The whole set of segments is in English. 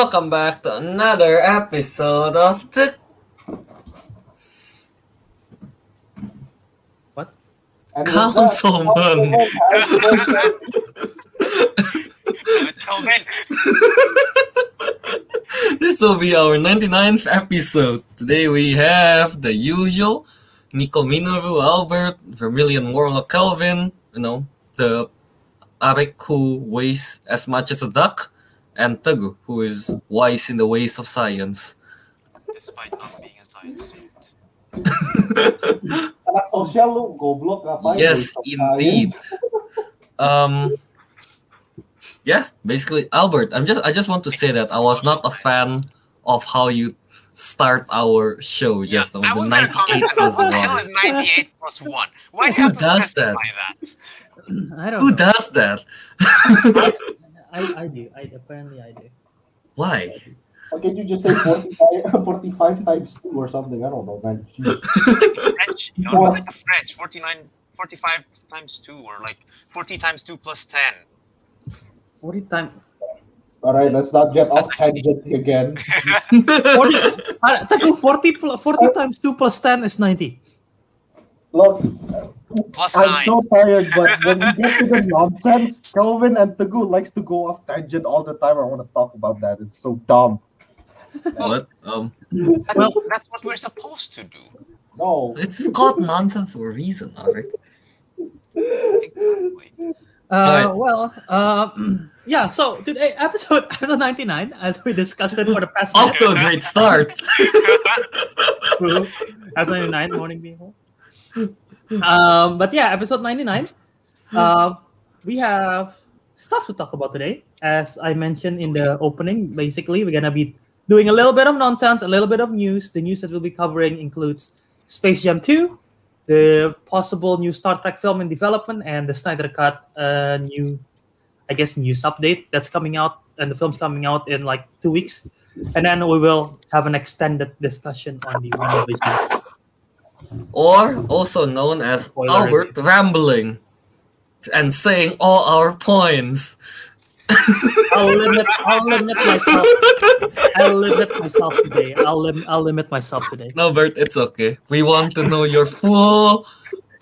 welcome back to another episode of the. What? And with Councilmen. this will be our 99th episode. Today we have the usual Nico Minoru, Albert, Vermilion Warlock Kelvin, you know, the Ariq who weighs as much as a duck, and Teguh, who is wise in the ways of science. Despite not being a science student. anak goblok ngapain? yes, indeed. Um, yeah, basically, Albert. I'm just I just want to say that I was not a fan of how you start our show Yeah, just on I the was gonna 98 comment what the hell one. is 98 plus 1? Why Who does that? that? I don't Who know. does that? I, I do. I apparently I do. Why? Why can't you just say 45, 45 times 2 or something? I don't know, man. French, you know, like the French, 49, 45 times 2, or like 40 times 2 plus 10. Forty times. Alright, let's not get off tangent again. 40, uh, Taku, 40, 40 times 2 plus 10 is 90. Look, Plus I'm 9. so tired, but when we get to the nonsense, Kelvin and Teguh likes to go off tangent all the time. I want to talk about that. It's so dumb. What? Um, That's, Well- that's what we're supposed to do. No. it's called nonsense for a reason, Alric. Exactly. Uh, Alright. Well, uh, yeah, so today, episode, episode 99, as we discussed it for the past Off to a great start. True. episode 99, Morning People. Um, but yeah, episode 99, uh, we have stuff to talk about today. As I mentioned in the opening, basically, we're going to be doing a little bit of nonsense, a little bit of news. The news that we'll be covering includes Space Jam 2, the possible new Star Trek film in development, and the Snyder Cut uh, new, I guess, news update that's coming out, and the film's coming out in like two weeks. And then we will have an extended discussion on the WandaVision. Or also known as Spoiler Albert rambling and saying all our points. I'll limit. I'll limit myself. I'll limit myself today. I'll lim- I'll limit myself today. No, Bert, it's okay. We want to know your full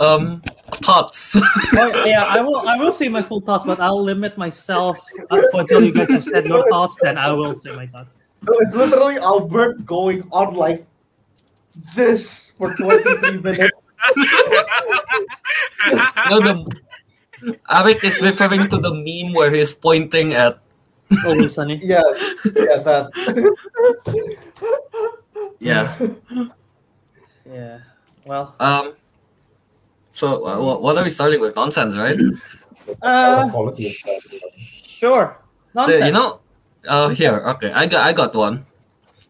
um thoughts. Oh, yeah, I will. I will say my full thoughts, but I'll limit myself uh, until you guys have said your thoughts. Then I will say my thoughts. No, it's literally Albert going on like this for 23 minutes. no, the Ariq is referring to the meme where he's pointing at Always sunny. Yeah, yeah, that. yeah. Yeah. Well. Um. So uh, what are we starting with? Nonsense, right? Uh. quality of. Sure. The- Nonsense. you know, uh, here. Okay, I got I got one.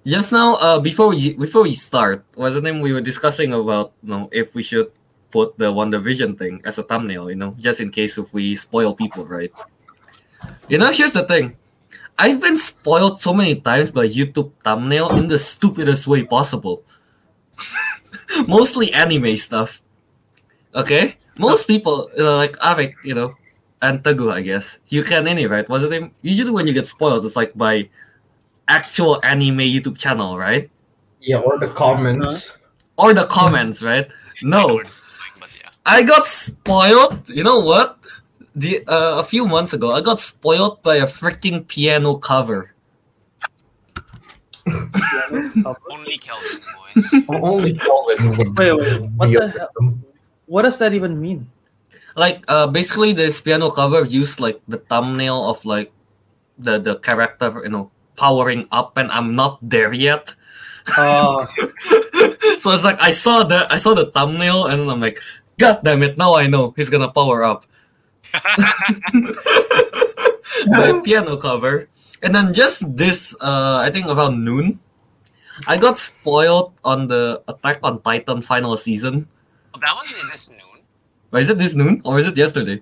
Just now, uh, before we before we start, the name? We were discussing about you know if we should put the WandaVision thing as a thumbnail. You know, just in case if we spoil people, right? You know, here's the thing. I've been spoiled so many times by YouTube thumbnail in the stupidest way possible. Mostly anime stuff. Okay, most people you know, like Ariq, you know, and Teguh, I guess. You can any right? was the name? Usually when you get spoiled, it's like by actual anime YouTube channel, right? Yeah, or the comments. Or the comments, right? No, what it's like, but yeah. I got spoiled. You know what? The uh, a few months ago, I got spoiled by a freaking piano cover. Only Kelvin, boys. Only Kelvin would Wait, wait, what the hell? What does that even mean? Like, uh, basically, this piano cover used like the thumbnail of like the the character, you know, powering up, and I'm not there yet. Oh, so it's like I saw the I saw the thumbnail and I'm like, God damn it! Now I know he's gonna power up. the piano cover, and then just this, uh, I think around noon, I got spoiled on the Attack on Titan final season. Oh, that was in this noon. Or is it this noon or is it yesterday?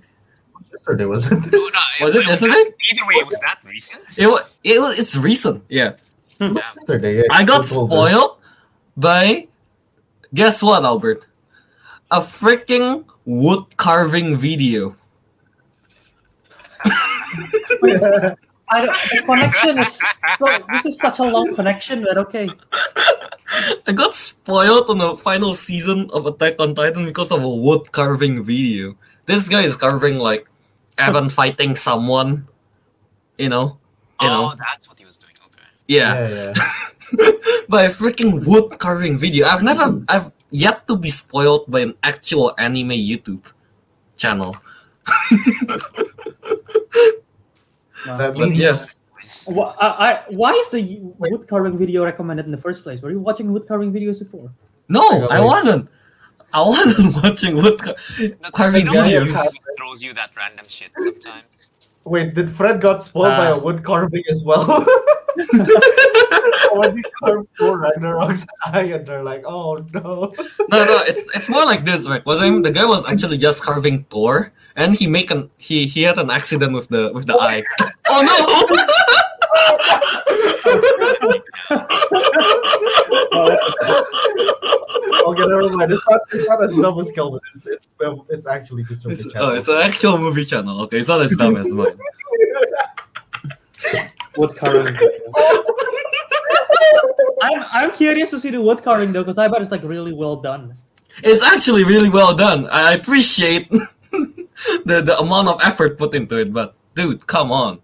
Yesterday was it? No, no, Was it yesterday? that- either way, it was that recent. It was, it was it's recent. Yeah, hmm. Yeah. Yesterday. Yeah, I got you told us. spoiled by guess what, Albert? A freaking wood carving video. I don't, the connection is so, this is such a long connection, but okay. I got spoiled on the final season of Attack on Titan because of a wood carving video. This guy is carving like Eren fighting someone, you know, you oh, know, that's what he was doing. Okay. yeah, Yeah, yeah. by a freaking wood carving video. I've never, I've yet to be spoiled by an actual anime YouTube channel. That But means yeah. Why, I, uh, I, why is the wood carving video recommended in the first place? Were you watching wood carving videos before? No, I Wait. wasn't. I wasn't watching wood car- Look, carving you know when videos. YouTube throws you that random shit sometimes. Wait, did Fred got spoiled by Uh. a wood carving as well? when he carved Thor Ragnarok's eye, and they're like, "Oh no!" No, no, it's it's more like this, right? Was him the guy was actually just carving Thor, and he make an he he had an accident with the with the eye. Oh no! Okay, never mind. It's not, it's not as dumb as Kelvin. It's, it's, it's actually just a it's, the oh, it's an actual movie channel. Okay, it's not as dumb as mine. Wood carving. I'm I'm curious to see the wood carving though, because I bet it's like really well done. It's actually really well done. I appreciate the the amount of effort put into it, but dude, come on.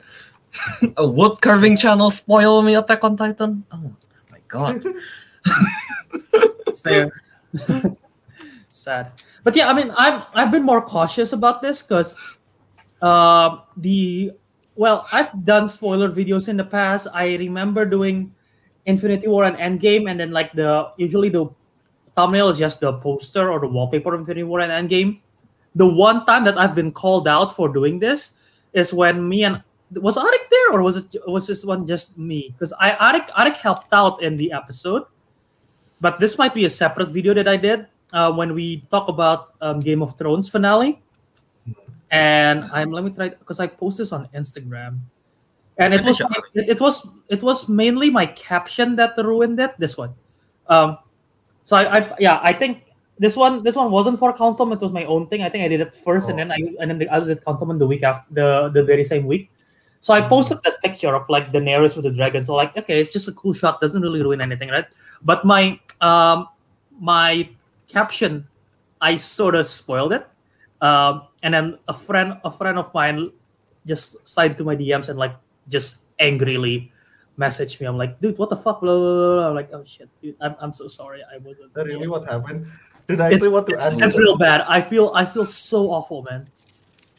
A wood carving channel spoil me Attack on Titan? Oh my god. Fair. Sad. But yeah, I mean, I've I've been more cautious about this because uh, the well, I've done spoiler videos in the past. I remember doing Infinity War and Endgame, and then like the usually the thumbnail is just the poster or the wallpaper of Infinity War and Endgame. The one time that I've been called out for doing this is when me and was Ariq there or was it was this one just me? Because I Ariq Ariq helped out in the episode but this might be a separate video that I did uh, when we talk about um, Game of Thrones finale. And I'm let me try because I post this on Instagram, and it was it, it was it was mainly my caption that ruined it. This one, um, so I, I yeah I think this one this one wasn't for Councilmen. It was my own thing. I think I did it first, and Oh. then I and then the, I was at Councilmen the week after the the very same week. So I posted that picture of like Daenerys with the dragon. So like, okay, it's just a cool shot. Doesn't really ruin anything, right? But my um my caption, I sort of spoiled it. Um, and then a friend a friend of mine just slide to my DMs and like just angrily messaged me. I'm like, dude, what the fuck? Blah, blah, blah. I'm like, oh shit, dude, I'm, I'm so sorry. I wasn't. That really what happened? Did I It's, actually want to it's, add. it's real bad. I feel I feel so awful, man.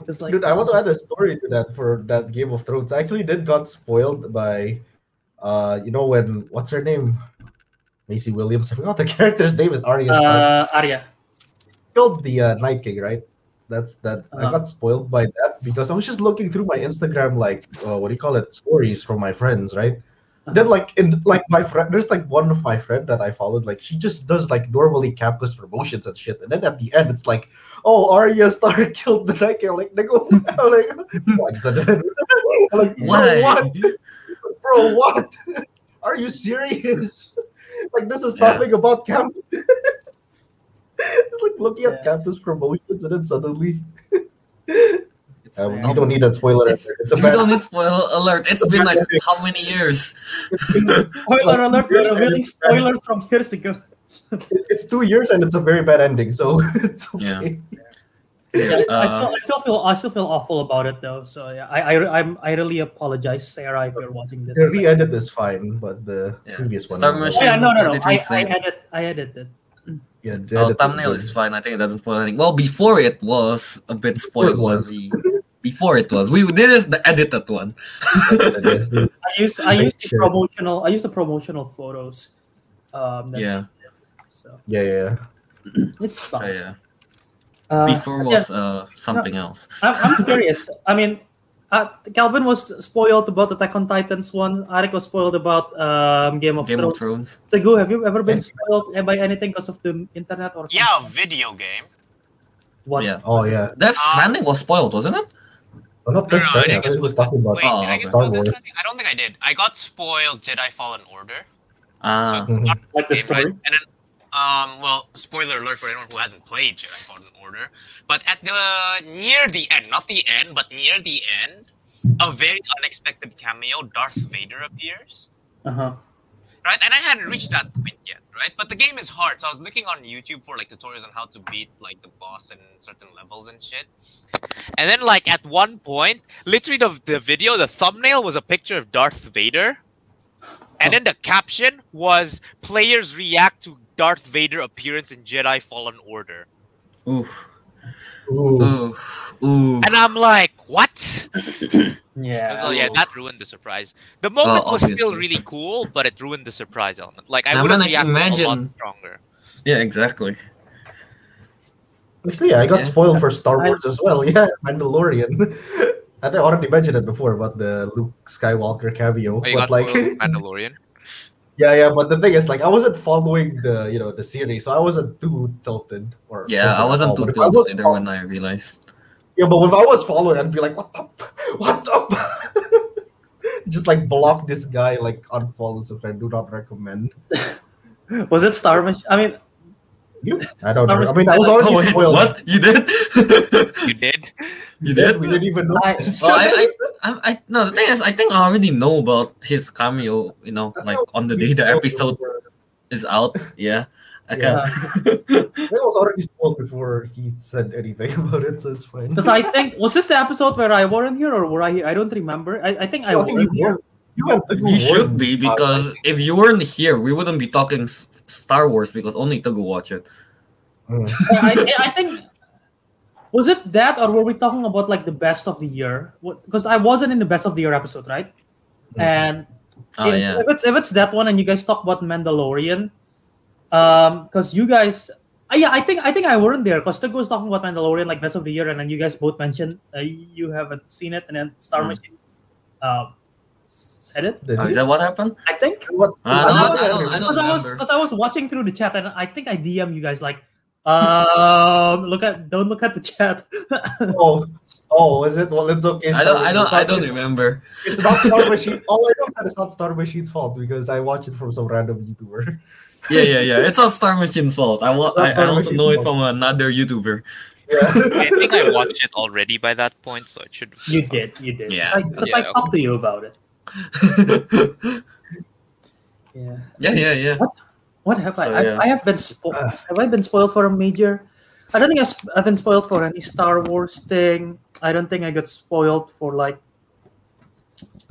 It's like, Dude, I want to add a story to that for that Game of Thrones. I actually did got spoiled by, uh, you know when what's her name, Maisie Williams. I forgot the character's name is Arya. Uh, Arya. killed the uh, Night King, right? That's that. I Uh-huh. got spoiled by that because I was just looking through my Instagram, like uh, what do you call it, stories from my friends, right? And then like in like my friend, there's like one of my friend that I followed, like she just does like normally campus promotions and shit, and then at the end it's like, oh Arya Stark killed the Night King. Like, nigga, I'm like, what? I'm like, bro, Why? what? Bro, what? Are you serious? like this is Yeah. nothing about campus. It's like looking at Yeah. campus promotions and then suddenly It's, uh, we don't need that spoiler. it's, alert. It's a we bad, don't need spoiler alert. It's been like how many years? Spoiler alert! We're revealing spoilers from years ago. it's two years and it's a very bad ending, so it's okay. Yeah, I, I Uh, still, I still feel, I still feel awful about it though. So yeah, I, I, I'm, I really apologize, Sarah, if you're watching this. The re-edit is fine, but the Yeah. previous one. Star Oh, yeah, no, no, no. What I, we I edit, I edited. yeah, the Oh, thumbnail good. is fine. I think it doesn't spoil anything. Well, before it was a bit Before it was. spoilery. Before it was, we did this the edited one. I use, I Make use the promotional, I use the promotional photos. Um, that- Yeah, So yeah, yeah. it's so fine. yeah. Uh, Before yeah, was uh something else. I'm, I'm curious. I mean, uh, Kelvin was spoiled about Attack on Titans one. Ariq was spoiled about um, Game of Game Thrones. of Thrones. Teguh, have you ever been spoiled by anything because of the internet or something? Yeah, video game. What? Yeah. Oh yeah. Death Uh, Stranding was spoiled, wasn't it? Well, not No, this no, I? I didn't thought get he was talking about. Wait, Oh, did I okay. get Star? Wars. I don't think I did. I got spoiled Jedi Fallen Order. Ah, Mhm. Like the Right, story? And then, um, well, spoiler alert for anyone who hasn't played Jedi Fallen Order. But at the near the end, not the end, but near the end, a very unexpected cameo, Darth Vader appears. Uh huh. Right, and I hadn't reached that point yet, right? But the game is hard, so I was looking on YouTube for like tutorials on how to beat like the boss in certain levels and shit. And then like at one point, literally the, the video, the thumbnail was a picture of Darth Vader. And then the caption was players react to Darth Vader appearance in Jedi Fallen Order. Oof. Ooh. Oof. Oof. And I'm like, what? Yeah. So oh, yeah, that ruined the surprise. The moment oh, was still really cool, but it ruined the surprise element. Like I Now, would have man, like, reacted a lot imagine- stronger. Yeah, exactly. Actually, yeah, I got Yeah. spoiled for Star Wars as well. Yeah, Mandalorian. I think I already mentioned it before about the Luke Skywalker cameo. Oh, you but got like, spoiled Mandalorian. yeah, yeah. But the thing is, like, I wasn't following the you know the series, so I wasn't too tilted. Or Yeah, I wasn't too But if I was tilted either when I realized. Yeah, but if I was following, I'd be like, what up? What up? Just like block this guy, like unfollow, so I do not recommend. Was it Star Machine? I mean, You? I don't Star know. Wars I mean, I was Like- already Oh wait, spoiled. what? You did? You did? you did? We didn't even know. I- Well, I, I, I, I, no. The thing is, I think I already know about his cameo. You know, That's like on the day the episode before. is out. Yeah, I Yeah. can. I was already spoiled before he said anything about it, so it's fine. because I think was this the episode where I weren't here or were I here? I don't remember. I, I think I I think weren't you here. were. You, and Teguh you should be uh, because if you weren't here, we wouldn't be talking S- Star Wars because only Teguh watch it. Mm. I, I think was it that or were we talking about like the best of the year? Because I wasn't in the best of the year episode, right? Mhm. And Oh if, yeah. if it's if it's that one and you guys talk about Mandalorian, um, because you guys, uh, yeah, I think I think I weren't there because Teguh was talking about Mandalorian like best of the year, and then you guys both mentioned uh, you haven't seen it, and then Star Hmm. Machine um, said it. Oh, is that what happened? I think. What? I Because don't- I, I don't- I don't I was because I was watching through the chat and I think I DM you guys like, um, look at don't look at the chat. Oh, oh, is it? Well, it's okay. I don't. I don't. I don't remember. It's not Star Machine. All I know is that it's not Star Machine's fault because I watched it from some random YouTuber. Yeah, yeah, yeah. It's not Star Machine's fault. I, wa- I, I also know it from another YouTuber. Yeah. I think I watched it already by that point, so it should. you did, you did. Yeah. because I, 'cause I Yeah. talked to you about it. Yeah. yeah, yeah, yeah. What have I? So, I've, yeah. I have been spo- Ah. have I been spoiled for a major? I don't think I sp- I've been spoiled for any Star Wars thing. I don't think I got spoiled for like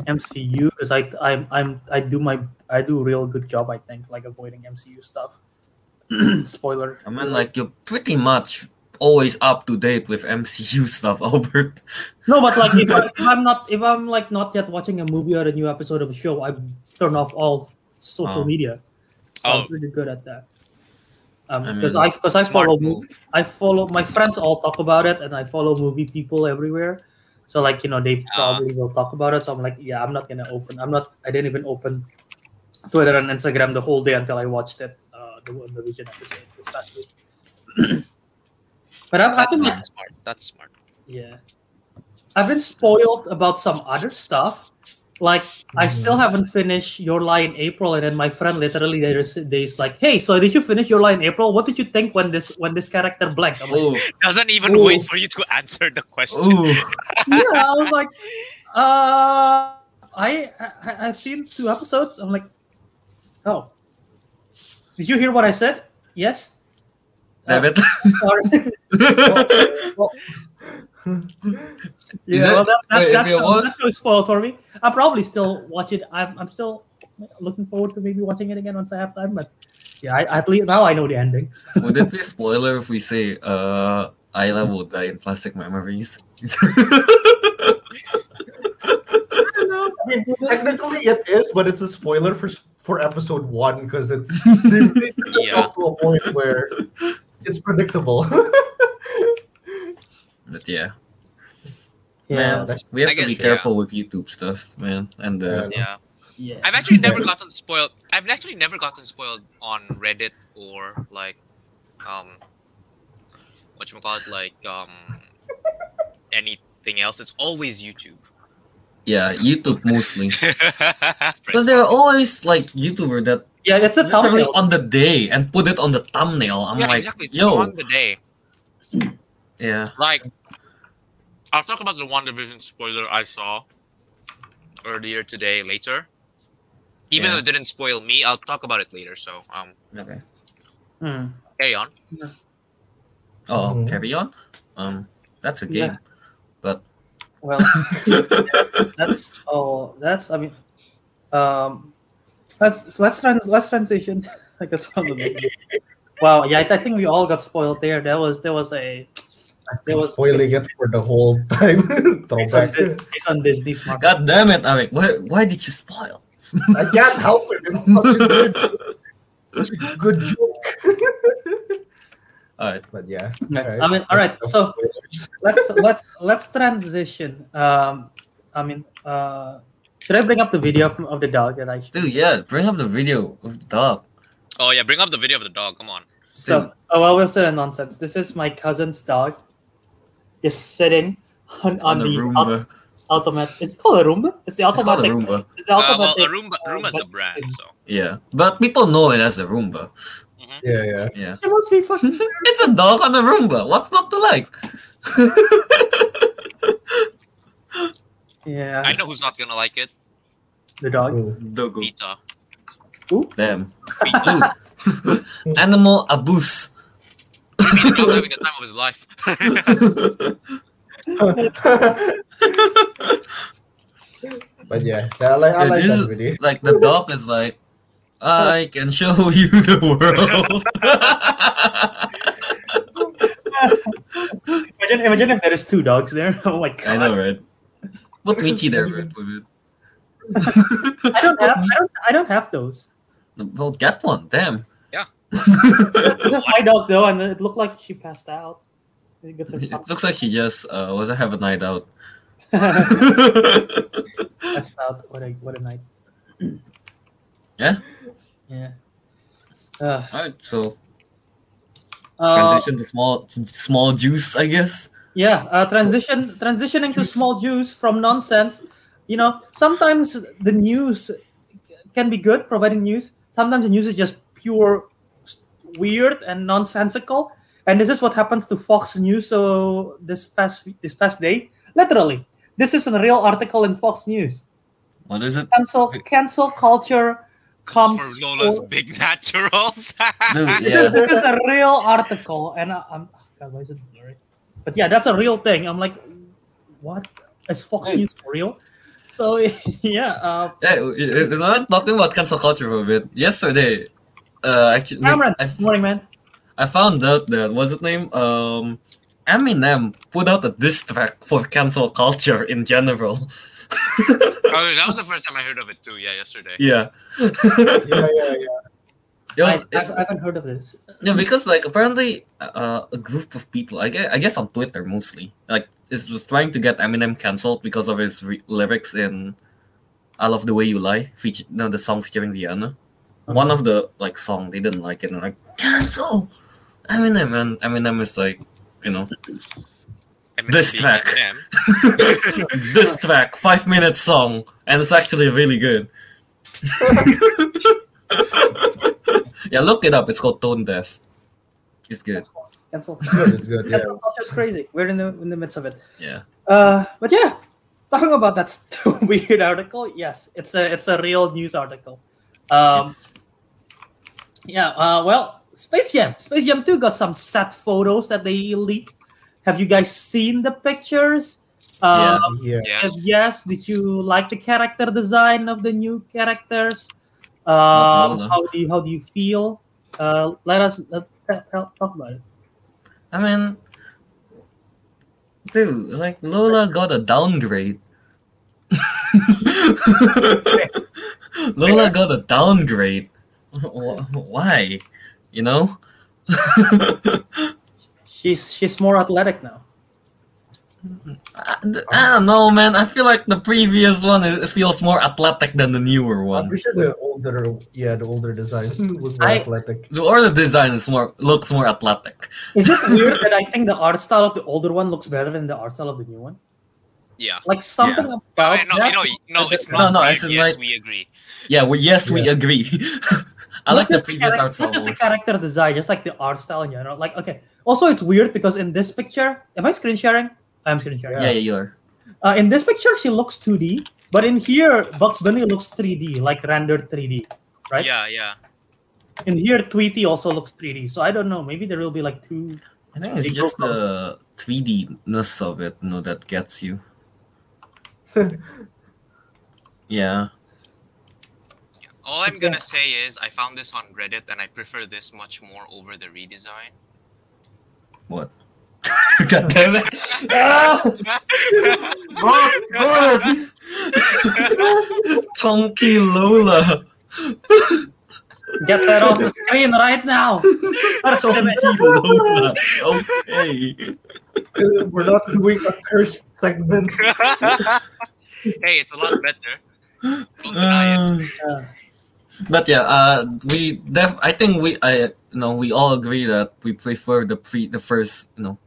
MCU because I I'm I'm I do my I do a real good job I think like avoiding MCU stuff. Spoiler. I mean, like you're pretty much always up to date with MCU stuff, Albert. No, but like if, I, if I'm not if I'm like not yet watching a movie or a new episode of a show, I turn off all social Oh. media. So Oh. I'm pretty good at that. Um, I because mean, I because I follow move. I follow my friends all talk about it, and I follow movie people everywhere. So like you know they Ah. probably will talk about it. So I'm like, yeah, I'm not gonna open. I'm not. I didn't even open Twitter and Instagram the whole day until I watched it. Uh, the one the Vision episode this past week. but I've, I've That's, been like, smart. That's smart. yeah, I've been spoiled about some other stuff. Like I still haven't finished Your Lie in April, and then my friend literally there's they's like, "Hey, so did you finish Your Lie in April? What did you think when this when this character blank?" Like, Doesn't even Ooh. wait for you to answer the question. yeah, I was like, uh, I, I I've seen two episodes. I'm like, oh, did you hear what I said? Yes. Damn it. Sorry. Well, yeah, well, that, that, wait, if that's, you gonna- that's going to spoil for me. I'll probably still watch it. I'm, I'm still looking forward to maybe watching it again once I have time. But yeah, I, at least now I know the endings. Would it be a spoiler if we say uh Isla will die in plastic memories? I mean, technically it is, but it's a spoiler for for episode one because it's they, they Yeah. to a point where it's predictable. But yeah, yeah, man, we have I to guess- be careful with YouTube stuff, man. And uh, Yeah. yeah. I've actually never gotten spoiled. I've actually never gotten spoiled on Reddit or like, um, what you call it, like um, anything else. It's always YouTube. yeah, YouTube mostly. Because Because there are always like YouTuber that Yeah, it's a literally thumbnail. on the day and put it on the thumbnail. I'm yeah, like, exactly. Yo, on the day. yeah, Like, I'll talk about the WandaVision spoiler I saw. earlier today later. Even Yeah. though it didn't spoil me, I'll talk about it later. So um, Okay. Hmm. carry on. Oh, Mhm. carry on. Um, that's a Yeah. game. But Well, that's, that's oh, that's I mean, um, let's let's trans let's transition. I guess from the. Wow, yeah, I, I think we all got spoiled there. There was there was a there was spoiling it for the whole time. based on, Throwback. Dis- based on Disney's market. God damn it, Ariq, why why did you spoil? I can't help it. It's such a good, such a good joke. Alright. but yeah. Yeah, I mean, all right. So let's let's let's transition. Um, I mean, uh, should I bring up the video from, of the dog that I? Dude, yeah, bring up the video of the dog. Oh yeah, bring up the video of the dog. Come on. So, oh well, we'll say nonsense. This is my cousin's dog, just sitting on, on, On the the Roomba. ul- ultimate. It's called a Roomba. It's the It's called a automatic. Roomba. It's the Uh, well, automatic. a Roomba, uh, Roomba's the brand, so. Yeah. But people know it as a Roomba. Yeah, yeah. Yeah. It must be fucking. It's a dog on a Roomba. What's not to like? yeah, I know who's not gonna like it. the dog. Cool. Dogo. Pita. Damn. Dude. Animal abuse. He's not having the time of his life. but yeah, I like, I Dude, like this that is- video. like the dog is like, I can show you the world. imagine, imagine if there is two dogs there. Oh my god! I know, right? Put Michi there with with it. I don't have. I don't. I don't have those. Well, get one. Damn. That's my dog though, and it looked like she passed out. It It looks like she just uh was have a night out. passed out. What a what a night. Yeah? Yeah. Uh, Alright, so uh, transition to small to small juice, I guess. yeah. Uh, transition transitioning to small juice from nonsense. You know, sometimes the news can be good, providing news. Sometimes the news is just pure s- weird and nonsensical. And this is what happens to Fox News. So this past this past day, literally, this is a real article in Fox News. What is it? Cancel cancel culture comes. For Lola's for- big naturals. Dude, This, is, this is a real article, and I, I'm oh God, why is it blurry? But yeah, that's a real thing. I'm like, what is Fox Hey. News for real? So yeah, uh, Yeah, it- it- we're not talking about cancel culture for a bit. Yesterday, uh, actually, Cameron, I, morning, man. I found out that what's his name? Um, Eminem put out a diss track for cancel culture in general. oh, that was the first time I heard of it too. Yeah, yesterday. Yeah, Yeah, yeah, yeah. It I, I, I haven't heard of this. yeah, because like apparently, uh, a group of people, I guess, I guess on Twitter mostly, like, is was trying to get Eminem cancelled because of his re- lyrics in "I Love the Way You Lie," feature, no, the song featuring Rihanna. One of the like song they didn't like it, and like cancel Eminem, and Eminem is like, you know, Eminem This track. This track, five minute song, and it's actually really good. yeah, look it up. It's called Tone Deaf. It's good. Cancel, Good, it's good. Cancel culture is crazy. We're in the in the midst of it. Yeah. Uh, but yeah, talking about that st- weird article. Yes, it's a it's a real news article. Um, It's- Yeah, uh, well, Space Jam. Space Jam 2 got some set photos that they leaked. Have you guys seen the pictures? Yeah. Um, Yeah. Yeah. If yes, did you like the character design of the new characters? Not Um, how do you how do you feel? Uh, let us uh, talk about it. I mean, dude, like Lola got a downgrade. Lola got a downgrade. Wh- Why? You know? She's she's more athletic now. I, I don't know, man. I feel like the previous one is, feels more athletic than the newer I'm one. pretty sure the older, yeah, the older design was more I- athletic. The older design is more looks more athletic. Is it weird that I think the art style of the older one looks better than the art style of the new one? Yeah. Like something No, about I- no, that. you know, no, it's No, not. no, weird. I yes, like- we agree. Yeah, well, yes, we agree. I Not like the previous art style. Not just the character design, just like the art style in general. Like, okay. Also, it's weird because in this picture, am I screen sharing? I'm screen sharing. Yeah, yeah, you are. Uh, in this picture, she looks 2D, But in here, Bugs Bunny looks 3D, like rendered 3D, right? Yeah, yeah. In here, Tweety also looks 3D. So I don't know. Maybe there will be like two. I think it's just the 3D-ness of it, you know, that gets you. yeah. All I'm gonna say is I found this on Reddit and I prefer this much more over the redesign. What? God damn it! Ah! Bro, bro! Chunky Lola. Get that off the screen right now. First image. Chunky Lola. Okay. We're not doing a cursed segment. hey, it's a lot better. Don't deny it. Uh, Uh, but yeah, uh, we def- I think we I you know we all agree that we prefer the pre the first you know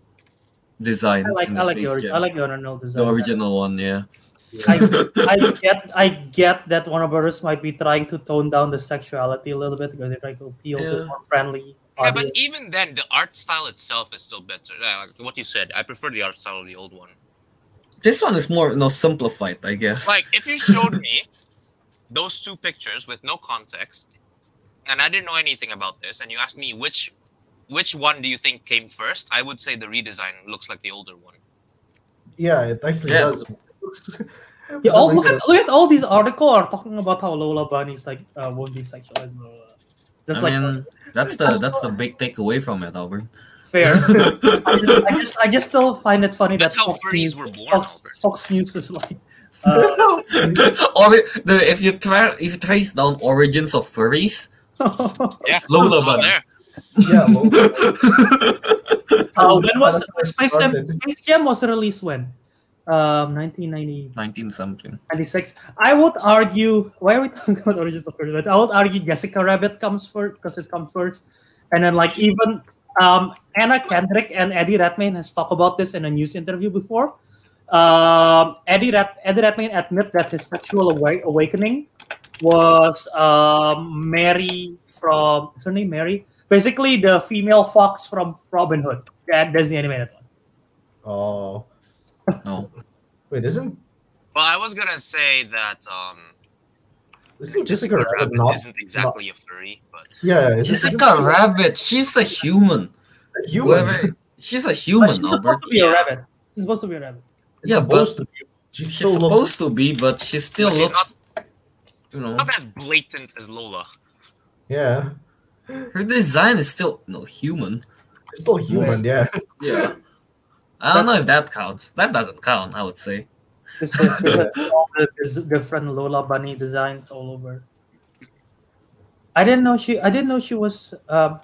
design. I like I the like the Space ori- Jam. I like the original design. the original one. Yeah. I, I get I get that Warner Brothers might be trying to tone down the sexuality a little bit because they're trying to appeal to Yeah. a more friendly Yeah, but even then, the art style itself is still better. Yeah, like what you said, I prefer the art style of the old one. This one is more you know simplified, I guess. Like, if you showed me those two pictures with no context, and I didn't know anything about this, and you asked me which which one do you think came first, I would say the redesign looks like the older one. Yeah, it actually Yeah. does. Yeah, all, look at look at all these articles are talking about how Lola Bunny's like uh, won't be sexualized. Blah, blah, blah. Just I like mean, that's the that's the big takeaway from it, Albert. fair. I just, I just I just still find it funny That's that how Fox furries News, were born, Fox, Fox News is like. Uh, or the, if you try if you trace down origins of furries, Yeah, Lola it's all Bunny. there. yeah, well, uh, when was That's Space Jam? started. Space Jam was released when? Um, 1990. 19 something. 96. I would argue. Why are we talking about origins of Furry? I would argue Jessica Rabbit comes first because it comes first, and then like even um, Anna Kendrick and Eddie Redmayne has talked about this in a news interview before. Um, Eddie Red- Eddie Redmayne admit that his sexual awa- awakening was um, Mary from. Is her name Mary? Basically, the female fox from Robin Hood. That, that's the animated one. oh, No. wait, isn't Well, I was gonna say that um, isn't Jessica Rabbit Rabbit not? isn't exactly a furry, but Yeah, isn't- Jessica Rabbit, she's a human. isn't human. Whoever, she's a human, But she's Albert. supposed to be a rabbit. She's supposed to be a rabbit. It's Yeah, but supposed to be. She she's still looks- supposed to be, but she still But she's looks, you know, not as blatant as Lola. Yeah, her design is still no human. it's still human. Yeah. Yeah. I don't know if that counts. That doesn't count, I would say. This is, all the different Lola Bunny designs all over. I didn't know she. I didn't know she was. Um,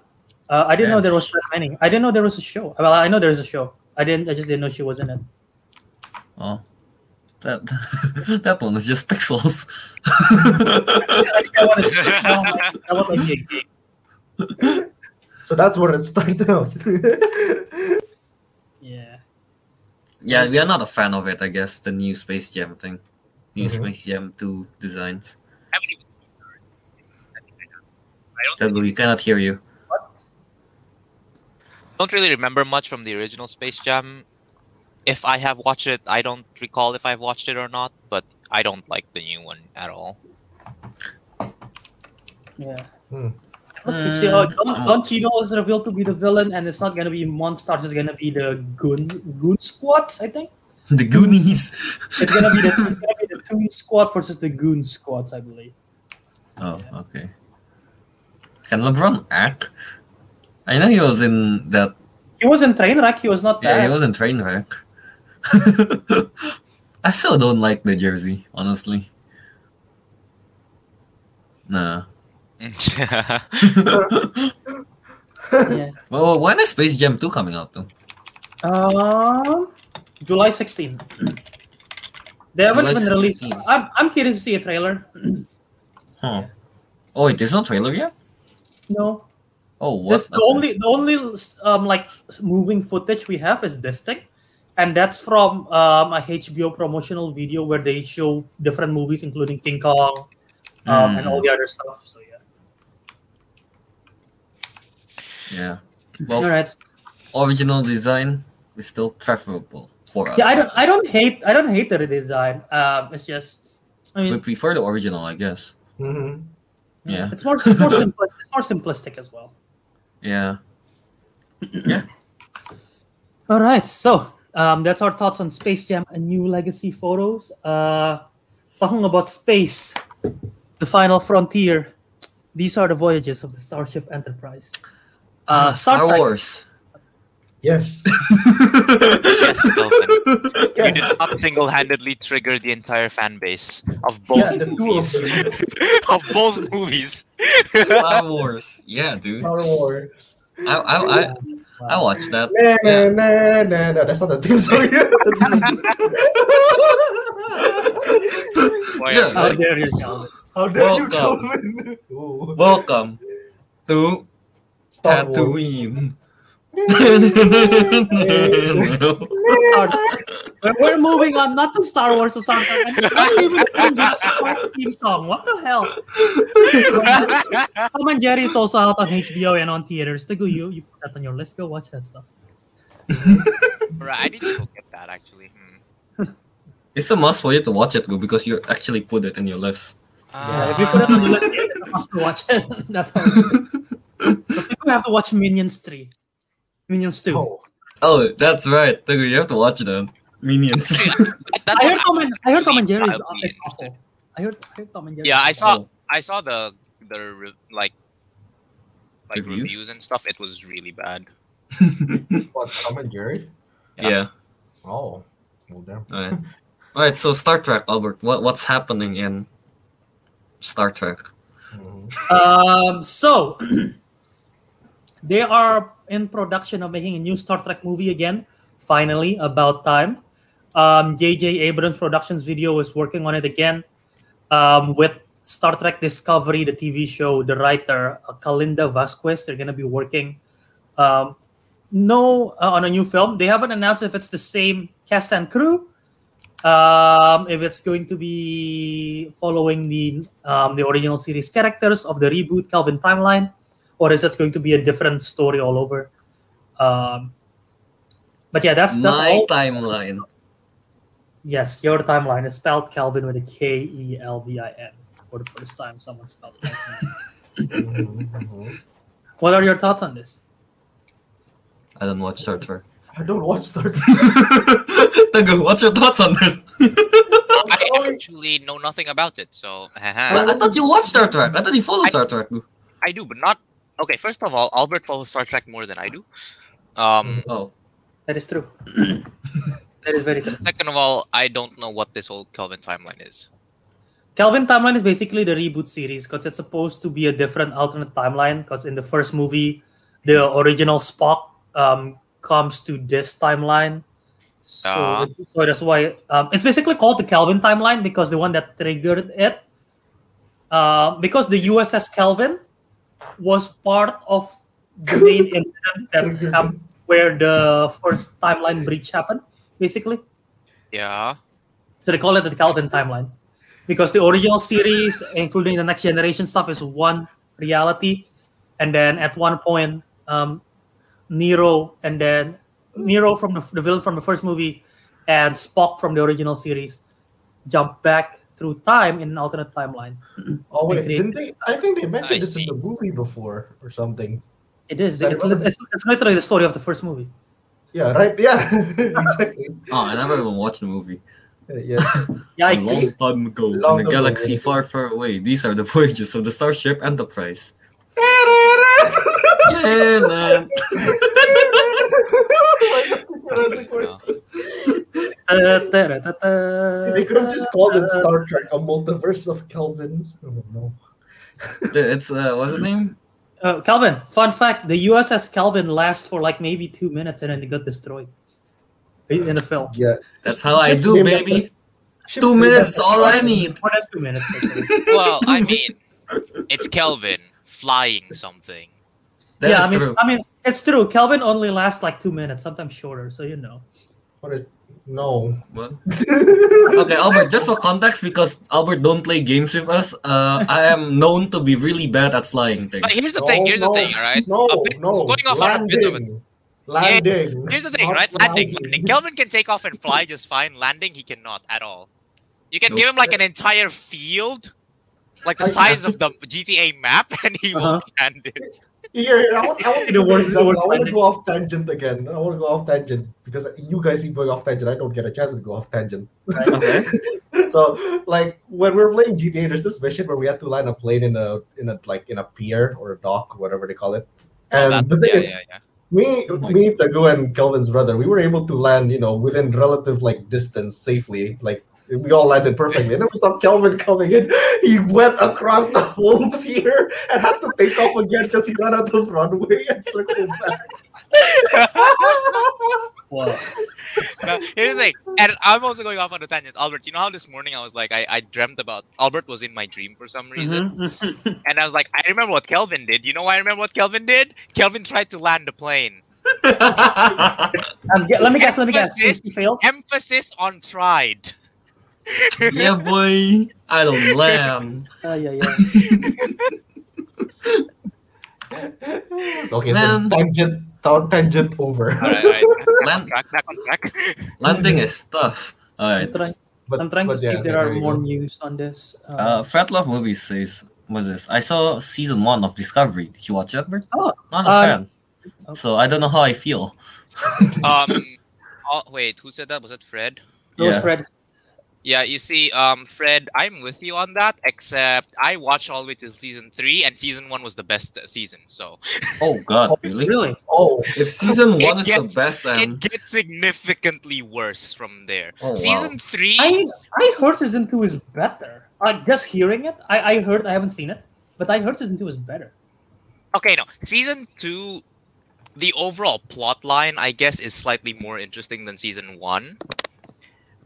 uh, I didn't know there was that. I didn't know there was a show. Well, I know there's a show. I didn't. I just didn't know she was in it. Oh. That that one is just pixels. I, I want to. I want to be a geek. So that's where it started out. Yeah. yeah, we are not a fan of it, I guess, the new Space Jam thing. New Mhm. Space Jam 2 designs. I haven't even seen her. I think I have. I don't think we cannot hear you. What? don't really remember much from the original Space Jam. If I have watched it, I don't recall if I've watched it or not, but I don't like the new one at all. Yeah. Hmm. Look, you see, oh, Hmm, Don, I'm- Don Cheadle is revealed to be the villain, and it's not gonna be monsters. It's gonna be the goon goon squads. I think The Goonies. it's gonna be the it's gonna be the Toon Squad versus the Goon Squads. I believe. Oh, okay. Can LeBron act? I know he was in that. He was in Trainwreck. He was not there. Yeah, bad. he was in Trainwreck. I still don't like the jersey, honestly. Nah. Yeah. well, when is Space Jam 2 coming out, though? Um, July 16. They haven't July been released. I'm, I'm curious to see a trailer. Huh. Oh, wait, there's no trailer yet? No, Oh, what? this the only the only um like moving footage we have is this thing, and that's from um, a HBO promotional video where they show different movies, including King Kong, um, and Hmm. all the other stuff. So yeah. Yeah. All Well, right. original design is still preferable for us. Yeah, I don't I don't hate I don't hate the redesign. Um, it's just I mean, We prefer the original, I guess. Mhm. Yeah. it's more it's more simplistic. It's more simplistic as well. Yeah. Yeah. All right, so um, that's our thoughts on Space Jam: A New Legacy photos. Uh, talking about space, the final frontier. These are the voyages of the Starship Enterprise. Uh, Star Trek- Wars. Yes. Yes, Kelvin. You did not single-handedly trigger the entire fan base of both Yeah, the of movies. of both movies. Star Wars. Yeah, dude. Star Wars. I I I, I watched that. Nah, Yeah. nah, nah, nah. That's not the theme song. Boy, Yeah, How right. dare you, Kelvin? How dare you, Welcome. Kelvin? Welcome to Star Wars. Tatooine. Star- We're, we're moving on, not to Star Wars or something. And not even Tom Jerry's theme song. What the hell? Tom and Jerry is also out on HBO and on theaters. Teguh, you you put that on your list. Go watch that stuff. Right, I need to look at that actually. Hmm. it's a must for you to watch it, go because you actually put it in your list. Yeah, if you put it on your list, it's a must to watch it. That's how. It is. but people have to watch Minions three, Minions two. Oh, Oh, that's right. Teguh, you have to watch that. Minions. I heard Tom and I heard Tom and Jerry is, I'll be is interested. awful. I heard, I heard Tom and Jerry. Yeah, I awful. saw I saw the the re- like like Reviews? reviews? and stuff. It was really bad. what? Tom and Jerry? yeah. Oh, well, damn. Alright. Alright, so Star Trek, Albert. What what's happening in Star Trek? Mhm. Um, so they are in production of making a new Star Trek movie again. Finally, about time. Um, J.J. Abrams Productions Video is working on it again um, with Star Trek Discovery, the TV show. The writer uh, Kalinda Vasquez. They're gonna be working. Um, no, uh, on a new film. They haven't announced if it's the same cast and crew. Um, if it's going to be following the um, the original series characters of the reboot Kelvin timeline, or is it going to be a different story all over? Um, but yeah, that's that's My all. timeline. Yes, your timeline is spelled Kelvin with a K E L V I N for the first time someone spelled it. What are your thoughts on this? I don't watch Star Trek. I don't watch Star Trek. Teguh, what's your thoughts on this? I actually know nothing about it, so Well, I thought you watched Star Trek. I thought you followed I- Star Trek. I do, but not. Okay, first of all, Albert follows Star Trek more than I do. Um, Oh, That is true. that is very true. second of all, I don't know what this whole Kelvin timeline is. Kelvin timeline is basically the reboot series because it's supposed to be a different alternate timeline. Because in the first movie, the original Spock um, comes to this timeline. So, Ah. so that's why um, it's basically called the Kelvin timeline because the one that triggered it, uh, because the USS Kelvin was part of the main incident that happened where the first timeline breach happened, basically. Yeah. So they call it the Kelvin timeline because the original series, including the next generation stuff, is one reality, and then at one point, um, Nero and then Nero from the, the villain from the first movie and Spock from the original series jump back through time in an alternate timeline. Oh wait, They didn't they? I think they mentioned I this in the movie before or something. It is. Sorry, It's, what? it's, it's literally the story of the first movie. Yeah, right. Yeah, exactly. oh, I never even watched the movie. Uh, yeah. A long time ago, Long in a galaxy yeah. far, far away. These are the voyages of the Starship Enterprise. Man, man. Jurassic World. Ta-ra-ta-ta, They could have just called it Star Trek, a multiverse of Kelvins. Oh no. It's uh, what's the name? Uh, Kelvin, fun fact: the USS Kelvin lasts for like maybe two minutes, and then it got destroyed in the film. Yeah. That's how I do, named after- baby. ships Two minutes, after- all I need. More than two minutes. actually. Well, I mean, it's Kelvin flying something. That yeah, is I mean, true. I mean, it's true. Kelvin only lasts like two minutes, sometimes shorter. So you know. What is? No. What? Okay, Albert, just for context, because Albert don't play games with us, uh, I am known to be really bad at flying things. But here's the No, thing. Here's no, the thing. All right. No, A bit- no. Going off on a bit of a landing. Landing. Here's the thing, Not right? Landing, flying. landing. Kelvin can take off and fly just fine. Landing, he cannot at all. You can Nope. give him like an entire field, like the size of the GTA map, and he Uh-huh. will land it. Here, here, I want, I want, The worst- worst I want to finding. go off tangent again. I want to go off tangent because you guys keep going off tangent. I don't get a chance to go off tangent. Okay. so, like when we were playing GTA, there's this mission where we had to land a plane in a in a like in a pier or a dock, whatever they call it. And That- the thing yeah, is, yeah, yeah. me, oh me, Teguh, and Kelvin's brother, we were able to land, you know, within relative like distance safely. Like we all landed perfectly. And then we saw Kelvin coming in. He went across the whole pier and had to take off again because he ran out of runway and circled back. Wow. No, here's the thing, and I'm also going off on a tangent. Albert, you know how this morning I was like, I, I dreamt about Albert was in my dream for some reason, Mhm. and I was like, I remember what Kelvin did. You know why I remember what Kelvin did? Kelvin tried to land a plane. Um, let me guess. Let me guess. Failed. Emphasis on tried. Yeah, boy. I don't land. Uh, yeah, yeah. Okay, Man. so tangent, ta- tangent over. All right, all right. Land, track, back on track. landing is tough. All I'm trying, But, I'm trying to but see yeah, if there are more go. news on this. Uh, Uh, Fred Love Movies says, what's this? I saw season one of Discovery. Did you watch it, Bert? Oh, Not a uh, fan. So I don't know how I feel. Um, oh, wait, who said that? Was it Fred? it was. Fred. Yeah, you see, um, Fred, I'm with you on that. Except I watched all the way till season three, and season one was the best uh, season. So Oh God, really? Really? Oh, If season one is gets- the best, it um, gets significantly worse from there. Oh, wow. season three. I I heard season two is better. Uh, just hearing it, I, I heard I haven't seen it, but I heard season two is better. Okay, no. Season two, the overall plot line, I guess, is slightly more interesting than season one.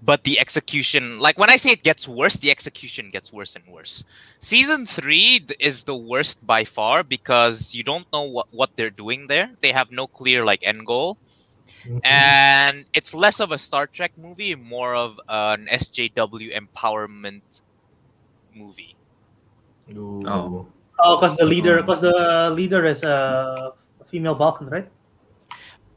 But the execution, like when I say it gets worse, the execution gets worse and worse. Season three is the worst by far because you don't know what, what they're doing there. They have no clear like end goal, mhm. and it's less of a Star Trek movie, more of an SJW empowerment movie. Ooh. Oh. Oh, because the leader, because the leader is a female Vulcan, right?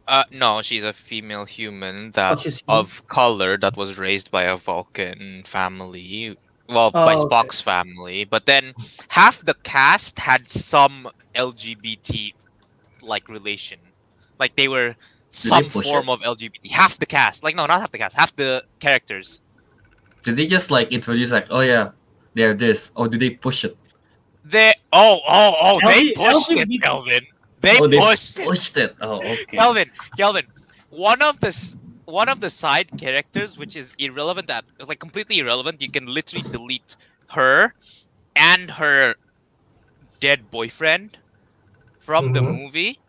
Uh, no, she's a female human that she's human? of color that was raised by a Vulcan family. Well, by Oh, okay. Spock's family, but then half the cast had some LGBT like relation, like they were some push form of LGBT. Half the cast, like no, not half the cast, half the characters. did they just like introduce like, oh yeah, they're this, or do they push it? They oh oh oh they LG pushed it, Kelvin. They oh, they pushed it. pushed it. Oh, okay. Kelvin, Kelvin, one of the one of the side characters, which is irrelevant, that like completely irrelevant, you can literally delete her and her dead boyfriend from the Mhm. movie,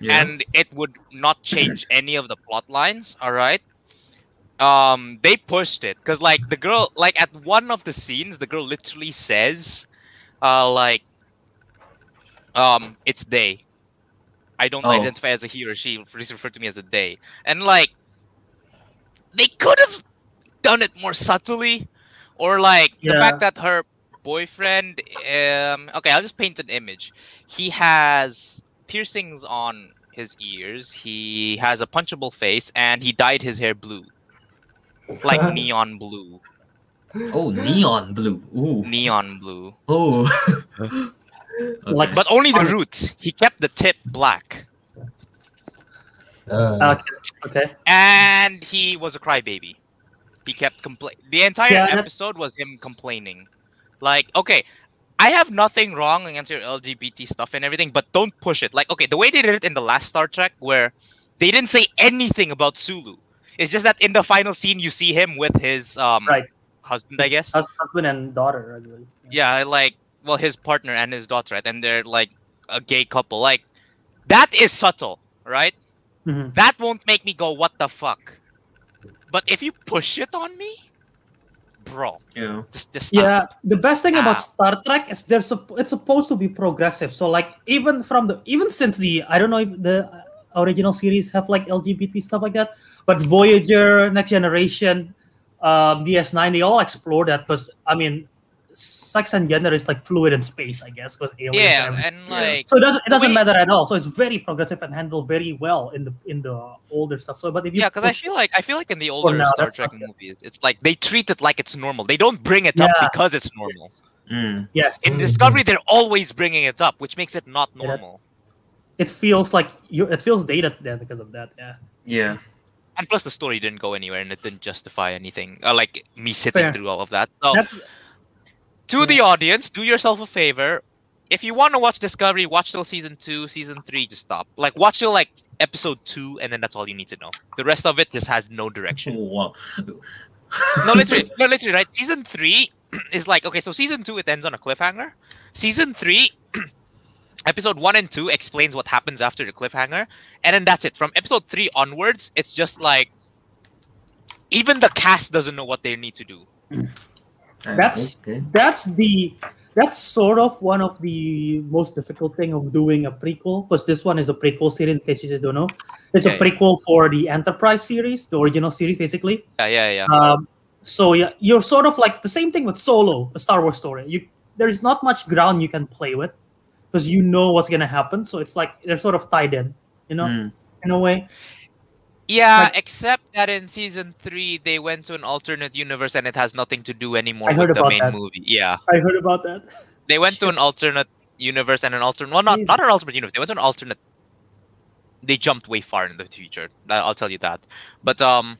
Yeah. and it would not change any of the plot lines. All right. Um, they pushed it because like the girl, like at one of the scenes, the girl literally says, uh, like, um, it's they. I don't Oh. identify as a he or she. Please refer to me as a they. And like, they could have done it more subtly, or like the fact that her boyfriend. Um, okay, I'll just paint an image. He has piercings on his ears. He has a punchable face, and he dyed his hair blue, like neon blue. oh, neon blue. Ooh. Neon blue. Oh. Like- But only the Funny. roots. He kept the tip black. Uh, Okay. Okay. and he was a crybaby. He kept complain. The entire Yeah, episode was him complaining. Like, okay, I have nothing wrong against your LGBT stuff and everything, but don't push it. Like, okay, the way they did it in the last Star Trek, where they didn't say anything about Sulu. It's just that in the final scene, you see him with his um Right. husband, I guess. Husband and daughter, I believe. Yeah, like, well, his partner and his daughter, right? And they're like a gay couple. Like, that is subtle, right? Mhm. that won't make me go what the fuck but if you push it on me bro yeah. just, just. Yeah, the best thing about Ah. Star Trek is there's supp- it's supposed to be progressive. So like even from the even since the I don't know if the original series have like LGBT stuff like that, but Voyager, Next Generation, um, DS9, they all explore that because I mean, sci sex and gender is like fluid in space, I guess, because aliens. Yeah, and everything. and Yeah. like so it doesn't it doesn't Wait. matter at all. So it's very progressive and handled very well in the in the older stuff. So, but if you yeah, because I feel like I feel like in the older now, Star Trek not good. movies, it's like they treat it like it's normal. They don't bring it up because it's normal. Mm. yes, In Mhm. Discovery, they're always bringing it up, which makes it not Yeah, that's- normal. it feels like you it feels dated then because of that. Yeah. Yeah. And plus, the story didn't go anywhere, and it didn't justify anything. Uh, like me sitting Fair. through all of that. So, That's to the audience, do yourself a favor. If you want to watch Discovery, watch till season two, season three. Just stop. Like watch till like episode two, and then that's all you need to know. The rest of it just has no direction. Wow. no, literally, no, literally, right? Season three is like okay. So season two it ends on a cliffhanger. Season three, episode one and two explains what happens after the cliffhanger, and then that's it. From episode three onwards, it's just like even the cast doesn't know what they need to do. That's- okay. that's the that's sort of one of the most difficult thing of doing a prequel because this one is a prequel series in case you just don't know it's Yeah, a yeah. prequel for the enterprise series the original series basically Yeah, yeah, yeah. um, so yeah you're sort of like the same thing with solo a star wars story you there is not much ground you can play with because you know what's gonna happen so it's like they're sort of tied in you know Mm. in a way Yeah, Like- except that in season three they went to an alternate universe and it has nothing to do anymore I heard with the main that. movie. Yeah, i heard about that they went to an alternate universe and an alternate. Well, not not an alternate universe. They went to an alternate. They jumped way far in the future. I'll tell you that. But um,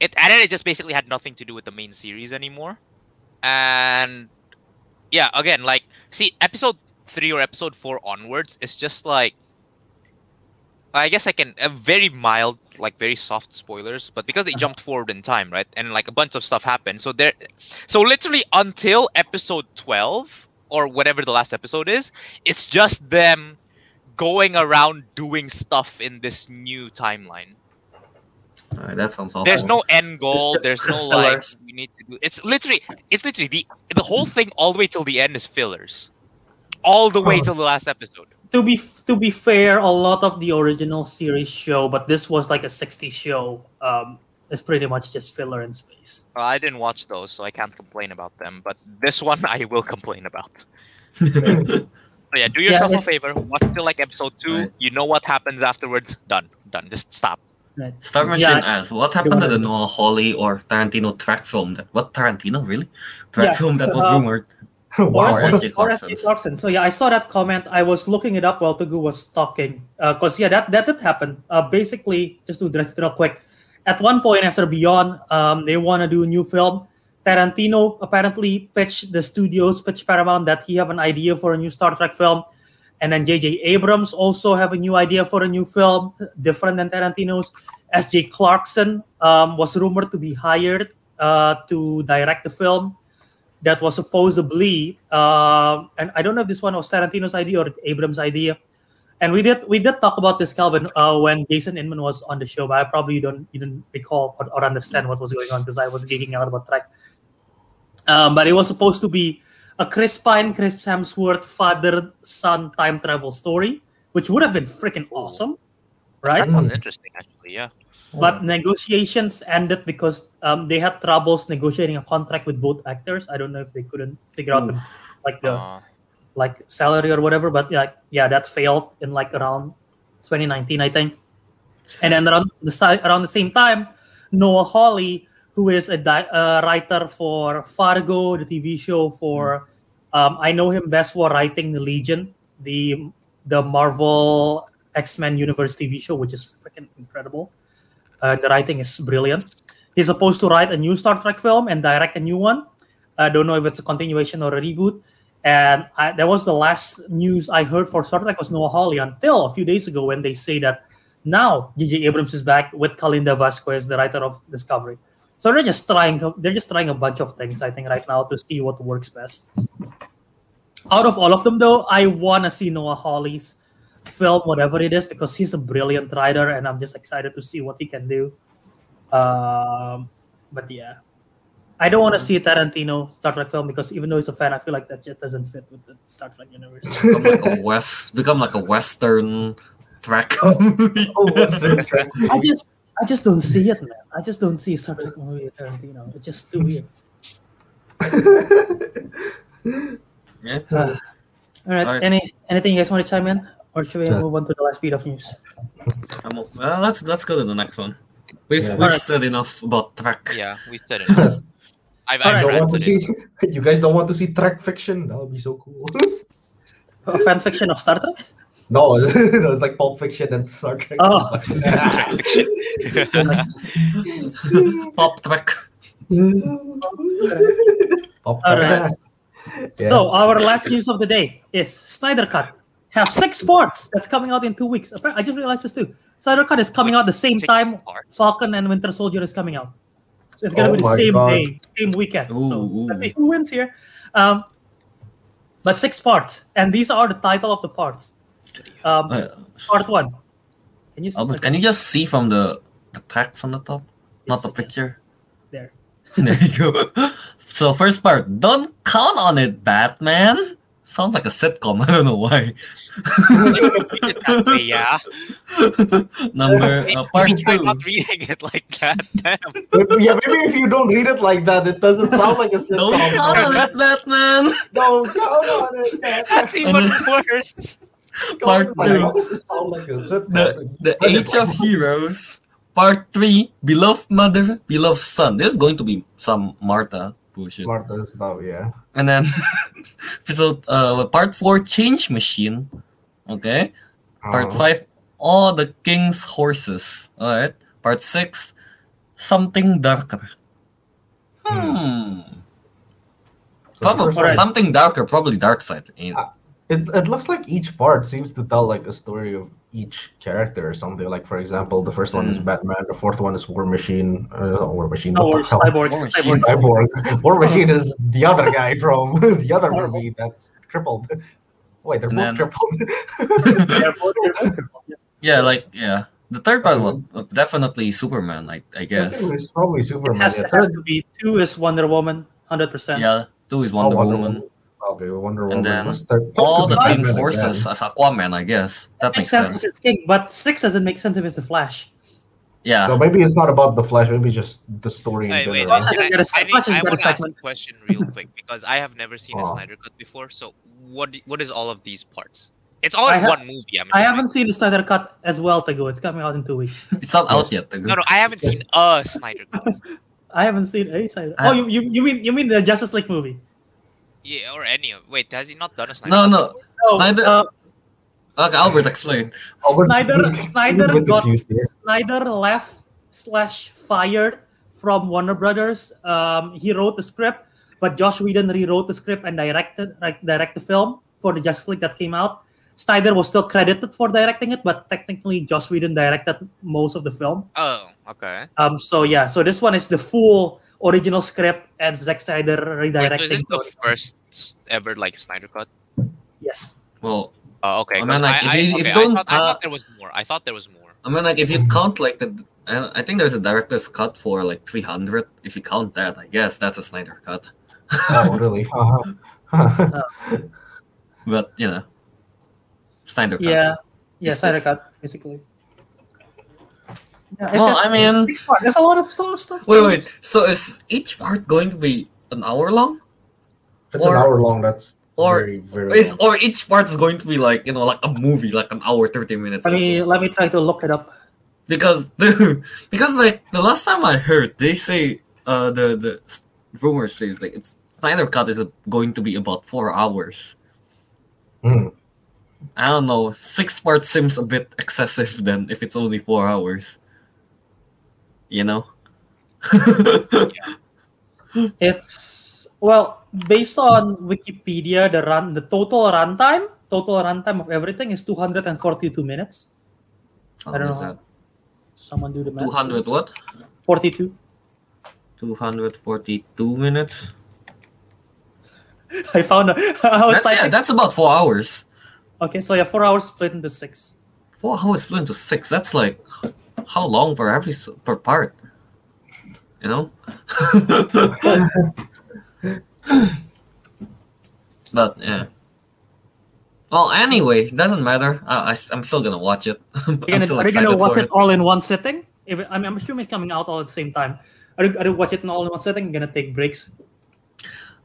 it and then it just basically had nothing to do with the main series anymore. And yeah, again, like see, episode three or episode four onwards, it's just like I guess I can a very mild, like very soft spoilers, but because they Uh-huh. jumped forward in time, right, and like a bunch of stuff happened, so there, so literally until episode twelve or whatever the last episode is, it's just them going around doing stuff in this new timeline. That sounds awful. There's no end goal. There's no like we need to do. It's literally, it's literally the the whole thing all the way till the end is fillers, all the way Oh. till the last episode. To be to be fair, a lot of the original series show, but this was like a 60 show. Um, is pretty much just filler in space. Well, I didn't watch those, so I can't complain about them. But this one, I will complain about. So yeah, do yourself Yeah, a favor. Watch till like episode two. Right. You know what happens afterwards. Done. Done. Just stop. Right. Star Machine Yeah, asks, what happened to wanna- the Noah Hawley or Tarantino Trek film? That what Tarantino really? Trek Yes, film that was uh, rumored. wow. Or Or S.J. S.J. Clarkson. So yeah, I saw that comment. I was looking it up while Teguh was talking. Because yeah, that that did happen. Uh, basically, just to address it real quick. At one point after Beyond, um, they want to do a new film. Tarantino apparently pitched the studios, pitched Paramount that he have an idea for a new Star Trek film. And then J.J. Abrams also have a new idea for a new film, different than Tarantino's. S.J. Clarkson um, was rumored to be hired uh, to direct the film that was supposedly um and I don't know if this one was Tarantino's idea or Abrams' idea. And we did we did talk about this Kelvin uh, when Jason Inman was on the show, but I probably don't even recall or, or understand what was going on because I was geeking out about Trek. Um, but it was supposed to be a Chris Pine, Chris Hemsworth father son time travel story, which would have been freaking awesome, right? That sounds interesting, actually. Yeah. But negotiations ended because um, they had troubles negotiating a contract with both actors. I don't know if they couldn't figure out the, like the Uh, like salary or whatever. But yeah, yeah, that failed in like around 2019, I think. And then around the si- around the same time, Noah Hawley, who is a di- uh, writer for Fargo, the TV show for, um, I know him best for writing the Legion, the the Marvel X Men Universe TV show, which is freaking incredible. Uh, the writing is brilliant. He's supposed to write a new Star Trek film and direct a new one. I don't know if it's a continuation or a reboot. And I, that was the last news I heard for Star Trek was Noah Hawley until a few days ago when they say that now J.J. Abrams is back with Kalinda Vasquez, the writer of Discovery. So they're just trying. They're just trying a bunch of things. I think right now to see what works best. Out of all of them, though, I want to see Noah Hawley's film, whatever it is, because he's a brilliant writer, and I'm just excited to see what he can do. Um, but yeah, I don't want to see a Tarantino Star Trek film because even though he's a fan, I feel like that just doesn't fit with the Star Trek universe. Become like a west, become like a western Trek. Oh, Western trend. I just, I just don't see it, man. I just don't see a Star Trek movie with Tarantino. It's just too weird. Yeah. Uh, all right. Alright. Any anything you guys want to chime in, or should we Yeah. move on to the last bit of news? I'm well, let's let's go to the next one. We've Yeah. we've Alright. said enough about Trek. Yeah, we said it. I've, Alright. I've You don't want to ranted it. see? You guys don't want to see Trek fiction? That would be so cool. A fan fiction of Star Trek? no, no, it's like Pulp Fiction and Star Trek. Oh. Pop Trek. Pulp All right. Yeah. So our last news of the day is Snyder Cut. Have six parts that's coming out in two weeks. I just realized this too. Snyder Cut is coming out the same Six time parts. Falcon and Winter Soldier is coming out. So it's gonna Oh be the same God. day, same weekend. so Ooh, let's see who wins here. Um, but six parts, and these are the title of the parts. Um, Uh, part one. Can you see? Albert, can you just see from the the text on the top, not the picture? There. there you go. So first part, don't count on it, Batman. Sounds like a sitcom. I don't know why. Read it that way, yeah. Number uh, part Maybe try two. not reading it like that. Damn. Yeah, maybe if you don't read it like that, it doesn't sound like a Don't sitcom. count on it, Batman. Don't count on it. man. That's even worse. Part two. how does it sound like a sitcom? The the Age of Heroes. Part three. Beloved mother, beloved son. This is going to be some Martha bullshit. Yeah. And then episode uh part four, Change Machine. Okay. Part Uh, five, All the King's Horses. Alright. Part six, Something Darker. Hmm. so Probably something darker, probably dark side. it? It, it looks like each part seems to tell like a story of each character or something. Like for example, the first one is Mm. Batman, the fourth one is War Machine. Uh, War Machine. Oh, or cyborg. War cyborg. Cyborg. War Machine is the other guy from the other movie that's crippled. Wait, they're both then- crippled. They're both- crippled, yeah. Yeah, like yeah. The third part was uh, definitely Superman, I, I I guess. think it's probably It Superman. has, Yeah, it has to be two is Wonder Woman, hundred percent. Yeah, two is oh, Wonder, Woman. Okay, Wonder And then All the Batman Forces again. horses as Aquaman, I guess. That makes makes sense sense. it's King, but six doesn't make sense if it's the Flash. Yeah. No, maybe it's not about the Flash. Maybe just the story Wait, wait. Flash wait. hasn't got a se- I, I, Flash need- I got a want to ask a question real quick because I have never seen a Oh. Snyder Cut before. So what what is all of these parts? It's all in ha- one movie. I'm I haven't seen the Snyder Cut as well to go. It's coming out in two weeks. It's not out yet. No, no, I haven't seen a Snyder Cut. I haven't seen a Snyder. Oh, you, you you mean you mean the Justice League movie? Yeah, or any of. Wait, has he not done a Snyder No, no. No, Snyder- uh, Okay, Albert, explain. But- Snyder- Snyder got- Snyder left slash fired from Warner Brothers. Um, he wrote the script, but Josh Whedon rewrote the script and directed like, direct the film for the Justice League that came out. Snyder was still credited for directing it, but technically Josh Whedon directed most of the film. Oh, okay. Um, so yeah, so this one is the full original script and Zack Snyder Wait, so is this the first ever like Snyder Cut? yes. Well, Oh, okay. I 'cause mean, like, if I, you- I, if you don't, I thought, I uh, thought there was more. I thought there was more. I mean, like, if you count, like, the. I I think there's a director's cut for, like, 300. If you count that, I guess that's a Snyder cut. Oh, really? Uh-huh. But, you know. Snyder cut. Yeah. Yeah, Snyder cut basically. Yeah, Well, just I mean- six part. There's a lot of, a lot of stuff. Wait, wait. So is each part going to be an hour long? If it's Or- an hour long, that's or very, very Is long. or each part is going to be like you know like a movie, like an hour thirty minutes. Let or me so? let me try to look it up. because the because like the last time I heard, they say uh the the rumor says like it's Snyder Cut is going to be about four hours. Hmm. I don't know. Six parts seems a bit excessive then if it's only four hours. You know. It's well based on Wikipedia. The run, the total runtime, total runtime of everything is 242 minutes. I don't know. That? Someone do the math. Two hundred what? 42. Two hundred forty-two minutes. I found. A, I was That's, yeah, typing. that's about four hours. Okay, so yeah, four hours split into six. Four hours split into six. That's like how long for every per part? You know. but yeah. Well, anyway, it doesn't matter. I, I am still gonna watch it. Are you I'm gonna, still are you gonna watch it it. all in one sitting? If I mean, I'm assuming it's coming out all at the same time. Are you, are you watch it in all in one sitting? Gonna take breaks.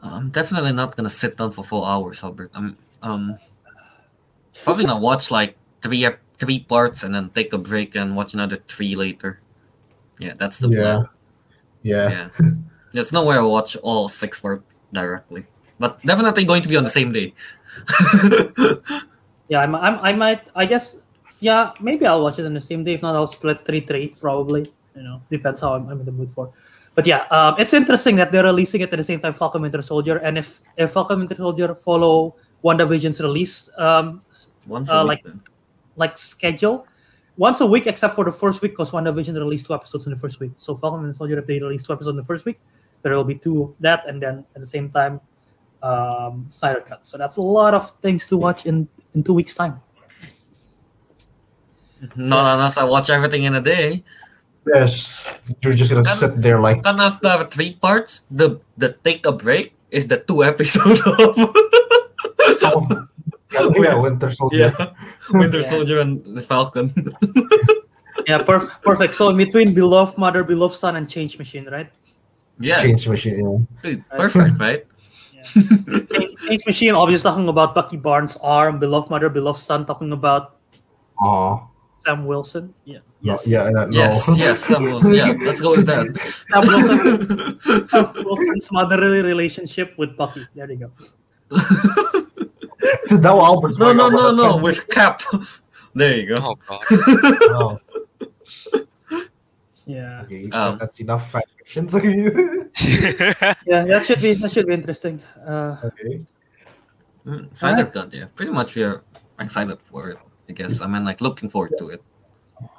I'm definitely not gonna sit down for four hours, Albert. I'm um probably gonna watch like three three parts and then take a break and watch another three later. Yeah, that's the Yeah. plan. Yeah. Yeah. There's no way I'll watch all six parts directly. But definitely going to be on the same day. Yeah, I'm, I'm, I might. I guess. Yeah, maybe I'll watch it on the same day. If not, I'll split three three probably. You know, depends how I'm, I'm in the mood for. But yeah, um, it's interesting that they're releasing it at the same time Falcon Winter Soldier, and if if Falcon Winter Soldier follow WandaVision's release um, Once Uh, like- then. Like schedule, once a week except for the first week because WandaVision released two episodes in the first week. So Falcon Winter Soldier, if they release two episodes in the first week, there will be two of that, and then at the same time, um, Snyder Cut. So that's a lot of things to watch in in two weeks time. Not unless I watch everything in a day. Yes. You're just gonna Then- sit there like Then after I three parts, the the take a break is the two episodes of yeah, Winter Soldier. yeah, Winter Yeah. Soldier and the Falcon. Yeah, perf- perfect. So in between beloved mother, beloved son, and change machine, right? yeah, Change machine. Yeah. perfect, right? Change, change machine, obviously talking about Bucky Barnes' arm, beloved mother, beloved son, talking about Aw. Sam Wilson. Yeah. No, Yes. yeah. uh, No. Yes, yes, Sam Wilson. Yeah, let's go with that. Sam Wilson, Sam Wilson's motherly relationship with Bucky. There you go. now Albert's no, no, no, no, fence. with Cap. There you go. Oh god. Oh, Yeah. okay, Um, that's enough fan fiction. Yeah, that should be that should be interesting. Uh, okay. Snyder Cut, yeah. Pretty much we're excited for it, I guess. I mean, like, looking forward to it.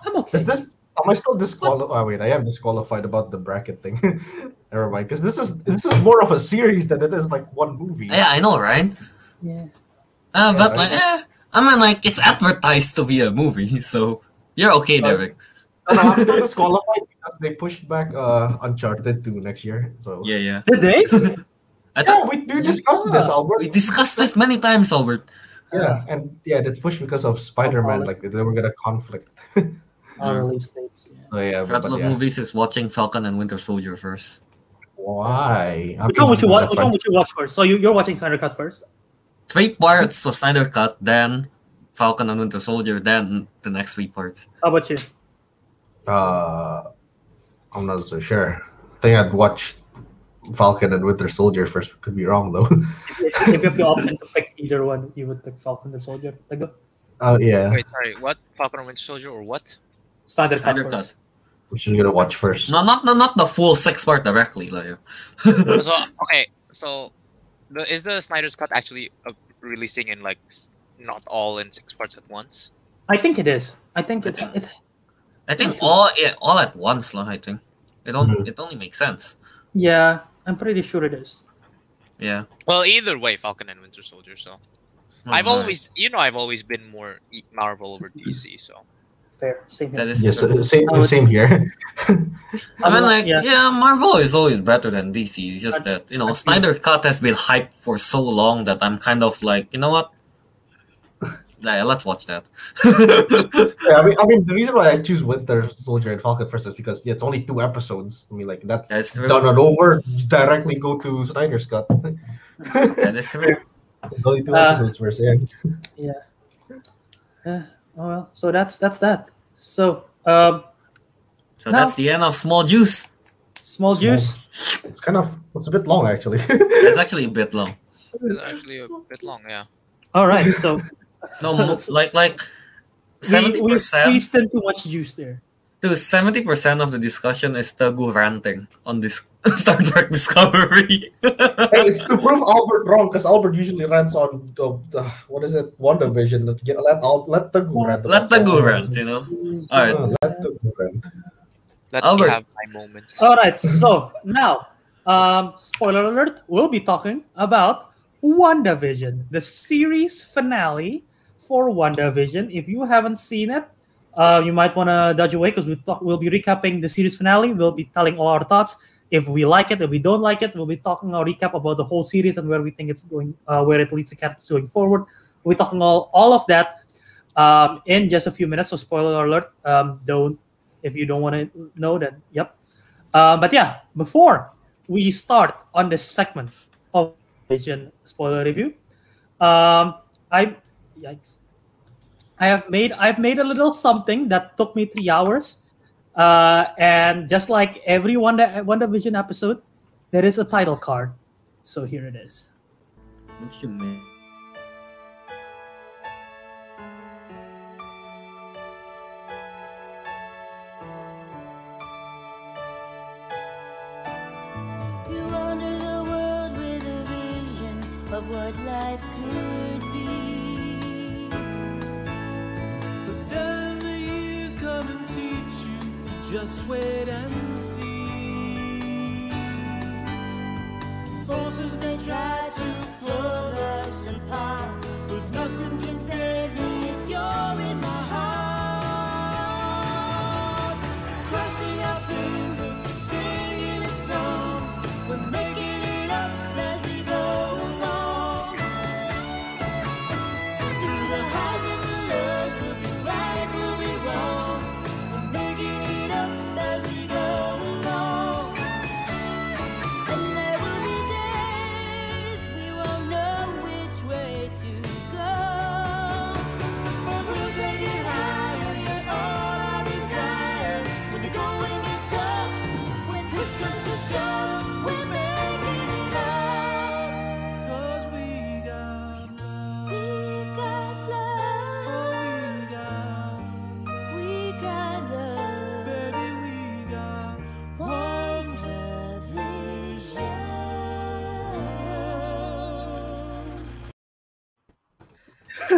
I'm okay. Is this? Am I still disqualified? Oh, wait, I am disqualified about the bracket thing. Never mind, because this is this is more of a series than it is like one movie. Yeah, I know, right? Yeah. Uh, but, Yeah, like, I- eh. I mean, like, it's advertised to be a movie, so you're okay, Uh, Derek. No, no, disqualified because they pushed back uh Uncharted to next year. So Yeah, yeah. Did they? I yeah, we, we discussed this, Albert. we discussed this many times, Albert. Yeah, and yeah, that's pushed because of Spider-Man. Like they were gonna conflict. On release dates. Yeah. So yeah, but, Battle but of yeah. Movies is watching Falcon and Winter Soldier first. Why? Which one would you watch? Which one would you watch first? So you, you're watching Snyder Cut first. Three parts of Snyder Cut, then Falcon and Winter Soldier, then the next three parts. How about you? Uh, I'm not so sure. I think I'd watch Falcon and Winter Soldier first. Could be wrong though. If, if you have the option to pick either one, you would pick Falcon or Soldier. Like, go. Oh yeah, Wait, sorry. What? Falcon and Winter Soldier or what? Snyder Cut Snyder first. which you're gonna watch first. No, not, not not the full six part directly, like. so okay, so the, is the Snyder's cut actually uh, releasing in like not all in six parts at once? I think it is. I think I it. think- it I think Sure. all yeah, all at once, lah. I think it only Mhm. it only makes sense. yeah, I'm pretty sure it is. Yeah. Well, either way, Falcon and Winter Soldier. So Oh, I've my. always, you know, I've always been more Marvel over DC. So Fair. Same that here. is Yes, true. uh, same would- same here. I mean, like, not- yeah. Marvel is always better than DC. It's just I- that you know, I Snyder Cut has been hyped for so long that I'm kind of like, you know what? Yeah, let's watch that. Yeah, I mean, I mean, the reason why I choose Winter Soldier and Falcon first is because yeah, it's only two episodes. I mean, like that's That's true. done and over. Just directly go to Snyder's cut. That is true. it's only two Uh, episodes first. Yeah. Yeah. Oh well. So that's that's that. So um, So No. that's the end of Small Juice. small juice. It's kind of it's a bit long actually. It's actually a bit long. it's actually a bit long. Yeah. All right. So No, mo- like like we, seventy we percent squeezed in too much juice there. To seventy percent of the discussion is Teguh ranting on this Star Trek Discovery. hey, it's to prove Albert wrong because Albert usually rants on the, the what is it WandaVision. let Al, let the guru rant. Let about Teguh that. rant, you know. All right. Uh, let the guru rant. Let Albert. me have my moments. All right. So now, um, spoiler alert: we'll be talking about WandaVision, the series finale for WandaVision. If you haven't seen it, uh, you might want to dodge away because we'll, talk- we'll be recapping the series finale. We'll be telling all our thoughts. If we like it, if we don't like it, we'll be talking a recap about the whole series and where we think it's going, uh, where it leads the characters going forward. We'll be talking all, all of that um, in just a few minutes. So spoiler alert! Um, don't if you don't want to know, that. yep. Uh, but yeah, before we start on this segment, of Vision spoiler review. Um, I yikes. I have made I've made a little something that took me three hours, uh, and just like every Wanda WandaVision episode, there is a title card. So here it is.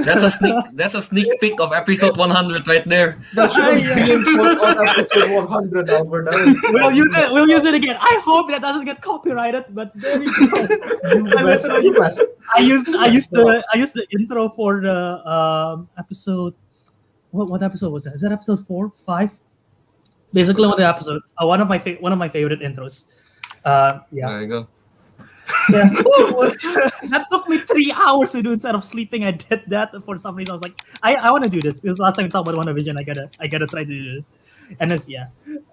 That's a sneak. That's a sneak peek of episode 100 right there. That should have been on episode 100, Albert. That We'll use it. We'll use it again. I hope that doesn't get copyrighted, but there we go. You messed- you. I used I used the I used the intro for the um, episode. What what episode was that? Is that episode four, five? Basically, one of the episode. Uh, one of my fa- one of my favorite intros. Uh, yeah, There you go. Yeah. that took me three hours to do instead of sleeping. I did that for some reason. I was like, I, I want to do this. This last time we talked about WandaVision. I gotta I gotta try to do this. And it's yeah.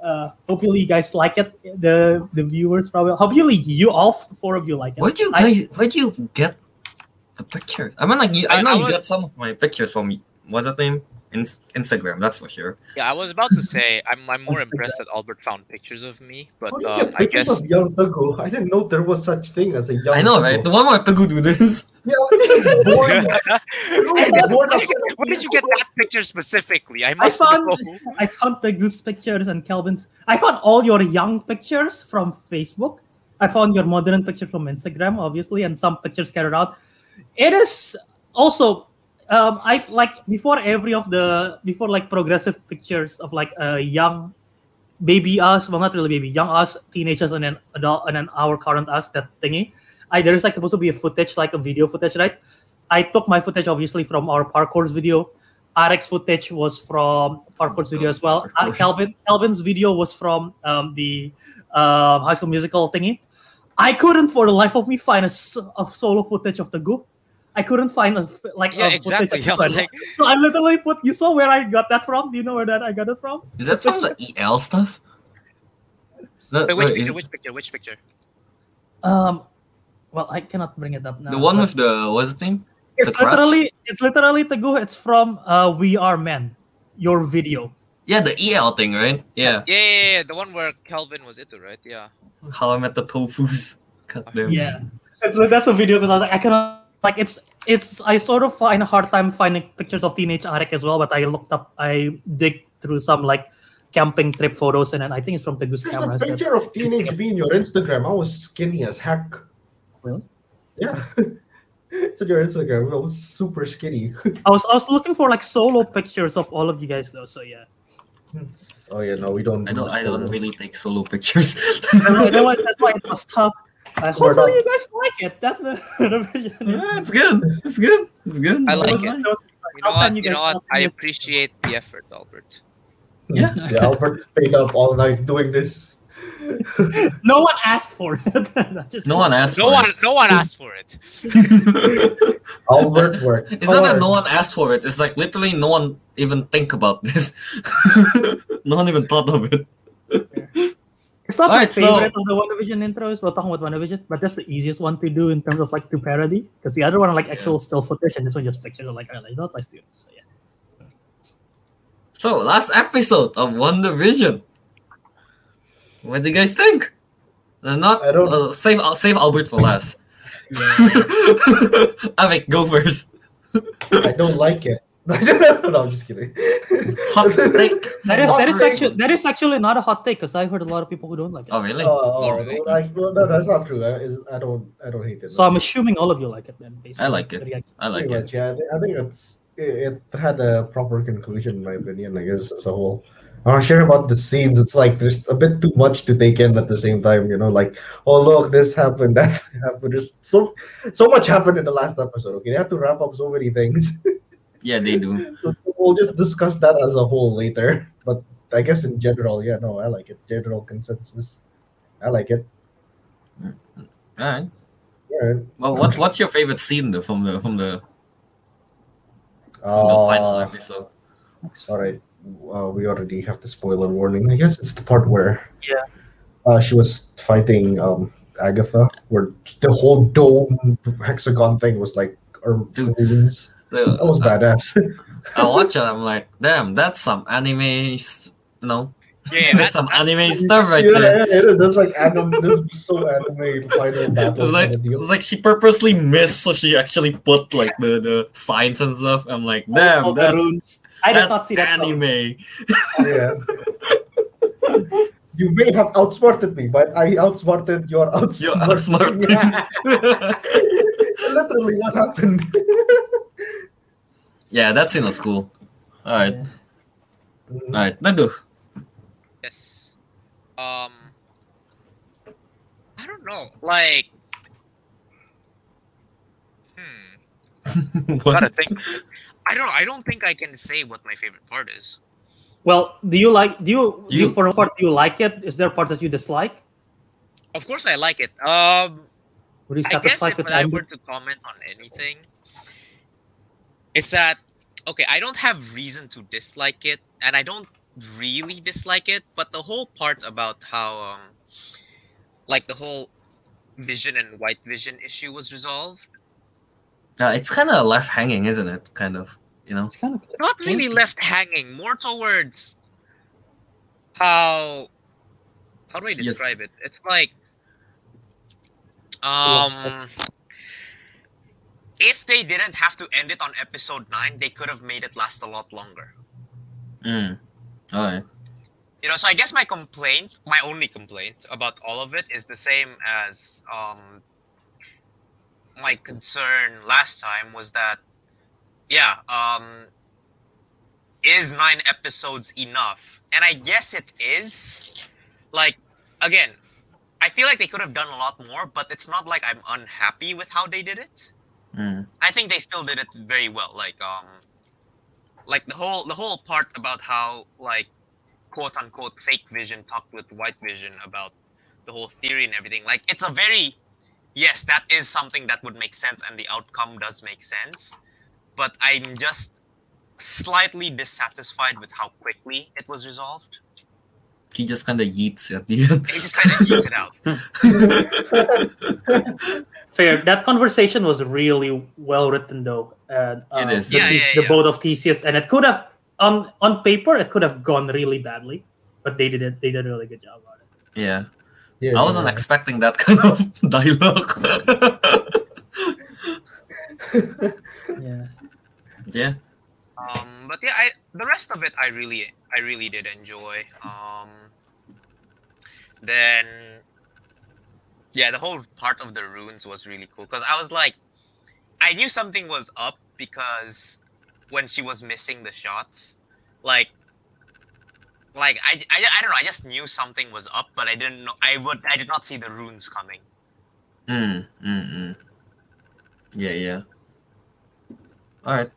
Uh, hopefully you guys like it. The the viewers probably. Hopefully you all four of you like it. Where do you I- guys? where do you get the picture? I mean, like, you, I I- know I you was- got some of my pictures from what's that name? In- Instagram, that's for sure. Yeah, I was about to say I'm I'm more Instagram. impressed that Albert found pictures of me, but How do you um, get I pictures guess of young Teguh? I didn't know there was such thing as a young I know, Teguh. right? The one where Teguh do this. Yeah, this born, born where, did you get, where did you get that picture specifically? I I found know. I found the goose pictures and Kelvin's. I found all your young pictures from Facebook. I found your modern picture from Instagram, obviously, and some pictures scattered out. It is also um, I like before every of the before like progressive pictures of like a young baby us, well not really baby, young us, teenagers, and then adult, and then our current us, that thingy. I there's like supposed to be a footage, like a video footage, right? I took my footage obviously from our parkour's video. Ariq's footage was from parkour's video as well. Uh, Parkour. Kelvin Kelvin's video was from um, the um High School Musical thingy. I couldn't for the life of me find a solo footage of the group. I couldn't find a f- like Yeah, a exactly. footage Yeah, like, so I literally put. You saw where I got that from? Do you know where that I got it from? Is that from the EL stuff? The, wait, which wait, picture? is- Which picture? Which picture? Um, well, I cannot bring it up now. the one but with the what's the name? it's the crutch? literally it's literally Teguh. It's from uh, We Are Men. Your video. Yeah, the EL thing, right? Yeah. Yeah, yeah, yeah, the one where Kelvin was it, right? Yeah. How I met the tofu's. Cut them. Yeah, it's, that's a video because I was like, I cannot like it's it's. I sort of find a hard time finding pictures of teenage Ariq as well. But I looked up, I dig through some like camping trip photos, and then I think it's from Teguh's There's camera. a picture of teenage me in your Instagram. I was skinny as heck. Really? Yeah. it's on your Instagram. I was super skinny. I was I was looking for like solo pictures of all of you guys though. So yeah. oh yeah, no, we don't. I do don't. I don't really take solo pictures. that was, that's why it was tough. We're hopefully you guys like it. That's the, the vision. yeah, it's good. It's good. It's good. I like it. nice. That was nice. You know what? You, you know what? I'll send I you guys- appreciate the effort, Albert. Yeah. Yeah, Albert stayed up all night doing this. No one asked for it. Just No one asked. No for one, no one asked for it. It. Albert worked. it's not that no one asked for it. It's like literally no one even think about this. no one even thought of it. It's not my Alright, so- favorite of the WandaVision intros. We're talking about WandaVision, but that's the easiest one to do in terms of like to parody. Because the other one are like actual still footage, and this one just fiction. Like, oh, you know what? Let's do this. So, yeah. So last episode of WandaVision. What do you guys think? Uh, not I don't- uh, save uh, save Albert for last. Avec, go first. I don't like it. No, I'm just kidding. Hot take. That is that is Not actually that is actually not a hot take because I heard a lot of people who don't like it. Oh really? Oh, oh, oh really? like, well, no, that's not true. I, I don't, I don't hate it. So I'm assuming all of you like it then. Basically. I like it. React- I like Pretty it. much, yeah. I think, I think it's it, it had a proper conclusion in my opinion. I guess as a whole. I'm not sure about the scenes. It's like there's a bit too much to take in at the same time. You know, like oh look, this happened, that happened. There's so so much happened in the last episode. Okay, they have to wrap up so many things. Yeah, they do. so we'll just discuss that as a whole later. But I guess in general, yeah, no, I like it. General consensus, I like it. Alright. Yeah. Well, what what's your favorite scene though from the from the from the final Uh, episode? All right, uh, we already have the spoiler warning. I guess it's the part where Yeah. uh, she was fighting um, Agatha, where the whole dome hexagon thing was like her Dude. wounds. The- That was badass. I watch it. I'm like, damn, that's some anime. s- You know, Yeah, that's some anime stuff right yeah, there. yeah, it is. That's like anime. This is so anime final It battle. was like kind of it deal. was like she purposely missed, so she actually put like the the signs and stuff. I'm like, oh, damn, all the that's runes. I did not see that. anime. yeah. You may have outsmarted me, but I outsmarted your outsmarting. You're outsmarting. Literally, what happened? Yeah, that scene was cool. All right, Yeah. all right, Nandu. yes. Um, I don't know. Like, hmm. What? Gotta think. I don't. I don't think I can say what my favorite part is. Well, do you like? Do you, do you You- for a part do you like it? Is there parts that you dislike? Of course, I like it. Um, Were you satisfied I guess satisfied if with I ending? were to comment on anything, it's that okay. I don't have reason to dislike it, and I don't really dislike it. But the whole part about how, um, like the whole Vision and White Vision issue was resolved, Uh, it's kind of left hanging, isn't it? Kind of, you know. It's kind of not really left hanging. More towards how how do I Yes. describe it? It's like um if they didn't have to end it on episode 9, they could have made it last a lot longer. Mm. All right. You know, so I guess my complaint, my only complaint about all of it is the same as um my concern last time was that yeah, um is 9 episodes enough? And I guess it is. Like again, I feel like they could have done a lot more, but it's not like I'm unhappy with how they did it. Mm. I think they still did it very well. Like um, like the whole the whole part about how like quote unquote fake Vision talked with White Vision about the whole theory and everything. Like it's a very yes, that is something that would make sense, and the outcome does make sense. But I'm just slightly dissatisfied with how quickly it was resolved. He just kind of yeets at the end. He just kind of yeeted it out. fair. That conversation was really well written, though. And uh, It is. The, Yeah, Th- yeah, the yeah. both of Theseus, and it could have on on paper it could have gone really badly, but they did it. They did a really good job on it. yeah, Yeah, I wasn't yeah. expecting that kind of dialogue. Yeah. yeah. Um, but yeah, I the rest of it I really I really did enjoy. Um, then yeah, the whole part of the runes was really cool because I was like, I knew something was up because when she was missing the shots, like. Like I, I, I don't know. I just knew something was up, but I didn't know. I would. I did not see the runes coming. Mm, mm, mm. Yeah, yeah. All right.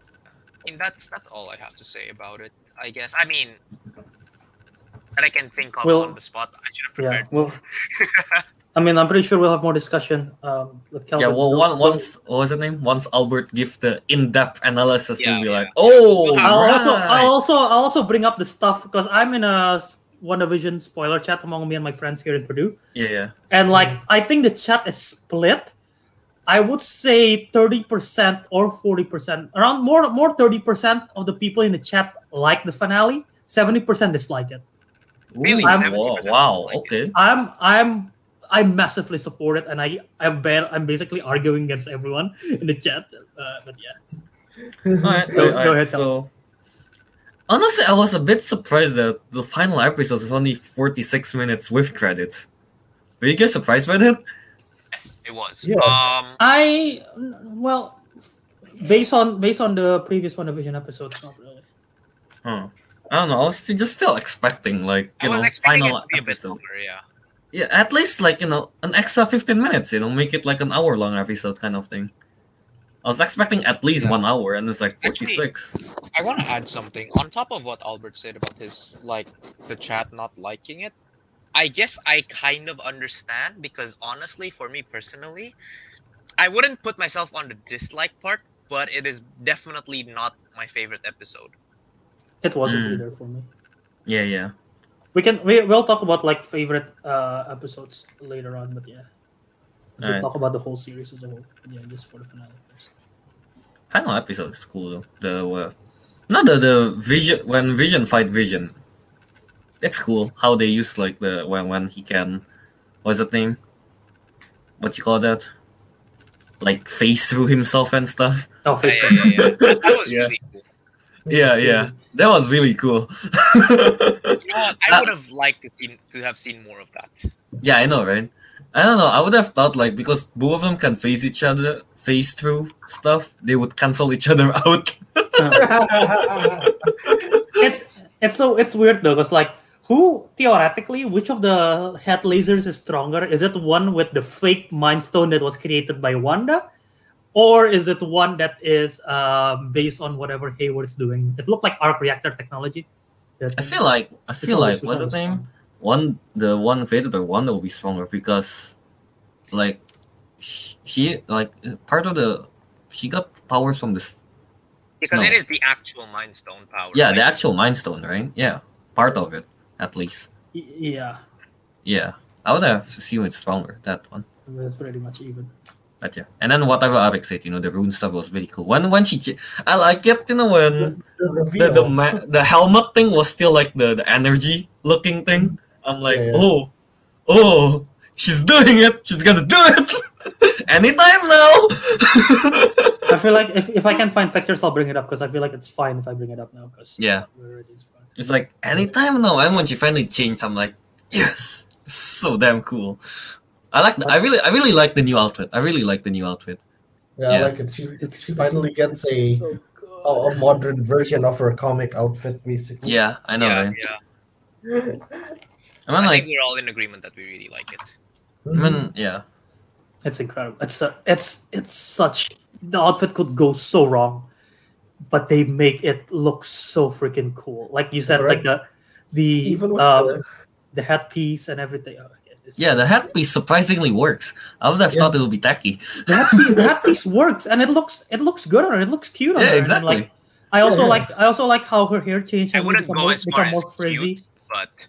I mean, that's that's all I have to say about it. I guess. I mean, that I can think of Well, on the spot. I should have Yeah. prepared. Well, I mean, I'm pretty sure we'll have more discussion um, with Kelvin. Yeah, well, We'll- one, once what was the name? Once Albert give the in-depth analysis, Yeah, we'll be yeah. like, oh, We'll have- I'll also. I'll also I'll also bring up the stuff because I'm in a s- WandaVision spoiler chat among me and my friends here in Purdue, Yeah, yeah. and like I think the chat is split. I would say thirty percent or forty percent, around more more thirty percent of the people in the chat like the finale. Seventy percent dislike it. Really? I'm- wow, 70% wow. like it. Okay. I'm I'm I massively support it, and I I'm ba- I'm basically arguing against everyone in the chat. Uh, but yeah, All right, Go- all right, go ahead, So, honestly, I was a bit surprised that the final episode is only 46 minutes with credits. Were you guys surprised by that? Yes, it was. Yeah. Um, I well, based on based on the previous WandaVision episodes, not really. Huh. I don't know. I was just still expecting, like, I you was know, expecting it final to be a bit episode. longer. Yeah. Yeah, at least, like, you know, an extra 15 minutes, you know, make it like an hour long episode kind of thing. I was expecting at least Yeah. one hour, and it's like Actually- 46. I want to add something on top of what Albert said about his like the chat not liking it. I guess I kind of understand because honestly, for me personally, I wouldn't put myself on the dislike part, but it is definitely not my favorite episode. It wasn't Hmm. either for me. Yeah, yeah. We can we will talk about like favorite uh episodes later on, but yeah, we'll Alright. talk about the whole series as a whole. But yeah, just for the finale first. Final episode is cool, though. The, uh, not the, the vision, when Vision fight Vision. It's cool how they use, like, the, when, when he can, what's that name? What you call that? Like, face through himself and stuff. Oh, face yeah, yeah, yeah. That was Yeah. really cool. Yeah, yeah. That was really cool. You know what? I uh, That- would have liked to, see, to have seen more of that. yeah, I know, right? I don't know. I would have thought like because both of them can face each other, face through stuff, they would cancel each other out. it's it's so it's weird though, because like who theoretically which of the head lasers is stronger? Is it one with the fake mind stone that was created by Wanda? Or is it one that is um, based on whatever Hayward's doing? It looked like arc reactor technology. I feel like I feel one like what's one the name? One the one created by Wanda will be stronger because, like, sh- she like part of the she got powers from this. Because No. it is the actual Mind Stone power. Yeah, right? the actual Mind Stone, right? Yeah, part of it at least. Y- Yeah, Yeah, I would have assumed it's stronger that one. that's pretty much even. But yeah, and then whatever Alex said, you know, the rune stuff was really cool. When when she, ch- I like it, you know, when the the ma- the helmet thing was still like the, the energy looking thing. I'm like, Yeah, yeah. oh, oh, she's doing it. She's gonna do it anytime now. I feel like if, if I can find pictures, I'll bring it up because I feel like it's fine if I bring it up now because yeah, we're already inspired. it's like anytime now. And when she finally changed, I'm like, yes, so damn cool. I like. The, I really, I really like the new outfit. I really like the new outfit. Yeah, Yeah. Like it. She, It's- she finally gets a, so a a modern version of her comic outfit, basically. Yeah, I know, yeah, right? yeah. I mean, I like, think we're all in agreement that we really like it. I mean, yeah, It's incredible. It's a, it's it's such the outfit could go so wrong, but they make it look so freaking cool. Like you said, like the the Even with um, the, the headpiece and everything. Okay, this- yeah. The headpiece surprisingly works. I would have Yeah. thought it would be tacky. the headpiece, the headpiece works and it looks it looks good on her. It looks cute on Yeah, her. and, exactly. Like, I also Yeah, yeah. like I also like how her hair changed I and wouldn't become go more, as far become as frizzy. cute, but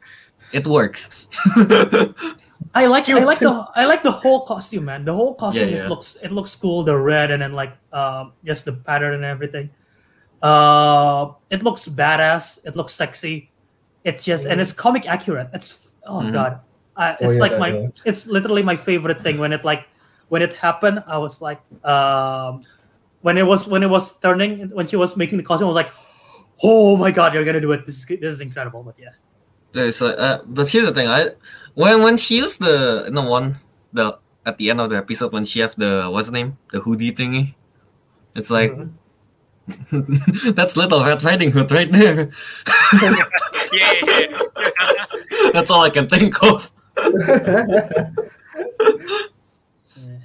It works. I like I like the I like the whole costume, man. The whole costume Yeah, just yeah. looks it looks cool. The red and then like um just the pattern and everything. Uh, it looks badass. It looks sexy. It's just and it's comic accurate. It's oh Mhm. god, uh, Oh, it's yeah, like my yeah. it's literally my favorite thing when it like when it happened. I was like um when it was when it was turning when she was making the costume. I was like, oh my god, you're gonna do it. This is this is incredible. But yeah. It's like, uh, but here's the thing. I when when she used the no one the at the end of the episode when she have the what's the name the hoodie thingy, it's like that's little Red Riding Hood right there. yeah, yeah, yeah. that's all I can think of.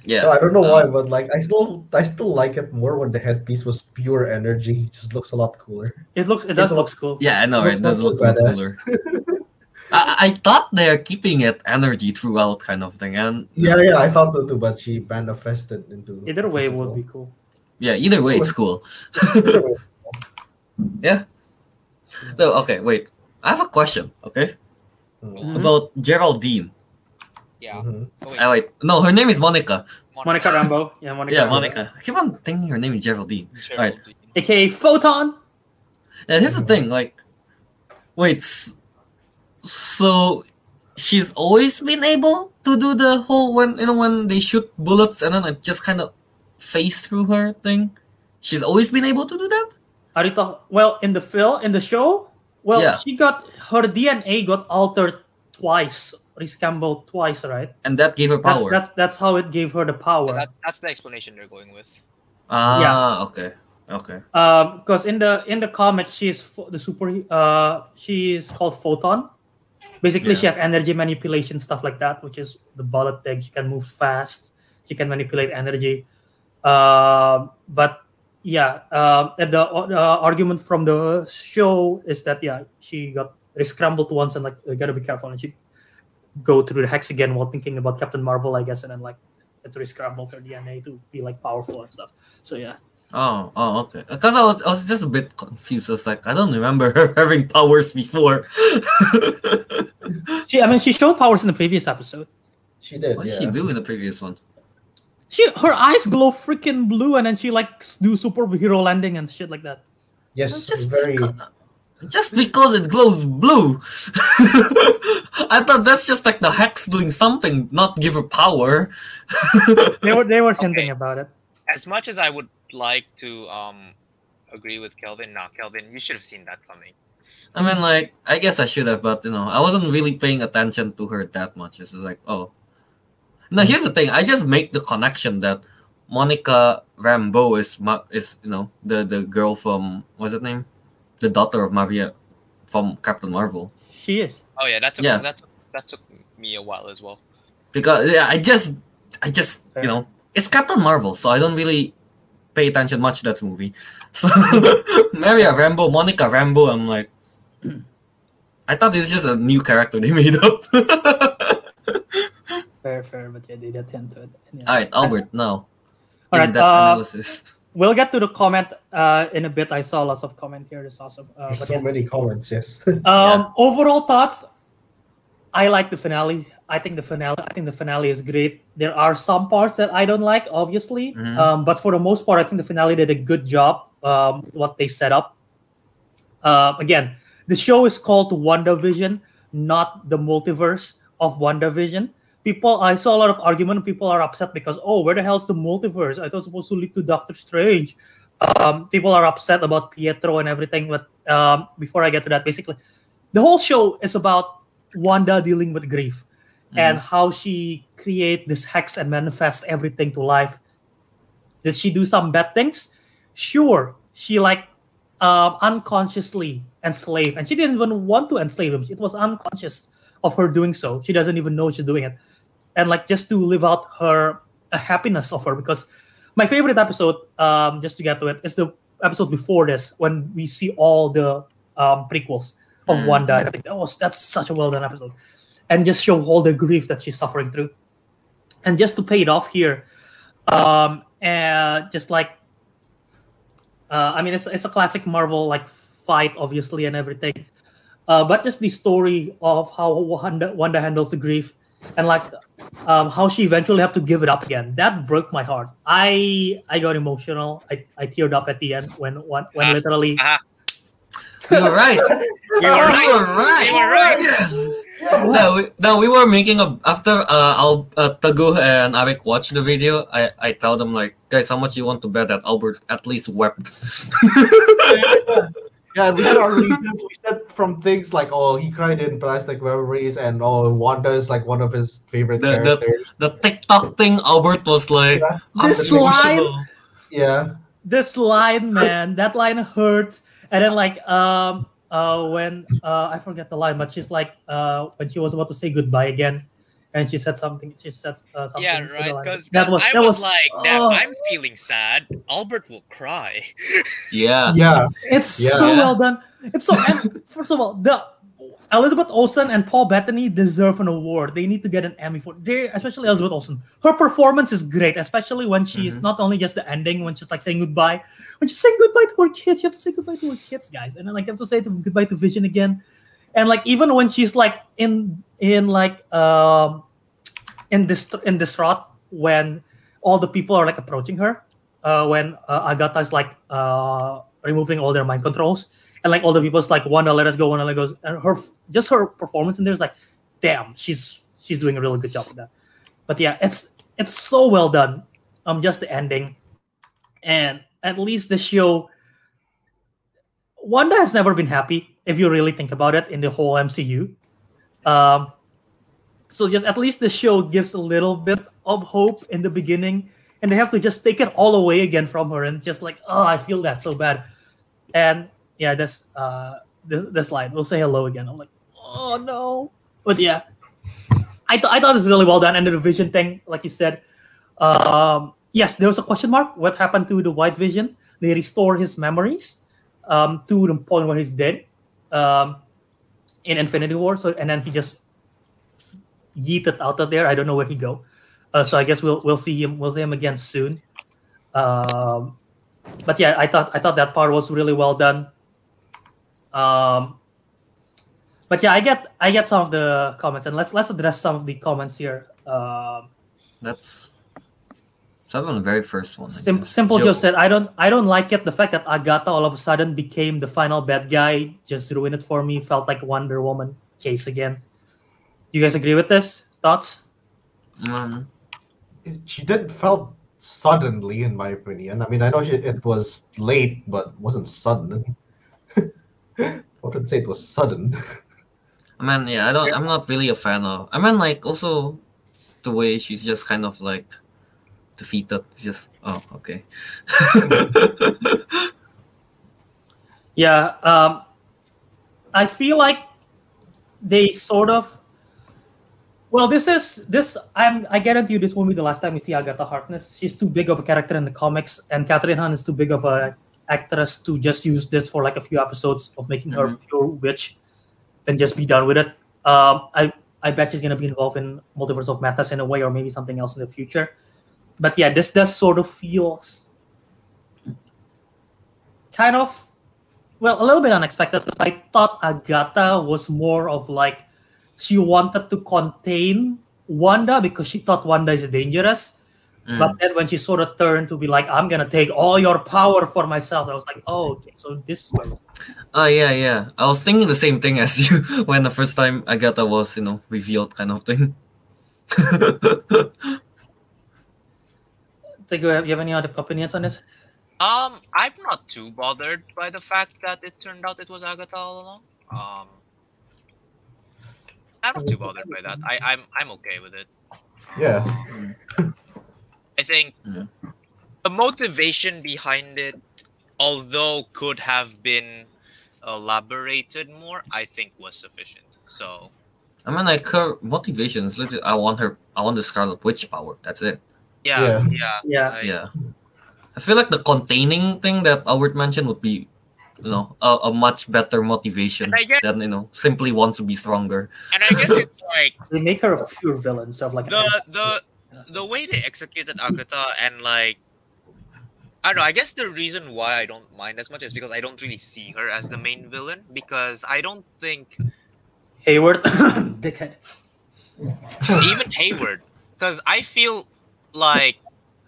Yeah. No, I don't know um, why, but like I still I still like it more when the headpiece was pure energy. It just looks a lot cooler. It looks it does look cool. Yeah, I know, right? It does not look so a lot badass. cooler. I, I thought they're keeping it energy throughout, kind of thing, and Yeah, yeah, I thought so too, but she manifested into. Either way physical. would be cool. yeah. Either way, it's cool. yeah. way. No, okay, wait. I have a question. Okay, Mhm. about Geraldine. Yeah. Mhm. Oh, wait, Oh, wait, no, her name is Monica. Monica Rambeau. Yeah, Monica. Yeah, Rambeau. Monica. I keep on thinking her name is Geraldine. Geraldine. AKA Photon. And here's the thing, like, wait, so she's always been able to do the whole when you know when they shoot bullets and then it just kind of phase through her thing. She's always been able to do that. Are you talk- Well, in the film, in the show, well, Yeah. she got her DNA got altered twice, rescrambled twice, right? and that gave her power. that's that's how it gave her the Yeah, power. that's that's the explanation they're going with. ah, okay, okay. Um, because in the in the comic, she's pho- the super. Uh, she is called Photon. Basically, she Yeah. have energy manipulation stuff like that, which is the bullet thing. She can move fast. She can manipulate energy. Um, but yeah, um, and the uh, argument from the show is that yeah, she got scrambled once and like you gotta be careful, and she go through the hex again while thinking about Captain Marvel, I guess, and then like it scrambled her DNA to be like powerful and stuff. So yeah. Oh, oh, okay. Because I was, I was just a bit confused. I was like, I don't remember her having powers before. She, I mean, she showed powers in the previous episode. She did. what yeah. did she do in the previous one? She, her eyes glow freaking blue, and then she like do superhero landing and shit like that. Yes, Just very. because, just because it glows blue. I thought that's just like the hex doing something, not give her power. They were, they were hinting Okay. about it. As much as I would like to um agree with Kelvin, nah, Kelvin, you should have seen that coming. I mean, like, I guess I should have, but you know, I wasn't really paying attention to her that much. It's just like, oh. Now here's the thing. I just make the connection that Monica Rambeau is is you know the the girl from what's her name, the daughter of Maria from Captain Marvel. She is. Oh yeah, that took Yeah. that took, that took me a while as well. Because yeah, I just I just you know it's Captain Marvel, so I don't really pay attention much to that movie. So Maria Rambeau, Monica Rambeau, I'm like, I thought it was just a new character they made up. Fair, fair, but yeah, they did hint to it. And, yeah. All right, Albert, now All right, in-depth uh, analysis. We'll get to the comment uh, in a bit. I saw lots of comment here. It's awesome. Uh, There's but so yeah. many comments. Yes. Um, overall thoughts. I like the finale. I think the finale. I think the finale is great. There are some parts that I don't like, obviously, Mhm. um, but for the most part, I think the finale did a good job. Um, what they set up. Uh, again, the show is called WandaVision, not the multiverse of WandaVision. People, I saw a lot of argument. People are upset because, oh, where the hell's the multiverse? I thought it was supposed to lead to Doctor Strange. Um, people are upset about Pietro and everything. But um, before I get to that, basically, the whole show is about Wanda dealing with grief and how she create this hex and manifest everything to life. Did she do some bad things? Sure. She like um, unconsciously enslaved, and she didn't even want to enslave him. It was unconscious of her doing so. She doesn't even know she's doing it, and like just to live out her a happiness of her. Because my favorite episode, um, just to get to it, is the episode before this when we see all the um, prequels of Mm. Wanda. And I think that was that's such a well done episode, and just show all the grief that she's suffering through, and just to pay it off here, um, and just like, uh, I mean, it's it's a classic Marvel like fight, obviously, and everything, uh, but just the story of how Wanda, Wanda handles the grief, and like um, how she eventually have to give it up again. That broke my heart. I I got emotional. I, I teared up at the end when when, when Ah. literally You were right. We were right. You were right. We were right. Yes. No, we, no, we were making a after uh, Al, uh Teguh and Ariq watched the video. I I tell them like, guys, how much you want to bet that Albert at least wept? Yeah, we had our reasons. We said from things like, oh, he cried in plastic memories, and oh, Wanda is like one of his favorite The- the- characters. the TikTok thing, Albert was like, Yeah. This line- Yeah, this line, man, that line hurts. And then like um uh when uh I forget the line, but she's like uh when she was about to say goodbye again, and she said something. She said uh, something. Yeah, right. Because that was I that was, was like, that oh. I'm feeling sad. Albert will cry. Yeah. yeah. It's Yeah. so well done. It's so and first of all, the Elizabeth Olsen and Paul Bettany deserve an award. They need to get an Emmy for they, especially Elizabeth Olsen. Her performance is great, especially when she is Mhm. not only just the ending, when she's like saying goodbye. When she's saying goodbye to her kids, you have to say goodbye to her kids, guys. And then like you have to say goodbye to Vision again. and like even when she's like in in like um in this in distraught when all the people are like approaching her uh when uh, agatha is like uh removing all their mind controls and like all the people's like wanda let us go wanda let go and her just her performance in there is like damn she's she's doing a really good job with that. But yeah it's it's so well done um just the ending. And at least the show wanda has never been happy if you really think about it in the whole mcu um so just at least the show gives a little bit of hope in the beginning and they have to just take it all away again from her and just like oh i feel that so bad. And yeah this uh this, this line we'll say hello again. I'm like oh no. But yeah. I, th- I thought it was really well done and the vision thing like you said um yes there was a question mark. What happened to the white vision? They restore his memories um to the point where he's dead. Um in infinity war so and then he just yeeted out of there. I don't know where he go. Uh, so I guess we'll we'll see him we'll see him again soon. Um, but yeah, I thought I thought that part was really well done. Um, but yeah, I get I get some of the comments, and let's let's address some of the comments here. Um, That's that on the very first one. Sim- Simple Joe- Joe said, "I don't, I don't like it. The fact that Agatha all of a sudden became the final bad guy just ruined it for me. Felt like Wonder Woman case again. Do you guys agree with this? Thoughts? Um, She did felt suddenly, in my opinion. I mean, I know she, it was late, but wasn't sudden. I wouldn't say it was sudden. I mean, yeah, I don't. I'm not really a fan of. I mean, like also the way she's just kind of like defeated. Just oh, okay. Yeah. Um, I feel like they sort of. Well, this is this. I'm. I guarantee you, this won't be the last time we see Agatha Harkness. She's too big of a character in the comics, and Kathryn Hahn is too big of a actress to just use this for like a few episodes of making her pure witch, and just be done with it. Um, I I bet she's gonna be involved in Multiverse of Madness in a way, or maybe something else in the future. But yeah, this does sort of feels kind of well, a little bit unexpected because I thought Agatha was more of like she wanted to contain Wanda because she thought Wanda is dangerous. Mm. But then when she sort of turned to be like, I'm gonna take all your power for myself, I was like, oh, okay, so this way. Oh yeah, yeah. I was thinking the same thing as you when the first time Agatha was, you know, revealed, kind of thing. Think you have, you have any other opinions on this? Um, I'm not too bothered by the fact that it turned out it was Agatha all along. Um, I'm not too bothered by that. I, I'm I'm okay with it. Yeah. I think Yeah. the motivation behind it, although could have been elaborated more, I think was sufficient. So I mean, like her motivation is literally, I want her, I want the Scarlet Witch power. That's it. Yeah, Yeah. yeah, Yeah. I- Yeah. I feel like the containing thing that Albert mentioned would be, you know, a, a much better motivation And I get- than you know simply wants to be stronger. And I guess it's like They make her a pure villain, so like the the the way they executed Agatha and like I don't know, I guess the reason why I don't mind as much is because I don't really see her as the main villain because I don't think Hayward, dickhead. even Hayward because I feel like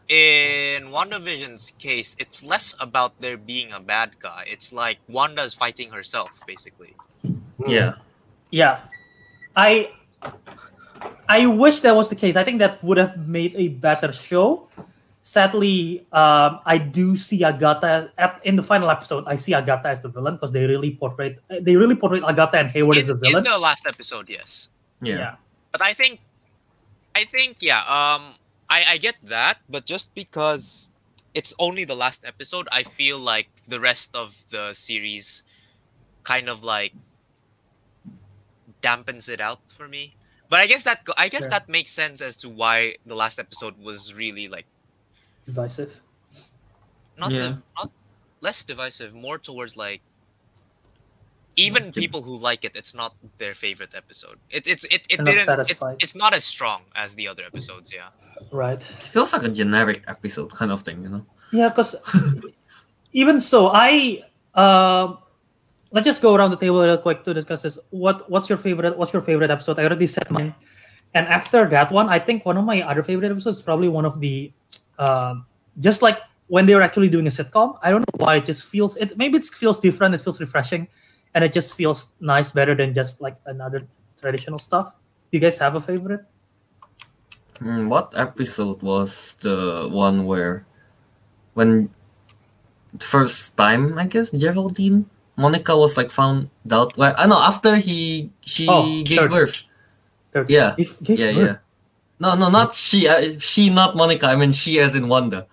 in WandaVision's case it's less about there being a bad guy. It's like Wanda's fighting herself basically. Yeah. Yeah, I I wish that was the case. I think that would have made a better show. Sadly, um, I do see Agatha at, in the final episode. I see Agatha as the villain because they really portrayed they really portrayed Agatha and Hayward In, as the in the last episode, yes. Yeah. but I think, I think yeah. Um, I I get that, but just because it's only the last episode, I feel like the rest of the series, kind of like, dampens it out for me. But I guess that I guess Sure. that makes sense as to why the last episode was really like Divisive. not Yeah. the, not less divisive, more towards like. Even people who like it, it's not their favorite episode. It, it's it, it not didn't. It's, it's not as strong as the other episodes. Yeah. Right. It feels like a generic episode kind of thing, you know. Yeah, because even so, I um let's just go around the table real quick to discuss this. What what's your favorite? What's your favorite episode? I already said mine. And after that one, I think one of my other favorite episodes is probably one of the, um, just like when they were actually doing a sitcom. I don't know why it just feels it. Maybe it feels different. It feels refreshing, and it just feels nice, better than just like another traditional stuff. Do you guys have a favorite? Hmm, what episode was the one where, when, the first time I guess Geraldine Monica was like found out. Well, I know after he she Oh, gave third. birth. Third. Yeah, gave yeah, birth. yeah. No, no, not she. Uh, she, not Monica. I mean, she as in Wanda.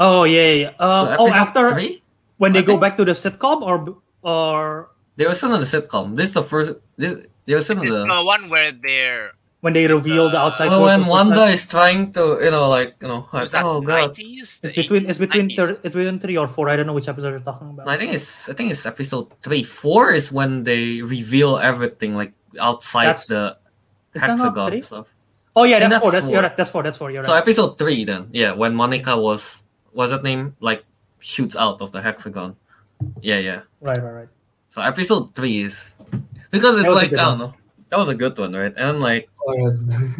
Oh yeah, yeah. Um, So oh, after three, when they I go think- back to the sitcom, or or they were still on the sitcom. This is the first. This, they were still on It's the. the one where they're when they reveal the outside Well, world when for the first Wanda is trying to, you know, like, you know, like, that oh god, 90s? It's between it's between thir- it's between three or four. I don't know which episode you're talking about. I think it's I think it's episode three. Four is when they reveal everything, like outside That's- the Is that hexagon stuff. Oh yeah, think that's, four. that's That's you're four. right. That's four. That's four. You're So episode three, then yeah, when Monica was what's that name like shoots out of the hexagon. Yeah, yeah. right, right, right. So episode three is because it's That was a like I don't one. know. That was a good one, right? And like Oh, yeah.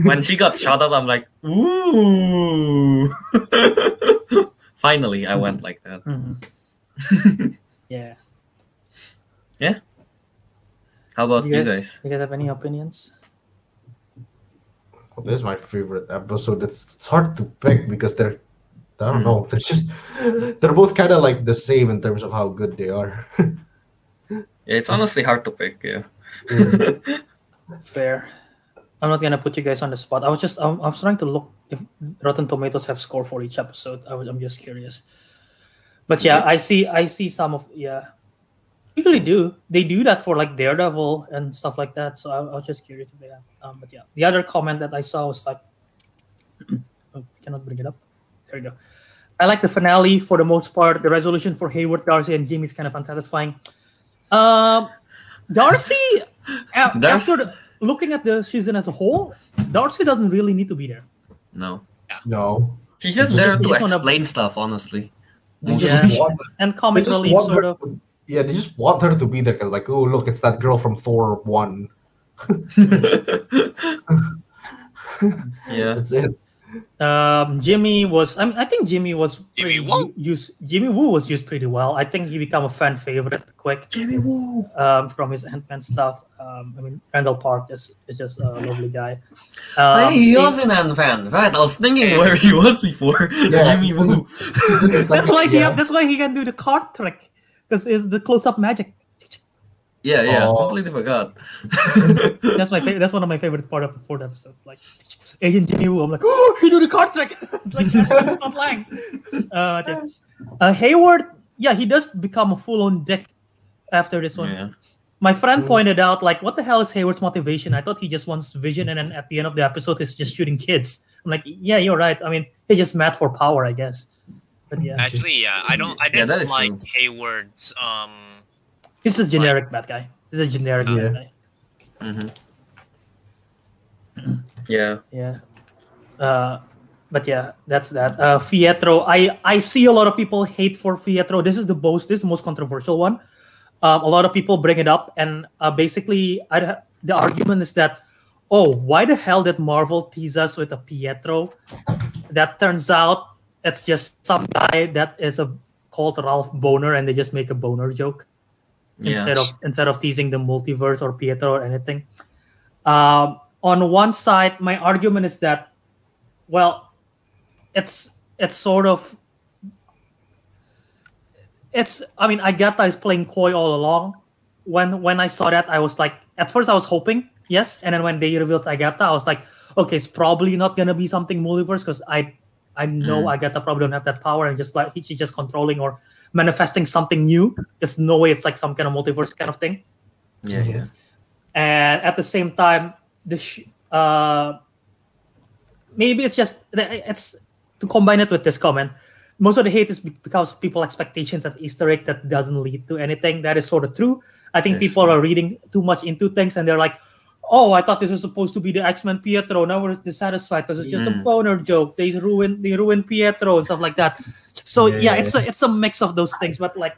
when she got shot at, I'm like, ooh. Finally, I went like that. Mhm. yeah. How about You you guys, guys? you guys have any opinions? This is my favorite episode. It's, it's hard to pick because they're I don't Hmm. know. They're just they're both kind of like the same in terms of how good they are. Yeah, it's honestly hard to pick. Yeah. Fair. I'm not gonna put you guys on the spot. I was just I'm, I was trying to look if Rotten Tomatoes have score for each episode. I was, I'm just curious. But yeah, I see I see some of yeah. Usually do they do that for like Daredevil and stuff like that? So I, I was just curious if they have. Um, but yeah, the other comment that I saw was like, oh, cannot bring it up. There you go. I like the finale for the most part. The resolution for Hayward, Darcy, and Jimmy is kind of unsatisfying. Um, Darcy, Darcy- after the, looking at the season as a whole, Darcy doesn't really need to be there. No. no, She's just there just- to they just wanna- explain stuff, honestly. Yeah. of just want, And they comic relief, sort her. of. To, yeah, they just want her to be there because like, oh look, it's that girl from Thor one. yeah. That's it. Um, Jimmy was. I mean, I think Jimmy was Jimmy pretty Woo? used. Jimmy Woo was used pretty well. I think he became a fan favorite quick. Jimmy Woo. Um, from his Ant Man stuff. Um, I mean, Randall Park is, is just a lovely guy. Um, hey, he he- was an Ant fan, right? I was thinking where he was before. Yeah, Jimmy Woo. that's why he. Yeah. That's why he can do the card trick because it's the close up magic. Yeah, yeah. Oh. Completely forgot. That's my favorite. That's one of my favorite part of the fourth episode. Like Agent Jimmy Woo. I'm like, oh, he do the card trick. It's like it's not lying. Uh, yeah. uh, Hayward. Yeah, he does become a full on dick after this one. yeah. My friend pointed out, like, what the hell is Hayward's motivation? I thought he just wants vision, and then at the end of the episode, he's just shooting kids. I'm like, yeah, you're right. I mean, he's just mad for power, I guess. But yeah, Actually, yeah, I don't. I Yeah, that didn't is like true. Hayward's. Um, he's just generic bad guy. He's a generic Yeah. bad guy. hmm Yeah. Yeah. Uh, but yeah, that's that. Uh, Fietro. I I see a lot of people hate for Fietro. This is the most. This is the most controversial one. Um, a lot of people bring it up, and uh, basically, I, the argument is that, oh, why the hell did Marvel tease us with a Pietro? That turns out it's just some guy that is a called Ralph Bohner, and they just make a boner joke Yeah. instead of instead of teasing the multiverse or Pietro or anything. Um, on one side, my argument is that, well, it's it's sort of it's. I mean, Agatha is playing coy all along. When when I saw that, I was like, at first I was hoping yes, and then when they revealed Agatha, I was like, okay, it's probably not gonna be something multiverse because I I know Mm. Agatha probably don't have that power and just like she's just controlling or manifesting something new. There's no way it's like some kind of multiverse kind of thing. Yeah, yeah. And at the same time, the sh- uh, maybe it's just it's to combine it with this comment. Most of the hate is because of people expectations at Easter egg that doesn't lead to anything. That is sort of true. I think people are reading too much into things and they're like, "Oh, I thought this was supposed to be the X Men Pietro. Now we're dissatisfied because it's just a Mm. boner joke. They ruin they ruin Pietro and stuff like that." So Yeah, yeah, yeah. it's a it's a mix of those things. But like,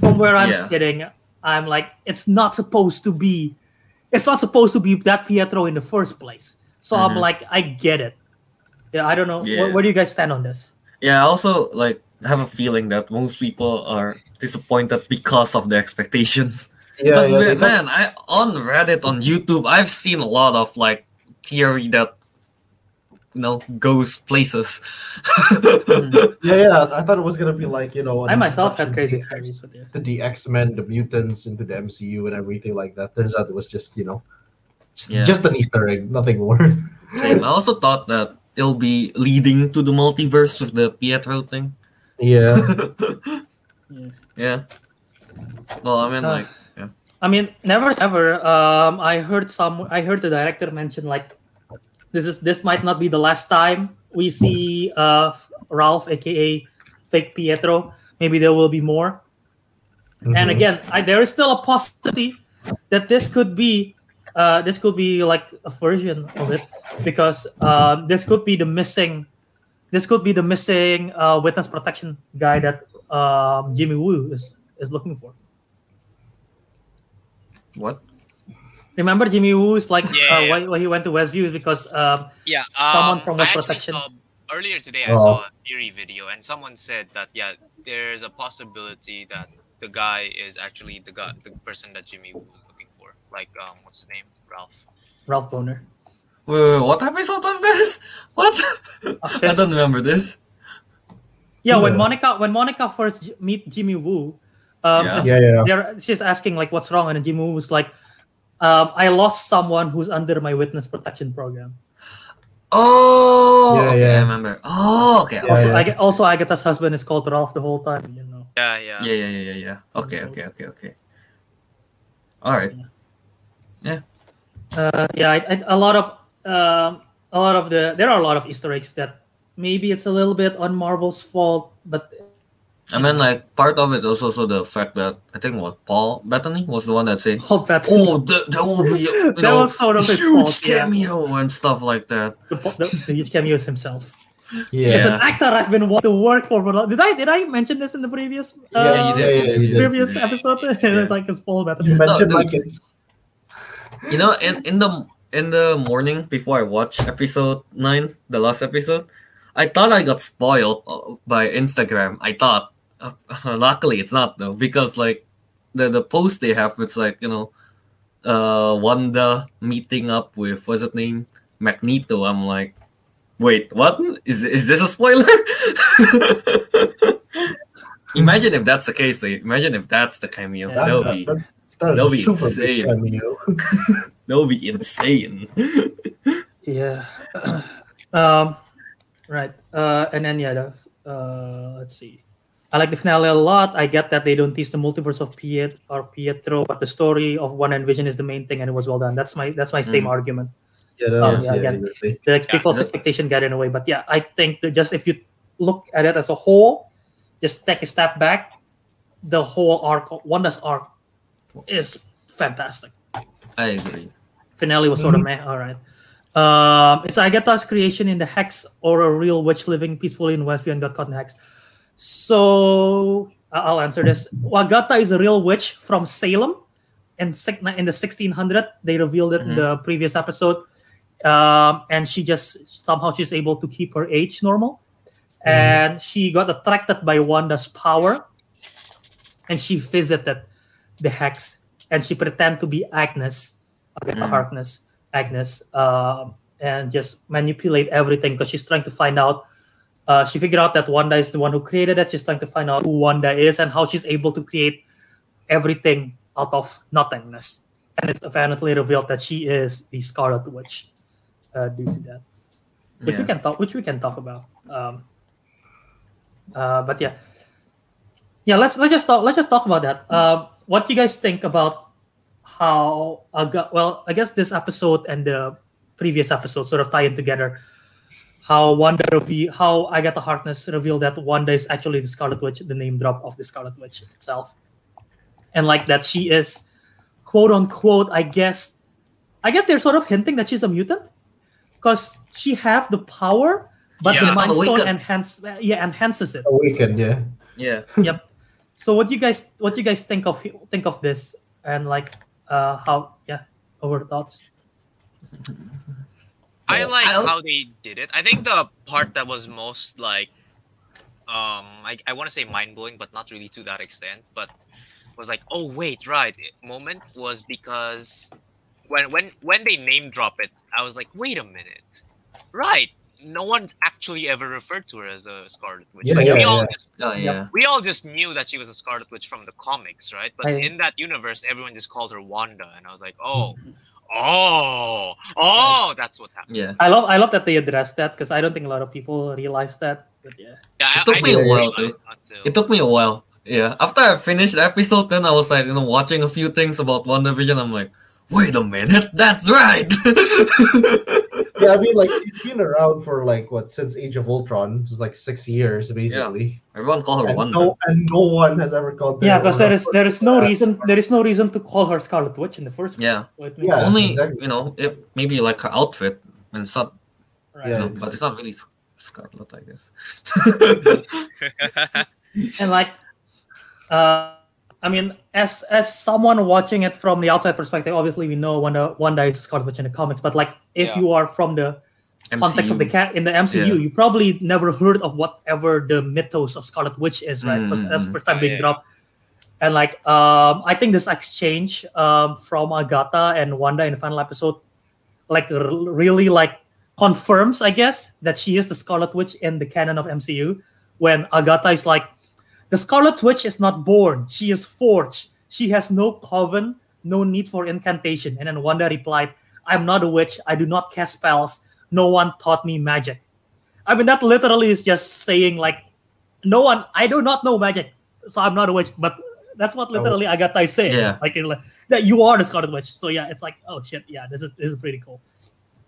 from where I'm Yeah. sitting, I'm like, it's not supposed to be, it's not supposed to be that Pietro in the first place. So I'm Mhm. like, I get it. Yeah, I don't know. Yeah. Where, where do you guys stand on this? Yeah, I also like have a feeling that most people are disappointed because of the expectations. Yeah, Because yeah, man, that's- man, I on Reddit on YouTube, I've seen a lot of like theory that you know goes places. yeah, yeah. I thought it was gonna be like you know. I myself had crazy to the theories. X- yeah. To the X Men, the mutants into the MCU and everything like that. Turns out it was just you know, just, Yeah. just an Easter egg, nothing more. Same. I also thought that it'll be leading to the multiverse with the Pietro thing. yeah. yeah. Well, I mean, Uh, like, I mean, never ever. Um, I heard some. I heard the director mention like, this is this might not be the last time we see uh Ralph, aka fake Pietro. Maybe there will be more. And Mhm. again, I, there is still a possibility that this could be, uh, this could be like a version of it, because uh, this could be the missing, this could be the missing uh, witness protection guy that um, Jimmy Woo is is looking for. what? Remember Jimmy Woo is like Yeah, uh, yeah, why, why he went to Westview is because um, Yeah, Someone um, from I West Protection. saw- earlier today, I Oh. saw a theory video, and someone said that yeah, there's a possibility that the guy is actually the guy, the person that Jimmy Woo was looking for. Like, um, what's his name? Ralph. Ralph Bohner. Wait, wait, wait, what episode was this? What? I don't remember this. Yeah, when Monica when Monica first j- meet Jimmy Woo, um, Yeah. and Yeah, yeah. she's asking like what's wrong, and Jimmy Woo was like, um, I lost someone who's under my witness protection program. Oh, Yeah, okay, yeah. I remember. Oh, okay. Yeah, also, yeah. I get, also Agatha's husband is called Ralph the whole time. You know. Yeah, yeah. Yeah, yeah, yeah, yeah, yeah. Okay, okay, okay, okay. All right. Yeah. Uh, yeah, I, I, a lot of um, a lot of the there are a lot of Easter eggs that maybe it's a little bit on Marvel's fault, but I mean, like part of it is also the fact that I think what Paul Bettany was the one that said, hope that "Oh, th- there will be you That know, was sort of his huge fault, yeah. cameo and stuff like that." the, the, the huge cameos himself. Yeah. As an actor, I've been wanting to work for. for a lot- Did I did I mention this in the previous uh, Yeah, you did. yeah, yeah, you did. previous Yeah. episode? Yeah. like it's Paul You Bettany. mentioned dude. like it's You know, in in the in the morning before I watched episode nine, the last episode, I thought I got spoiled uh, by Instagram. I thought, uh, luckily it's not though, because like the the post they have, it's like you know, uh, Wanda meeting up with what's his name, Magneto. I'm like, wait, what is is this a spoiler? Imagine if that's the case. Like, imagine if that's the cameo. Yeah, that, that would that, be that, that that'll be a super big insane. cameo. that would be insane. Yeah. um, right. Uh, and then yeah, the, uh, let's see. I like the finale a lot. I get that they don't tease the multiverse of Piet or Pietro, but the story of Wanda and Vision is the main thing, and it was well done. That's my that's my same Mm. argument. Yeah, that Oh, was, yeah, yeah, again. exactly. The people's that- expectation got in the way, but yeah, I think that just if you look at it as a whole, just take a step back, the whole arc, Wanda's arc, is fantastic. I agree. finale was sort of meh. All right. Um, is Agatha's creation in the hex or a real witch living peacefully in Westview and got caught in the hex? So I'll answer this. Wagata is a real witch from Salem in in the 1600. They revealed it in the previous episode, um, and she just somehow she's able to keep her age normal, and she got attracted by Wanda's power, and she visited the hex, and she pretended to be Agnes, Agatha Mm. Harkness, Agnes, um, and just manipulate everything because she's trying to find out. Uh, she figured out that Wanda is the one who created it. She's trying to find out who Wanda is and how she's able to create everything out of nothingness. And it's apparently revealed that she is the Scarlet Witch uh, due to that, which we can talk, which we can talk about. Um, uh, but yeah, yeah. Let's let's just talk. Let's just talk about that. Um, what do you guys think about how? Aga- well, I guess this episode and the previous episode sort of tie in together. How Wanda reve- how Agatha Harkness revealed that Wanda is actually the Scarlet Witch, the name drop of the Scarlet Witch itself, and like that she is, quote unquote, I guess, I guess they're sort of hinting that she's a mutant, because she have the power, but Yeah, the Mind Stone awakened. enhance, yeah, enhances it. Awakened, yeah. Yeah. Yep. So what you guys what you guys think of think of this and like uh how yeah over thoughts. I like I'll- how they did it. I think the part that was most like, um, I, I want to say mind blowing, but not really to that extent. But was like, oh wait, right. Moment was because when when when they name drop it, I was like, wait a minute, right? No one's actually ever referred to her as a Scarlet Witch. Yeah, like, yeah, we all just Oh yeah. we all just knew that she was a Scarlet Witch from the comics, right? But I- in that universe, everyone just called her Wanda, and I was like, oh, oh, oh, that's what happened. Yeah. I love I love that they addressed that because I don't think a lot of people realize that. But yeah. Yeah, It took I, me I a didn't while, realize dude. It took me a while. Yeah. After I finished the episode, then I was like, you know, watching a few things about WandaVision. I'm like, wait a minute, that's right. Yeah, I mean, like she's been around for like what since Age of Ultron, which is like six years basically. Yeah. Everyone call her And Wanda. no, and no one has ever called. Her. Yeah, because there is there is no reason there is no reason to call her Scarlet Witch in the first place. Yeah. So it makes Yeah, Only exactly. you know, if maybe like her outfit and stuff, right? Yeah. you know, but it's not really Scarlet, I guess. and like uh i mean as as someone watching it from the outside perspective obviously we know wanda wanda is scarlet witch in the comics but like if Yeah. you are from the context of the cat in the mcu Yeah. you probably never heard of whatever the mythos of scarlet witch is right because that's the Mm, first time Oh, being yeah. dropped and like um i think this exchange um from agatha and wanda in the final episode like r- really like confirms i guess that she is the scarlet witch in the canon of mcu when agatha is like the Scarlet Witch is not born. She is forged. She has no coven, no need for incantation. And then Wanda replied, I'm not a witch. I do not cast spells. No one taught me magic. I mean, that literally is just saying, like, no one, I do not know magic. So I'm not a witch. But that's what oh. literally Agatha is saying. Yeah. Like, in, like, that you are the Scarlet Witch. So yeah, it's like, oh shit, yeah, this is, this is pretty cool.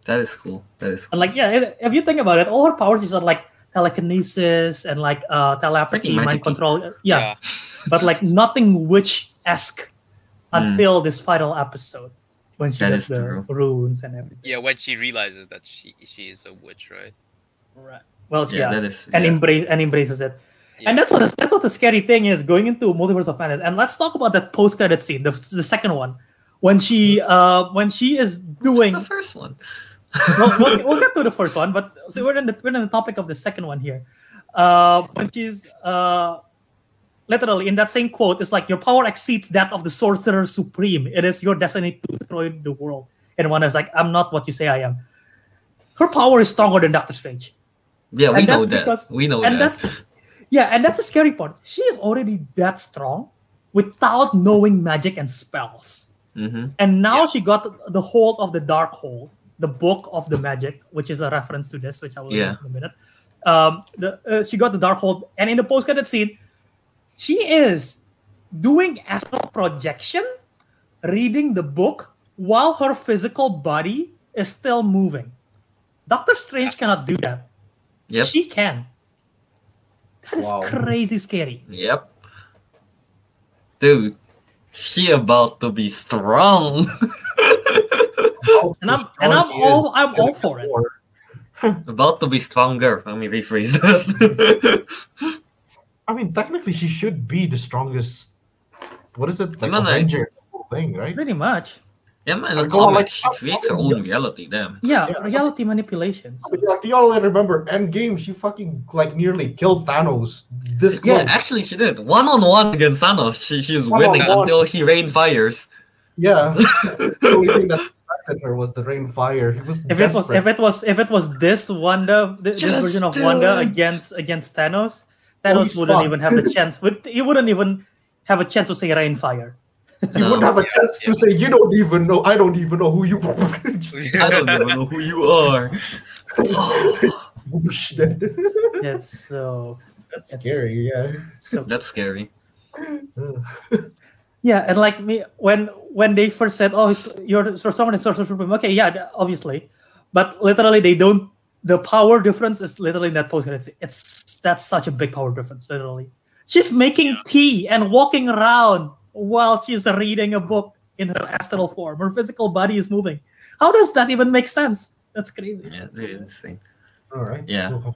That is cool. That is cool. And like, yeah, if- if you think about it, all her powers is like telekinesis and like uh telepathy, mind control. Yeah, but like nothing witch-esque Hmm. until this final episode when she That gets the true. runes and everything. Yeah, when she realizes that she she is a witch, right? Right. Well, Yeah, yeah, that is. and yeah. embrace and embraces it. Yeah. And that's what the, that's what the scary thing is going into multiverse of madness. And let's talk about that post credit scene, the, the second one, when she uh when she is doing the first one. We'll, we'll, we'll get to the first one, but so we're in the we're in the topic of the second one here. Uh, when she's uh, literally in that same quote, it's like your power exceeds that of the sorcerer supreme. It is your destiny to destroy the world. And one is like, I'm not what you say I am. Her power is stronger than Doctor Strange, Yeah, we And know that. because- we know and that. that's yeah, and that's the scary part. She is already that strong without knowing magic and spells. hmm And now Yeah. she got the hold of the Darkhold, the book of the magic, which is a reference to this, which I will Yeah. use in a minute. Um, the, uh, she got the Darkhold, and in the post credit scene, she is doing astral projection, reading the book while her physical body is still moving. Doctor Strange cannot do that. Yep. She can. That is Wow. crazy scary. Yep. Dude, she about to be strong. How And I'm and I'm strong he is all I'm all for it. about to be stronger. Let me rephrase that. I mean, technically, she should be the strongest. What is it? Like Man, I- Avenger whole thing, right? Pretty much. yeah, man, Or the go like, she creates her own reality, damn. Yeah, Yeah. reality manipulations. I mean, like, do y'all remember Endgame? She fucking like nearly killed Thanos. This Yeah, close. actually, she did. One on one against Thanos. She, she's winning One-on-one. until he rain fires. Yeah. the only thing that distracted her was the rain fire. He was if it was if it was if it was this Wanda th- this version of do Wanda it. against against Thanos, Thanos he's wouldn't fucked. even have the chance. Would he wouldn't even have a chance to say rain fire. you No. wouldn't have a Yeah, chance to say you don't even know. I don't even know who you. Are. I don't even know who you are. Whoosh, then. That's so That's It's- scary. Yeah. so That's scary. yeah, and like me when when they first said, "Oh, he's- you're so stronger than Sorcerer Supreme," okay, yeah, obviously, but literally they don't. The power difference is literally in that post. It's it's that's such a big power difference. Literally, she's making tea and walking around while she's reading a book in her astral form. Her physical body is moving. How does that even make sense? That's crazy. Yeah, it's insane. All right. Yeah. Cool.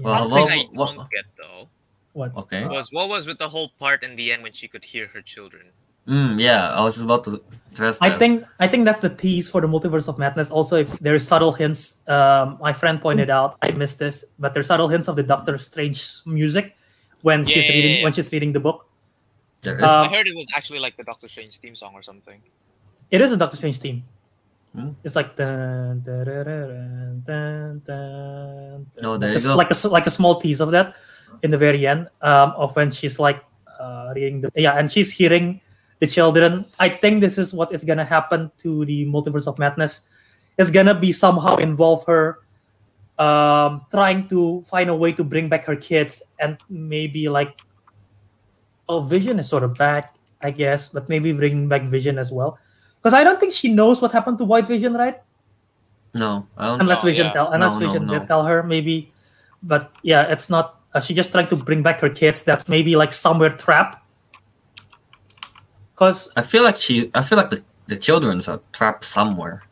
Well, One well, thing I well, don't get though What? Okay. Was what was with the whole part in the end when she could hear her children? Mm, yeah, I was about to address that. I think I think that's the tease for the multiverse of madness. Also, if there's subtle hints, um, my friend pointed out, I missed this, but there's subtle hints of the Doctor Strange music when she's Yeah, yeah, reading yeah. when she's reading the book. there is. Um, I heard it was actually like the Doctor Strange theme song or something. It is a Doctor Strange theme. Hmm. It's like dun, dun, dun, dun, dun, dun, Oh, dun. there you go. like a s- like a small tease of that in the very end um, of when she's like uh, reading the yeah, and she's hearing the children. I think this is what is gonna happen to the multiverse of madness. It's gonna be somehow involve her um, trying to find a way to bring back her kids and maybe like oh vision is sort of back i guess but maybe bring back vision as well because i don't think she knows what happened to white vision right no, I don't. unless Oh, vision yeah. tell unless No, no, vision no. did tell her maybe but yeah it's not uh, she's just trying to bring back her kids that's maybe like somewhere trapped because I feel like she. I feel like the the childrens are trapped somewhere.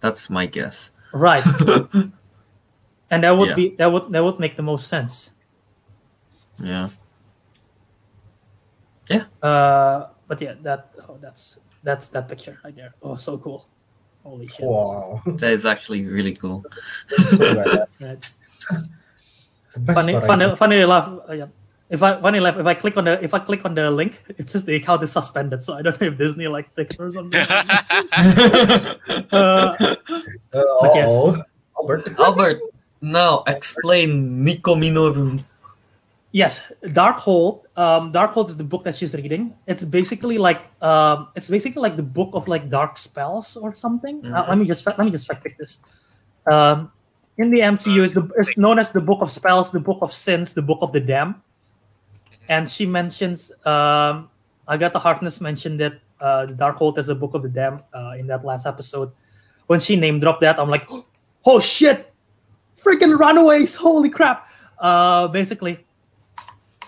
That's my guess. right and that would Yeah. be that would that would make the most sense yeah. Yeah. Uh but yeah that oh, that's that's that picture right there oh so cool holy shit Wow. That is actually really cool. Right. Funny, funny, funny enough, uh, yeah. If I funny enough, if I click on the if I click on the link, it says the account is suspended. So I don't know if Disney like took it or something. uh, Uh, Okay. Albert. Albert, now explain Nico Minoru. yes, Darkhold. Um, Darkhold is the book that she's reading. It's basically like um, it's basically like the book of like dark spells or something. Uh, let me just fa- let me just fact check this. Um, in the MCU, is the it's known as the book of spells, the book of sins, the book of the damned. And she mentions um agatha harkness mentioned that uh darkhold is a book of the damned uh, in that last episode. When she name dropped that i'm like oh shit! Freaking runaways! Holy crap! Uh basically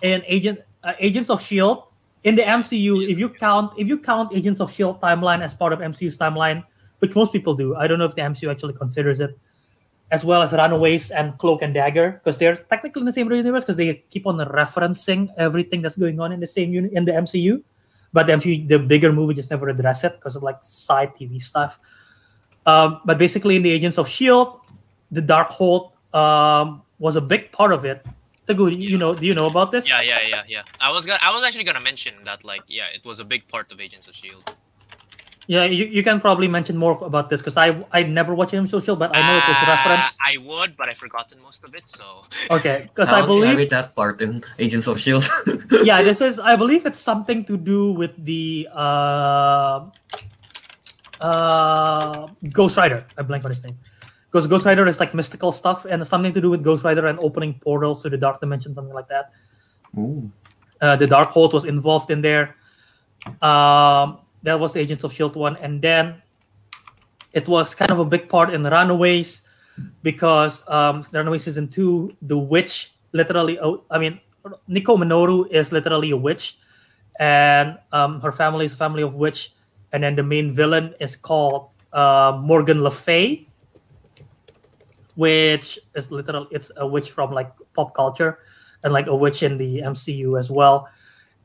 and agent uh, agents of shield in the mcu if you count if you count agents of shield timeline as part of mcu's timeline which most people do i don't know if the mcu actually considers it as well as Runaways and Cloak and Dagger, because they're technically in the same universe because they keep on referencing everything that's going on in the same unit in the MCU. But the MCU, the bigger movie just never address it because of like side TV stuff. Um, but basically, in the Agents of Shield, the Darkhold um, was a big part of it. Teguh, you know, do you know about this? Yeah, yeah, yeah, yeah. I was gonna, I was actually gonna mention that, like, yeah, it was a big part of Agents of Shield. Yeah, you, you can probably mention more about this because I I never watched Agents social, but I know it was Uh, referenced. I would, but I've forgotten most of it. So Okay, because I believe carry that part in Agents of Shield. yeah, this is. I believe it's something to do with the uh, uh, Ghost Rider. I blank on his name. Because Ghost Rider is like mystical stuff, and it's something to do with Ghost Rider and opening portals to the dark dimension, something like that. Ooh. Uh, the Darkhold was involved in there. Um, that was Agents of Shield one, and then it was kind of a big part in Runaways because um, Runaways season two, the witch literally. Oh, I mean, Nico Minoru is literally a witch, and um, her family is a family of witch, and then the main villain is called uh, Morgan Le Fay, which is literally it's a witch from like pop culture, and like a witch in the MCU as well,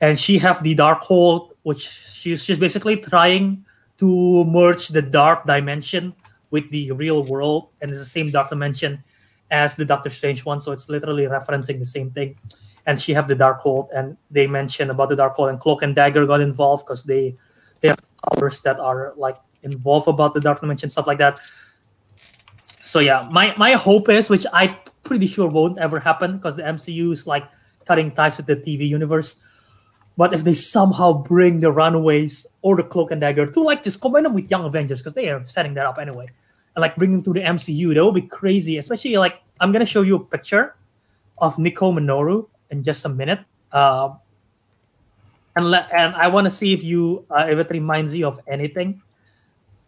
and she have the dark hold, which she's she's basically trying to merge the dark dimension with the real world, and it's the same dark dimension as the Doctor Strange one, so it's literally referencing the same thing. And she have the dark hold, and they mention about the dark hold, and Cloak and Dagger got involved because they they have powers that are like involved about the dark dimension stuff like that. So yeah, my my hope is, which I pretty sure won't ever happen because the MCU is like cutting ties with the TV universe. But if they somehow bring the Runaways or the Cloak and Dagger to like just combine them with Young Avengers because they are setting that up anyway, and like bring them to the MCU, that would be crazy. Especially like I'm gonna show you a picture of Nico Minoru in just a minute. Um, and le- and I want to see if you uh, if it reminds you of anything.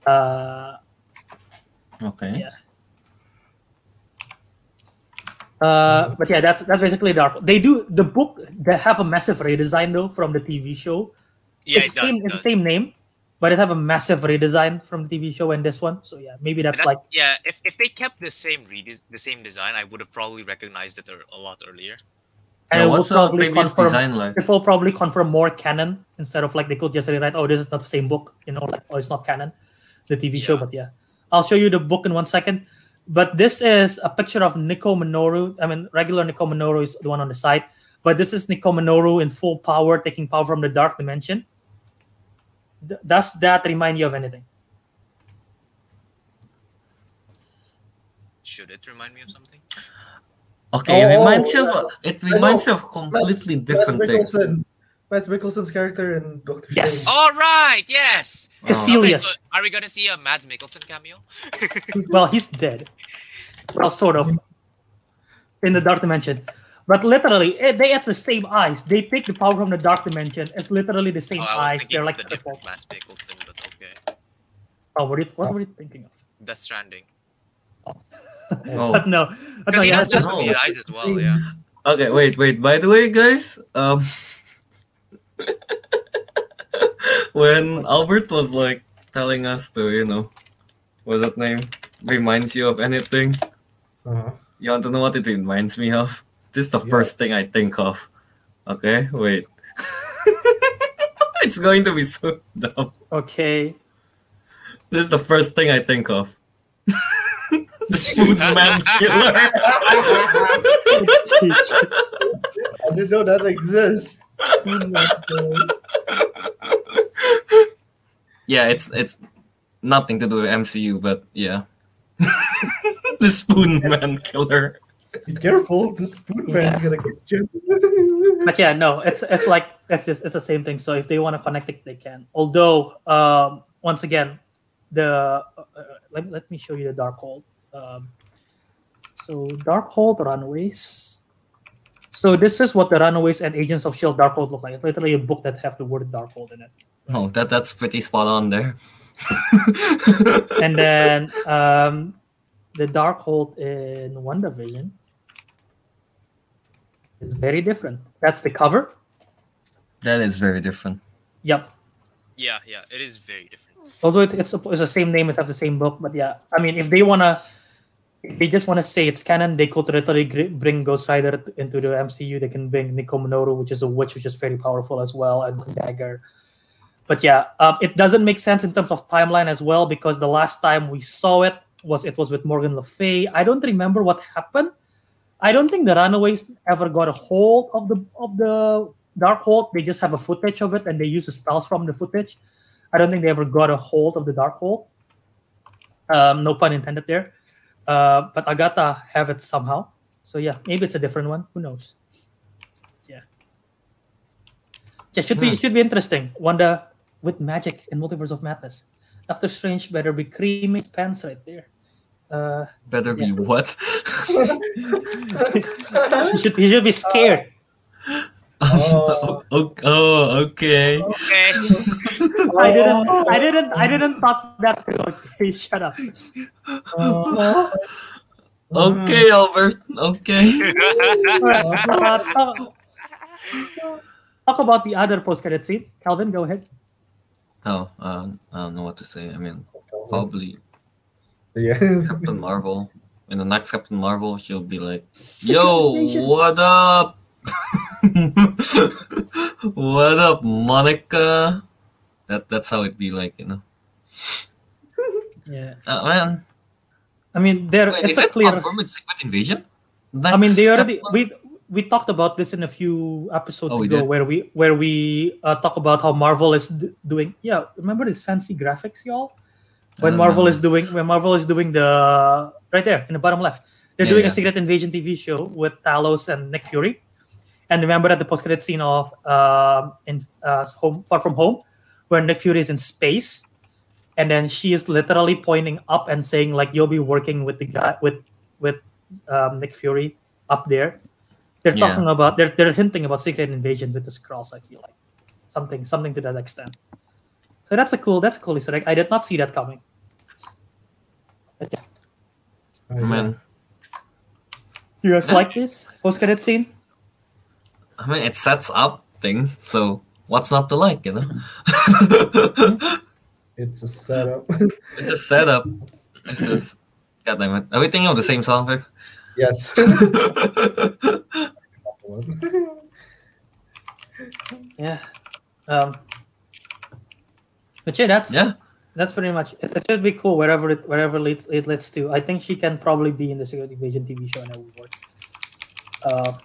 Uh, Okay. Yeah. Uh, but yeah, that's that's basically dark. They do the book. They have a massive redesign though from the TV show. yeah, it's it the does, same. it It's the same name, but it have a massive redesign from the TV show and this one. So yeah, maybe that's That- like yeah. If, if they kept the same redes- the same design, I would have probably recognized it a, a lot earlier. And Yeah, it will what's probably previous confirm design like? it will probably confirm more canon instead of like they could just rewrite, oh, this is not the same book, you know, like oh, it's not canon, the TV show. But yeah, I'll show you the book in one second. But this is a picture of Nico Minoru. I mean, regular Nico Minoru is the one on the side, but this is Nico Minoru in full power, taking power from the dark dimension. Th- Does that remind you of anything? Should it remind me of something? Okay, it Oh, reminds you yeah. of it reminds me of completely different Mads thing. Mikkelsen. Mads Mikkelsen's character in Doctor Yes. Strange. All right. Yes. Oh. Kaecilius. Okay, so are we gonna see a Mads Mikkelsen cameo? well, he's dead. Well, sort of. In the dark dimension. But literally, it, they have the same eyes. They take the power from the dark dimension. It's literally the same oh, eyes. They're like the different Mads Mikkelsen, but okay. Oh, what, are you, what were you thinking of? Death Stranding. Oh. But no, but no Because he yeah, does it's this just- the eyes as well. Yeah. Okay, wait, wait. By the way, guys, um, when Albert was like telling us to, you know, what's that name? Reminds you of anything? Uh-huh. You want to know what it reminds me of? This is the Yeah. first thing I think of. Okay, wait. it's going to be so dumb. okay. This is the first thing I think of. the Spoon Man Killer. I didn't know that exists. yeah, it's it's nothing to do with MCU, but yeah. the Spoon Man Killer. Be careful, the spoon man's Yeah. gonna get you. But yeah, no, it's it's like it's just it's the same thing. So if they want to connect it, they can. Although, um, once again, the uh, let, let me show you the Darkhold. Um, so dark Darkhold Runaways. So this is what the Runaways and Agents of Shield Darkhold look like. It's literally a book that have the word Darkhold in it. Oh, that that's pretty spot on there. And then um, the Darkhold in WandaVision is very different. That's the cover. that is very different. Yep. Yeah, yeah. It is very different. although it, it's, it's the same name, it have the same book. But yeah, I mean, if they wanna, if they just wanna say it's canon, they could literally bring Ghost Rider into the MCU. They can bring Nico Minoru, which is a witch, which is very powerful as well, and Dagger. But yeah, um, it doesn't make sense in terms of timeline as well because the last time we saw it was it was with Morgan Le Fay. I don't remember what happened. I don't think the Runaways ever got a hold of the of the Darkhold. They just have a footage of it and they use the spells from the footage. I don't think they ever got a hold of the Darkhold. Um, no pun intended there. Uh, but Agatha have it somehow. So yeah, maybe it's a different one. Who knows? Yeah. Yeah, should be Hmm. should be interesting. Wanda with magic in Multiverse of Madness. Doctor Strange better be creaming his pants right there. Uh, Better be what? he should he should be scared. Oh. oh, oh, okay. Okay. I didn't I didn't I didn't thought that through. Okay, shut up. Oh. Okay, Albert. Okay. Alright, uh, talk, talk about the other post credit scene. Kelvin, go ahead. Oh, uh, I don't know what to say. I mean, probably Yeah. Captain Marvel. In the next Captain Marvel, she'll be like, Secret Yo, invasion. what up? what up, Monica? That that's how it be like, you know. Yeah. Uh, man, I mean, there wait, it's is a clear. Secret Invasion? I mean, they already we we talked about this in a few episodes Oh, ago, where we where we uh, talk about how Marvel is d- doing. Yeah, remember these fancy graphics, y'all? When Marvel remember. is doing when Marvel is doing the right there in the bottom left, they're Yeah, doing yeah. a Secret Invasion TV show with Talos and Nick Fury. And remember at the post credit scene of um, in uh, Home Far From Home, where Nick Fury is in space, and then she is literally pointing up and saying like, "You'll be working with the guy with with um, Nick Fury up there." They're Yeah. talking about they're they're hinting about Secret Invasion with the Skrulls. I feel like something something to that extent. So that's a cool that's a cool Easter egg. I did not see that coming. But yeah. Man, You guys like this post credit scene? I mean, it sets up things, so what's not to like, you know? It's a setup. it's a setup. It's just, God damn it. Are we thinking of the same song, Vic? yes. Yeah. Um, but yeah, that's Yeah. that's pretty much it. It should be cool wherever it wherever leads it leads to. I think she can probably be in the Secret Invasion TV show and it will work. Uh, but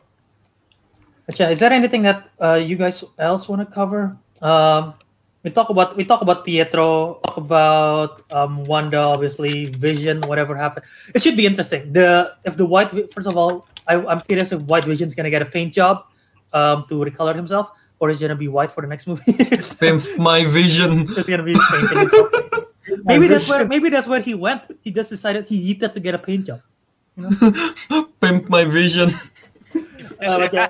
yeah, is there anything that uh, you guys else want to cover? Um, we talk about we talk about Pietro, talk about um, Wanda, obviously Vision, whatever happened. It should be interesting. The if the White first of all, I, I'm curious if White Vision's gonna get a paint job um, to recolor himself, or is he gonna be white for the next movie? Pimp my vision. It's gonna be painting maybe that's where maybe that's where he went. He just decided he needed to get a paint job. Pimp my vision. Uh, but yeah,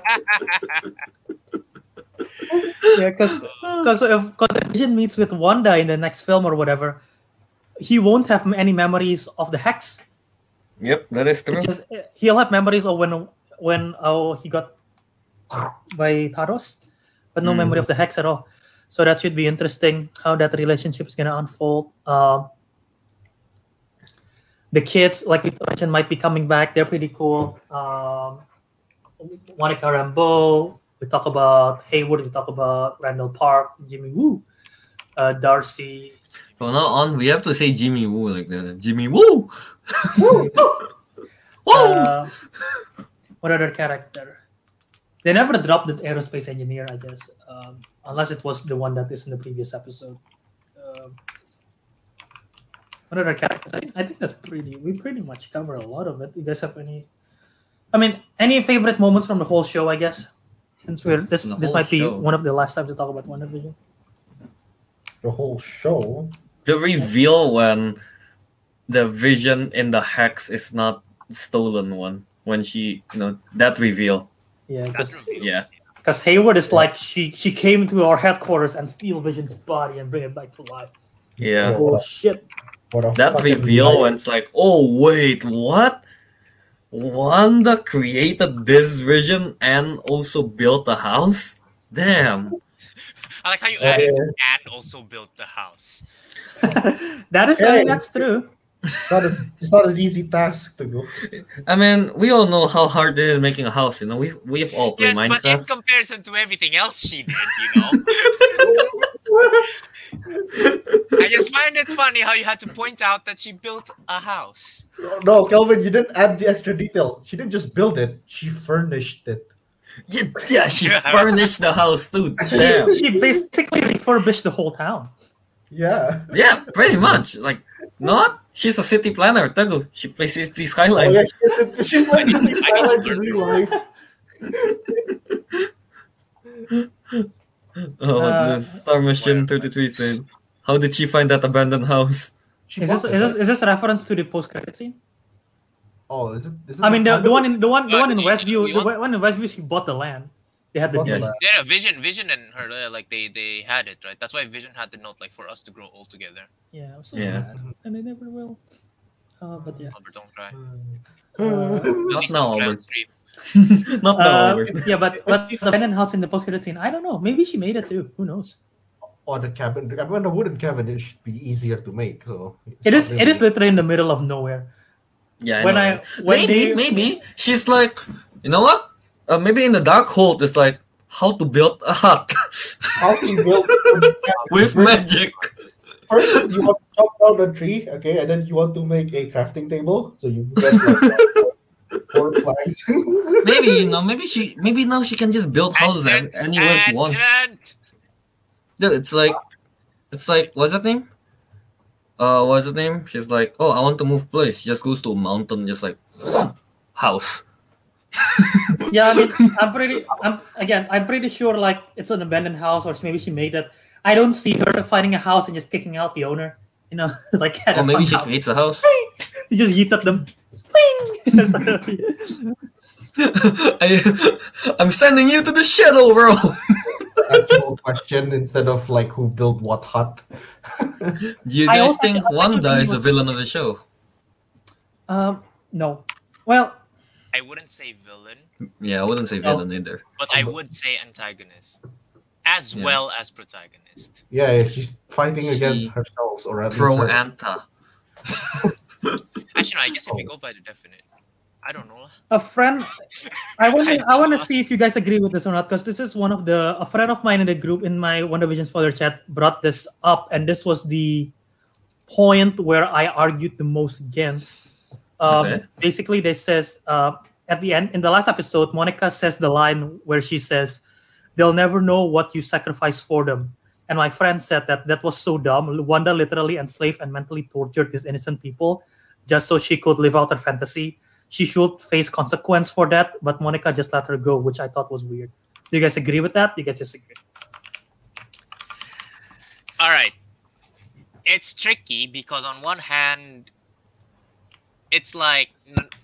yeah, because because if because Vision meets with Wanda in the next film or whatever, he won't have any memories of the hex. Yep, that is true. Just he'll have memories of when when oh he got by Thanos, but no Mm. memory of the hex at all. So that should be interesting how that relationship is gonna unfold. Um, the kids, like we mentioned, might be coming back. They're pretty cool. Um, Monica Rambeau. We talk about Hayward. We talk about Randall Park, Jimmy Woo, uh, Darcy. From now on, we have to say Jimmy Woo like that. Jimmy Woo. Woo. Uh, what other character? They never dropped the aerospace engineer, I guess, um, unless it was the one that is in the previous episode. Um, what other characters? Think, I think that's pretty. We pretty much cover a lot of it. You guys have any? I mean, any favorite moments from the whole show? I guess since we're this The this whole might be show. one of the last times to talk about WandaVision. The whole show. the reveal when the vision in the hex is not stolen one. When she, you know, that reveal. Yeah, because revealed. Yeah. because Hayward is like she she came to our headquarters and steal Vision's body and bring it back to life. Yeah. Oh shit! What a That reveal liar. when it's like, oh wait, what? Wanda created this vision and also built a house? Damn. I like how you Oh, added yeah. and also built the house. that is, I mean, that's true. It's not, a, it's not an easy task to go. I mean, we all know how hard it is making a house, you know. We've we've all played Yes, but in comparison to everything else she did, you know. I just find it funny how you had to point out that she built a house. No, Kelvin, you didn't add the extra detail. She didn't just build it; she furnished it. Yeah, yeah, she furnished the house too. Damn. She basically refurbished the whole town. Yeah. Yeah, pretty much. Like, not? She's a city planner, Teguh. She places these Oh, skylines. yeah, she, she went to these I need to highlights in real life. Oh, what's Uh, this? Star Machine 33 saying, How did she find that abandoned house? Is this is this is this a reference to the post credit scene? Oh, is it? Is it I mean, the, the one in the one the one in Westview, the one in Westview, she bought the land. They had the Bought the deed. land. Yeah, Vision, Vision, and her uh, like they they had it right. That's why Vision had the note like for us to grow old together. Yeah, it was so Yeah. sad, and they never will. Uh, but yeah. Albert, don't cry. Uh, Not now, don't cry on Albert. stream. Not Uh, now, yeah, but but the abandoned house in the post credit scene, I don't know. Maybe she made it too. Who knows? Or the cabin. I mean, the wooden cabin it should be easier to make. So it is. Really... It is literally in the middle of nowhere. Yeah, I when know, I when maybe, they, maybe she's like, you know what? Uh, maybe in the dark hold, it's like how to build a hut how to build with magic. First, you want to chop down a tree, okay, and then you want to make a crafting table. So you get like four planks. Maybe you know, maybe she, maybe now she can just build houses an- Tangent, anywhere she wants. Dude, it's like, it's like, what's that name? Uh, what's the name? She's like, oh, I want to move place. She just goes to a mountain, just like house. yeah, I mean, I'm pretty. I'm again. I'm pretty sure like it's an abandoned house, or maybe she made it. I don't see her finding a house and just kicking out the owner. You know, like at Or a maybe she house. creates a house. You just yeet at them. Swing! I, I'm sending you to the shadow, bro. Actual question instead of like who built what hut. Do you guys think I also Wanda is the what- villain of the show? um, no. Well, I wouldn't say villain, Yeah, I wouldn't say No. villain either. but I would say antagonist, as Yeah. well as protagonist. Yeah, she's fighting against herself or at least Pro her- Anta. Actually, no, I guess if we go by the definite, I don't know. a friend i want to i want to see if you guys agree with this or not because this is one of the a friend of mine in the group in my WandaVision spoiler chat brought this up and this was the point where i argued the most against um, Okay. basically they says uh, at the end in the last episode monica says the line where she says they'll never know what you sacrifice for them and my friend said that that was so dumb wanda literally enslaved and mentally tortured these innocent people just so she could live out her fantasy she should face consequence for that, but Monica just let her go, which I thought was weird. Do you guys agree with that? Do you guys disagree? All right. It's tricky because on one hand, it's like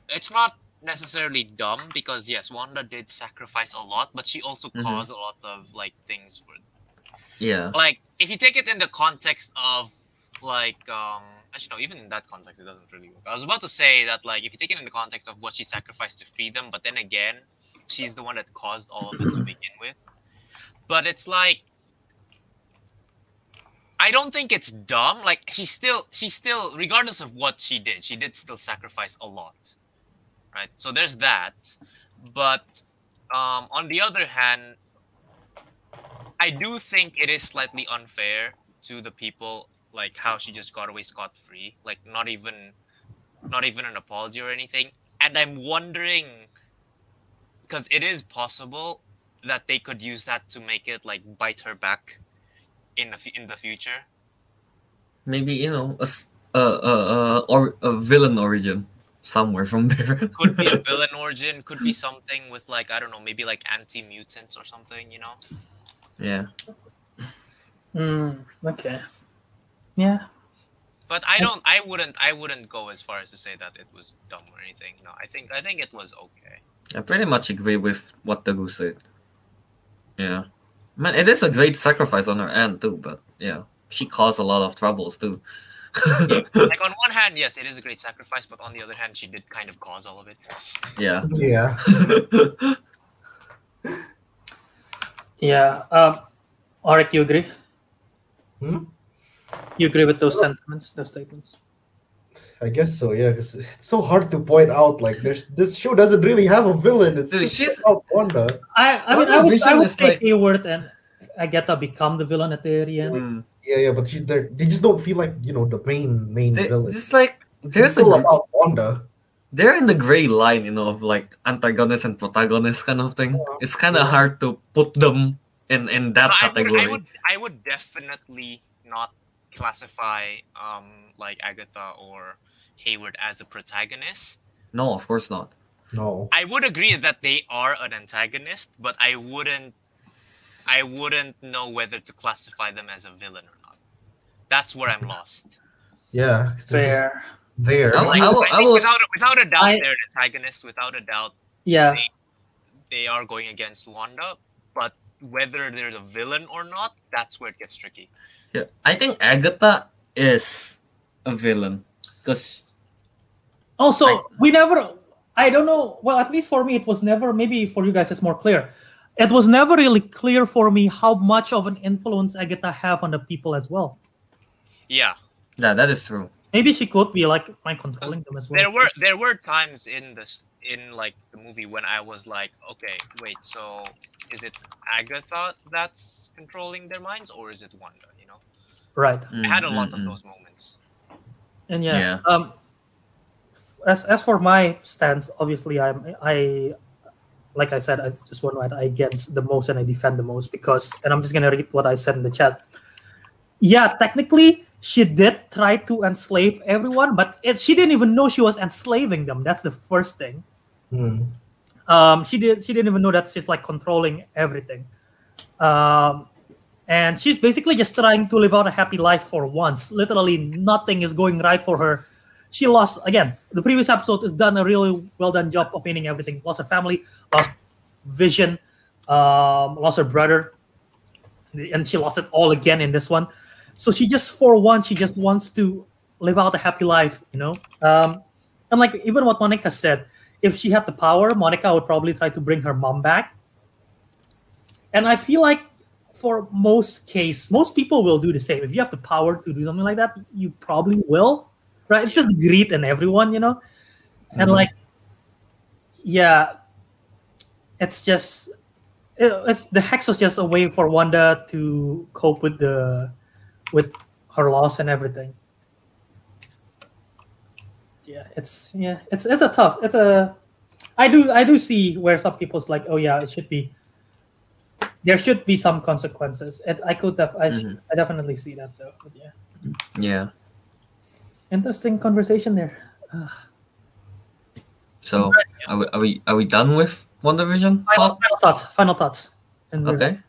it's not necessarily dumb because yes, Wanda did sacrifice a lot, but she also Mhm. caused a lot of like things for Yeah. like if you take it in the context of like um actually no even in that context it doesn't really work. I was about to say that like if you take it in the context of what she sacrificed to free them but then again she's the one that caused all of it to begin with. But it's like i don't think it's dumb. Like she still she still regardless of what she did she did still sacrifice a lot right? So there's that. But um on the other hand I do think it is slightly unfair to the people, like how she just got away scot free, like not even, not even an apology or anything. And I'm wondering, because it is possible that they could use that to make it like bite her back in the in the future. Maybe you know a a, a, or a villain origin somewhere from there. Could be a villain origin, could be something with like I don't know, maybe like anti mutants or something, you know. Yeah. Mm, okay. Yeah. But I don't. I wouldn't. I wouldn't go as far as to say that it was dumb or anything. No, I think. I think it was okay. I pretty much agree with what the goose said. Yeah. Man, it is a great sacrifice on her end too, but yeah, she caused a lot of troubles too. Like on one hand, yes, it is a great sacrifice, but on the other hand, she did kind of cause all of it. yeah. Yeah. Yeah. Um, Ariq, you agree? Hmm? You agree with those sentiments, those statements? I guess so. Yeah, because it's so hard to point out. Like, there's this show doesn't really have a villain. It's Dude, just she's- about Wanda. I, I mean, I would, I WandaVision would is say like- Hayward and Agatha become the villain at the very end. Mm. Yeah, yeah, but she, they're- just don't feel like you know the main main They- villain. Just like there's it's a all gr- about Wanda. They're in the gray line, you know, of like antagonist and protagonist kind of thing. It's kind of hard to put them in in that No, I would, category. I would. I would definitely not classify um like Agatha or Hayward as a protagonist. No, of course not. No. I would agree that they are an antagonist, but I wouldn't. I wouldn't know whether to classify them as a villain or not. That's where I'm lost. Yeah. they're just Fair. There. I will- Like, I will- I I will- without a, without a doubt, I- they're an antagonist. Without a doubt, Yeah. they are going against Wanda. But whether they're the villain or not, that's where it gets tricky. Yeah, I think Agatha is a villain because Also, I- we never. I don't know. Well, at least for me, it was never. Maybe for you guys, it's more clear. It was never really clear for me how much of an influence Agatha have on the people as well. Yeah, yeah, that is true. Maybe she could be like mind controlling them as well. there were there were times in this in like the movie when I was like, okay, wait, so is it Agatha that's controlling their minds, or is it Wanda? You know, right. I had a Mm, lot mm, of mm. those moments. And yeah, Yeah. um, as as for my stance, obviously, I'm I, like I said, it's just one that I against the most and I defend the most because, and I'm just gonna read what I said in the chat. Yeah, technically, she did try to enslave everyone, but it, she didn't even know she was enslaving them. That's the first thing. Hmm. Um, she did. She didn't even know that she's like controlling everything. Um, and she's basically just trying to live out a happy life for once. Literally, nothing is going right for her. She lost again. The previous episode has done a really well done job of meaning everything. Lost her family, lost vision, um, lost her brother, and she lost it all again in this one. So she just, for once, she just wants to live out a happy life, you know. Um, and like even what Monica said, if she had the power, Monica would probably try to bring her mom back. And I feel like for most case, most people will do the same. If you have the power to do something like that, you probably will. Right? It's just greed and everyone, you know? And Mhm. like yeah, it's just it, it's the hex was just a way for Wanda to cope with the with her loss and everything. Yeah, it's yeah, it's it's a tough. It's a I do I do see where some people's like, oh yeah, it should be. There should be some consequences. It, I could have I, sh- Mhm. I definitely see that though. But yeah, Yeah. interesting conversation there. So are we are we, are we done with WandaVision? Final, final thoughts. Final thoughts. And we're Okay.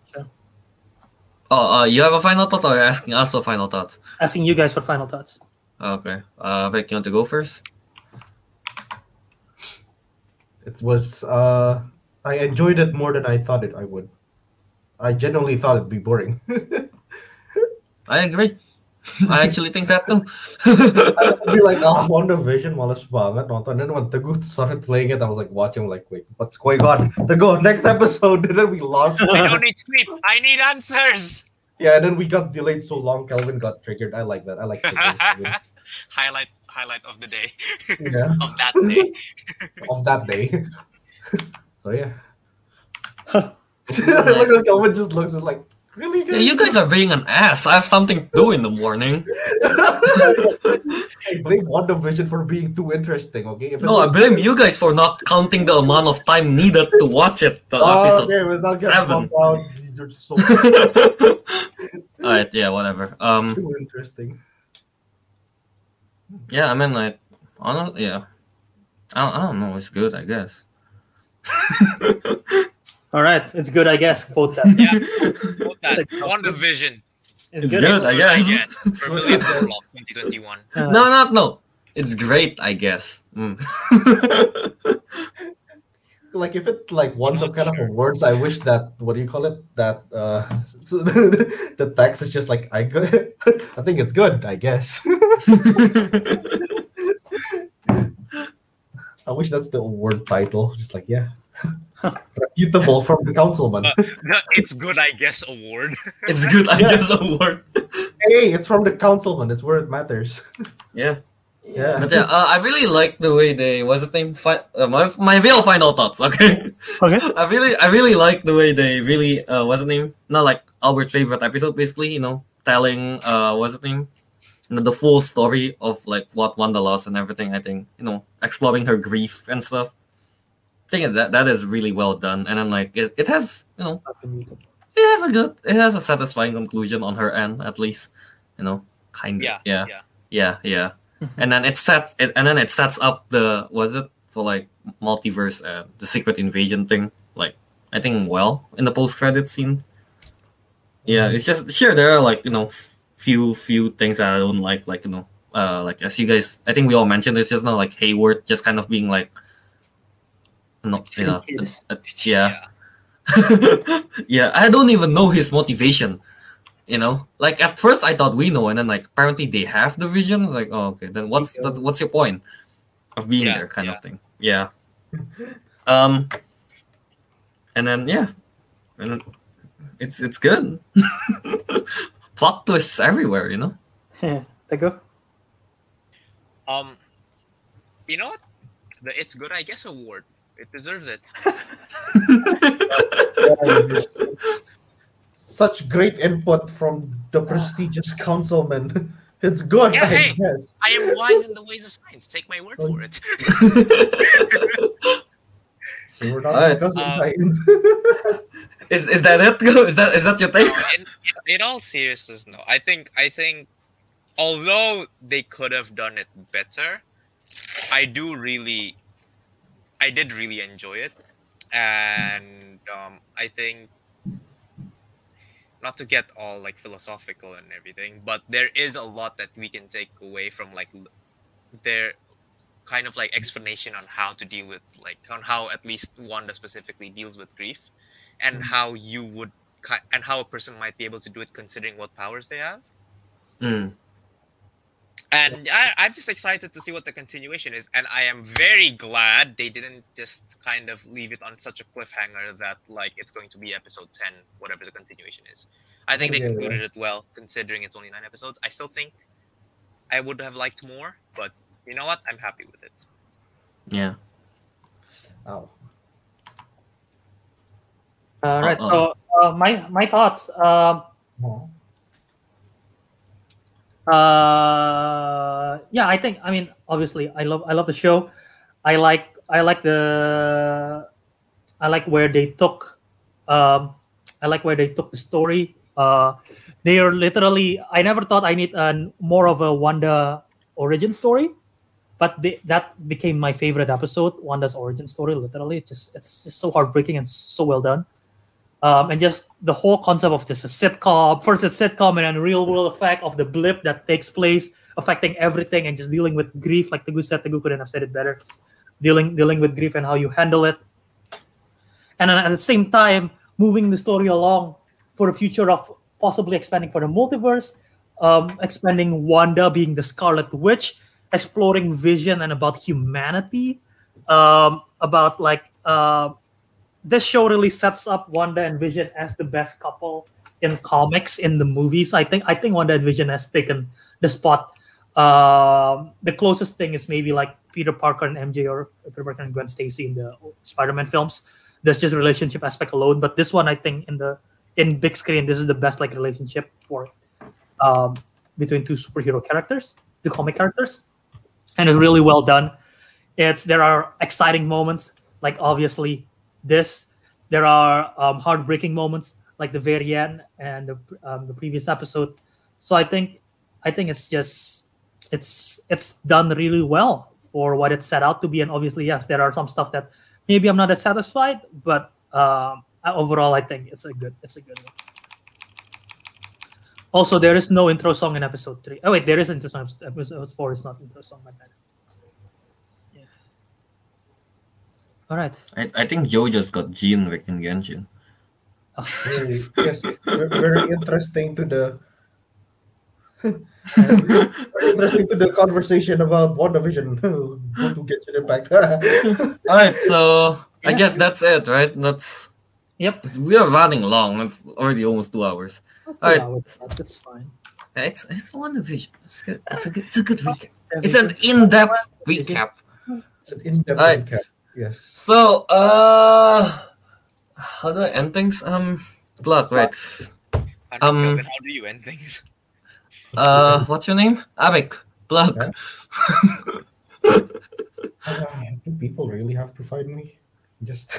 Sure. Oh, uh, you have a final thought, or you're asking us for final thoughts? asking you guys for final thoughts. Okay. Uh, Vic, you want to go first? It was uh I enjoyed it more than I thought it I would. I genuinely thought it'd be boring. I agree. I actually think that too. I'd be like, oh, WandaVision, malas banget nonton. And then when Teguh started playing it, I was like watching, like, wait, what's going on? Teguh, next episode. And then we lost. I don't need sleep. I need answers. yeah, and then we got delayed so long. Kelvin got triggered. I like that. I like triggers. highlight highlight of the day. yeah, of that day. of that day. so yeah. Look at Kelvin just looks at like, really? yeah, you guys are being an ass. I have something to do in the morning. I blame WandaVision for being too interesting, okay? If No, I blame you guys for not counting the amount of time needed to watch it. The Oh, episode. okay, we're not seven. bumped out. You're just so All right, yeah, whatever. Um, too interesting. yeah, I mean, like, honestly, yeah, I don't, I don't know. It's good, I guess. All right, it's good, I guess. Quote that. Yeah. Quote that. WandaVision. It's It's good. good, I Good, I guess. Vermilion Warlock 2021. Uh, no, not no. It's great, I guess. Mm. Like if it like wants some kind of words, I wish that what do you call it? That uh, the text is just like I good. I think it's good. I guess. I wish that's the word title. Just like yeah, reputable from the Councilmen. Uh, the It's Good, I Guess award. it's good, I Yeah. guess. A word. hey, it's from the Councilmen. It's where it matters. Yeah. Yeah. But yeah, uh, I really like the way they what's the name? Fi- uh, my my real final thoughts. Okay, Okay. I really I really like the way they really uh what's the name? Not like Albert's favorite episode, basically. You know, telling uh what's the name? You know, the full story of like what Wanda lost and everything. I think you know exploring her grief and stuff. I think that that is really well done, and then like it, it has you know it has a good it has a satisfying conclusion on her end at least. You know, kind of. Yeah, yeah. yeah. yeah yeah. And then it sets it and then it sets up the was it for like multiverse uh, the secret invasion thing like i think well in the post credit scene. Yeah it's just sure there are like you know few few things that i don't like like you know uh like as you guys i think we all mentioned it's just now like hayward just kind of being like no you know uh, yeah. Yeah i don't even know his motivation you know? Like at first i thought we know and then like apparently they have the vision. It's like oh okay then what's the, what's your point of being Yeah, there kind yeah. of thing? Yeah. Um and then yeah. And then it's it's good. Plot twists everywhere you know? Teguh? Um, you know? The It's Good, I Guess award. It deserves it. Such great input from the prestigious Councilmen. It's good, Yeah, I hey. guess. I am wise in the ways of science. Take my word for it. We're not Alright. discussing Uh, science. is, is that it is that is that your take in, in, in all seriousness, no. I think I think although they could have done it better, I do really I did really enjoy it. And um, I think not to get all like philosophical and everything, but there is a lot that we can take away from like their kind of like explanation on how to deal with like on how at least Wanda specifically deals with grief and how you would and how a person might be able to do it considering what powers they have. Mm. And I, I'm just excited to see what the continuation is, and I am very glad they didn't just kind of leave it on such a cliffhanger that like it's going to be episode ten, whatever the continuation is. I think they Yeah, yeah. concluded it well, considering it's only nine episodes. I still think I would have liked more, but you know what? I'm happy with it. yeah Oh. All right. Uh-uh. So uh, my my thoughts. Um, Oh. Uh, yeah, I think. I mean, obviously, I love I love the show. I like I like the I like where they took. Um, I like where they took the story. Uh, they are literally. I never thought I need a more of a Wanda origin story, but they, that became my favorite episode. Wanda's origin story. Literally, just it's just so heartbreaking and so well done. Um, and just the whole concept of just a sitcom. First, it's sitcom, and then real world effect of the blip that takes place, affecting everything, and just dealing with grief. Like Teguh said, Teguh couldn't have said it better. Dealing dealing with grief and how you handle it, and then at the same time moving the story along for the future of possibly expanding for the multiverse, um, expanding Wanda being the Scarlet Witch, exploring Vision and about humanity, um, about like. Uh, this show really sets up Wanda and Vision as the best couple in comics in the movies. I think I think Wanda and Vision has taken the spot. Um, the closest thing is maybe like Peter Parker and MJ or Peter Parker and Gwen Stacy in the Spider-Man films. That's just relationship aspect alone. But this one, I think in the in big screen, this is the best like relationship for um, between two superhero characters, the comic characters, and it's really well done. It's there are exciting moments, like obviously this. There are um, heartbreaking moments like the very end and the, um, the previous episode. So I think I think it's just it's it's done really well for what it set out to be. And obviously, yes, there are some stuff that maybe I'm not as satisfied, but um, overall, I think it's a good it's a good one. Also, there is no intro song in episode three. Oh wait, there is intro song. Episode four is not intro song. My bad. All right. I, I think Joe just got Jean Wick in Genshin. Very, yes, very, very interesting to the very interesting to the conversation about WandaVision. Go to get your impact. All right, so I guess that's it, right? That's Yep. we are running long. It's already almost two hours. All right, Yeah, it's, it's fine. it's it's one division. It's good. It's a good. It's a good recap. It's an in-depth recap. It's an in-depth Alright. recap. Yes. So, uh, how do I end things? Um, blood, right? I don't know, Um, Kelvin, how do you end things? Uh, what's your name? Abik. Blood. Yeah. Ah, do people really have to find me? Just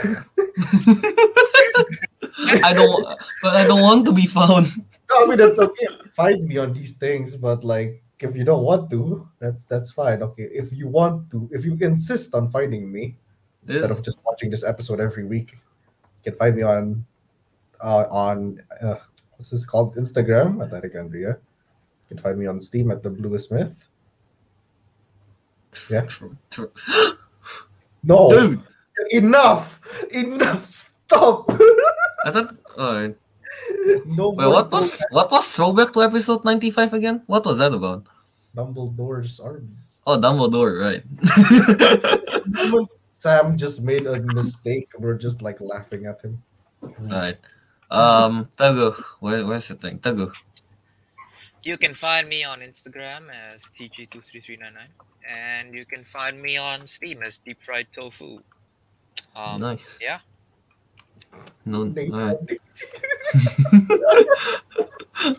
I don't, but I don't want to be found. No, I mean that's okay. Find me on these things, but like if you don't want to, that's that's fine. Okay. If you want to, if you insist on finding me instead of just watching this episode every week, you can find me on uh, on uh, what's this called? Instagram at Ariq Andria. You can find me on Steam at the Blue Smith. Yeah. True, true. No, Dude, enough, enough, stop. I thought. Alright. no Wait, what was what was throwback to episode ninety five again? What was that about? Dumbledore's armies. Oh, Dumbledore, right? When Sam just made a mistake. We're just like laughing at him. right. Um, Teguh, where, where's the thing? Teguh. You can find me on Instagram as TG23399, and you can find me on Steam as Deep Fried Tofu. Um, nice. yeah. No, alright.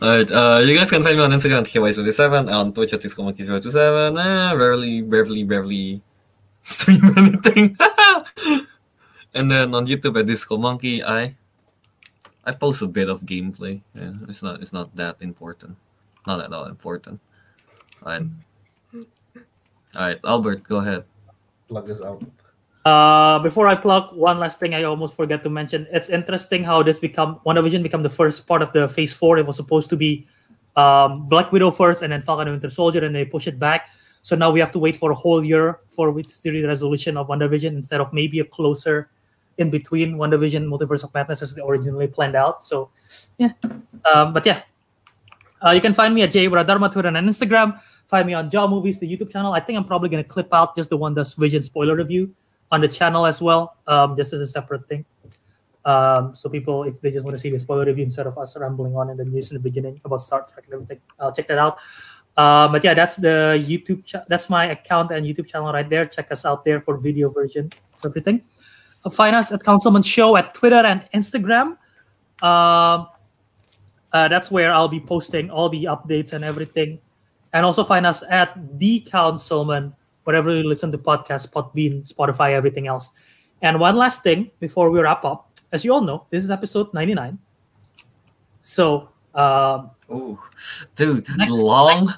Alright, uh, you guys can find me on Instagram at KY27, on Twitch at TiscoMonkey027, eh, rarely, rarely, rarely stream anything. and then on YouTube at Disco Monkey, I I post a bit of gameplay. Yeah, it's not it's not that important. Not at all important. Alright. Alright, Albert, go ahead. Plug this out. Uh, before I plug one last thing, I almost forgot to mention. It's interesting how this become WandaVision become the first part of the Phase Four. It was supposed to be um, Black Widow first, and then Falcon and Winter Soldier, and they push it back. So now we have to wait for a whole year for to see the resolution of WandaVision instead of maybe a closer in between WandaVision Multiverse of Madness as they originally planned out. So yeah, um, but yeah, uh, you can find me at Jay Dharma Twitter and Instagram. Find me on Jaw Movies, the YouTube channel. I think I'm probably gonna clip out just the one that's Vision spoiler review on the channel as well, um, just as a separate thing. Um, so people, if they just want to see the spoiler review instead of us rambling on in the news in the beginning about Star Trek and everything, I'll check that out. Um, but yeah, that's the YouTube. That's my account and YouTube channel right there. Check us out there for video version of everything. find us at Councilmen Show at Twitter and Instagram. Um, uh, that's where I'll be posting all the updates and everything. And also find us at The Councilmen, wherever you listen to podcasts, Podbean, Spotify, everything else. And one last thing before we wrap up. As you all know, this is episode 99. So, um, Ooh, dude, Next- long.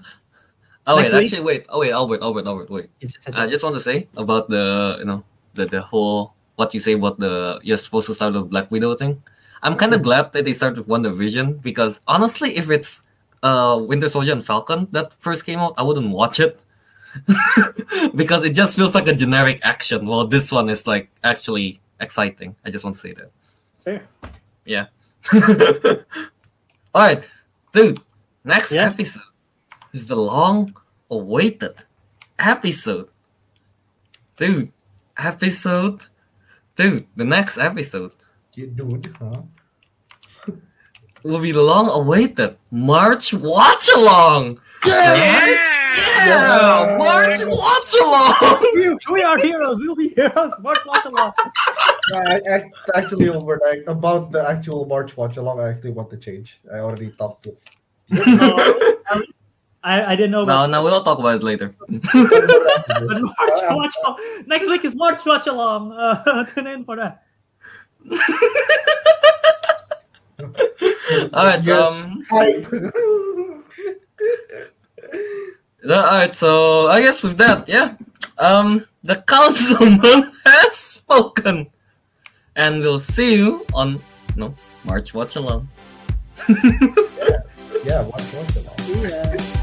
oh next wait, week- actually, wait. Oh wait, Albert, Albert, Albert, wait. it's, it's- I just want to say about the you know the the whole what you say about the you're supposed to start the Black Widow thing. I'm kind of glad that they started with WandaVision because honestly, if it's uh Winter Soldier and Falcon that first came out, I wouldn't watch it because it just feels like a generic action. While this one is like actually exciting. I just want to say that. fair. Yeah. All right, dude. Next Yeah. episode is the long-awaited episode, dude. Episode, dude. The next episode Yeah, dude, huh? will be long-awaited March watch along. Yeah! Yeah, March watch along. we, we are heroes. We'll be heroes. March watch along. I, I, actually, over like, about the actual March watch along, I actually want to change. I already talked to. I, I didn't know No, about no, we'll talk about it later. but March watch along. Next week is March watch along. Uh, tune in for that. All right, Yes. um, Hype. Yeah, all right, so I guess with that, yeah, um, the Councilmen has spoken, and we'll see you on no March Watch Along. yeah, watch watch along. Yeah.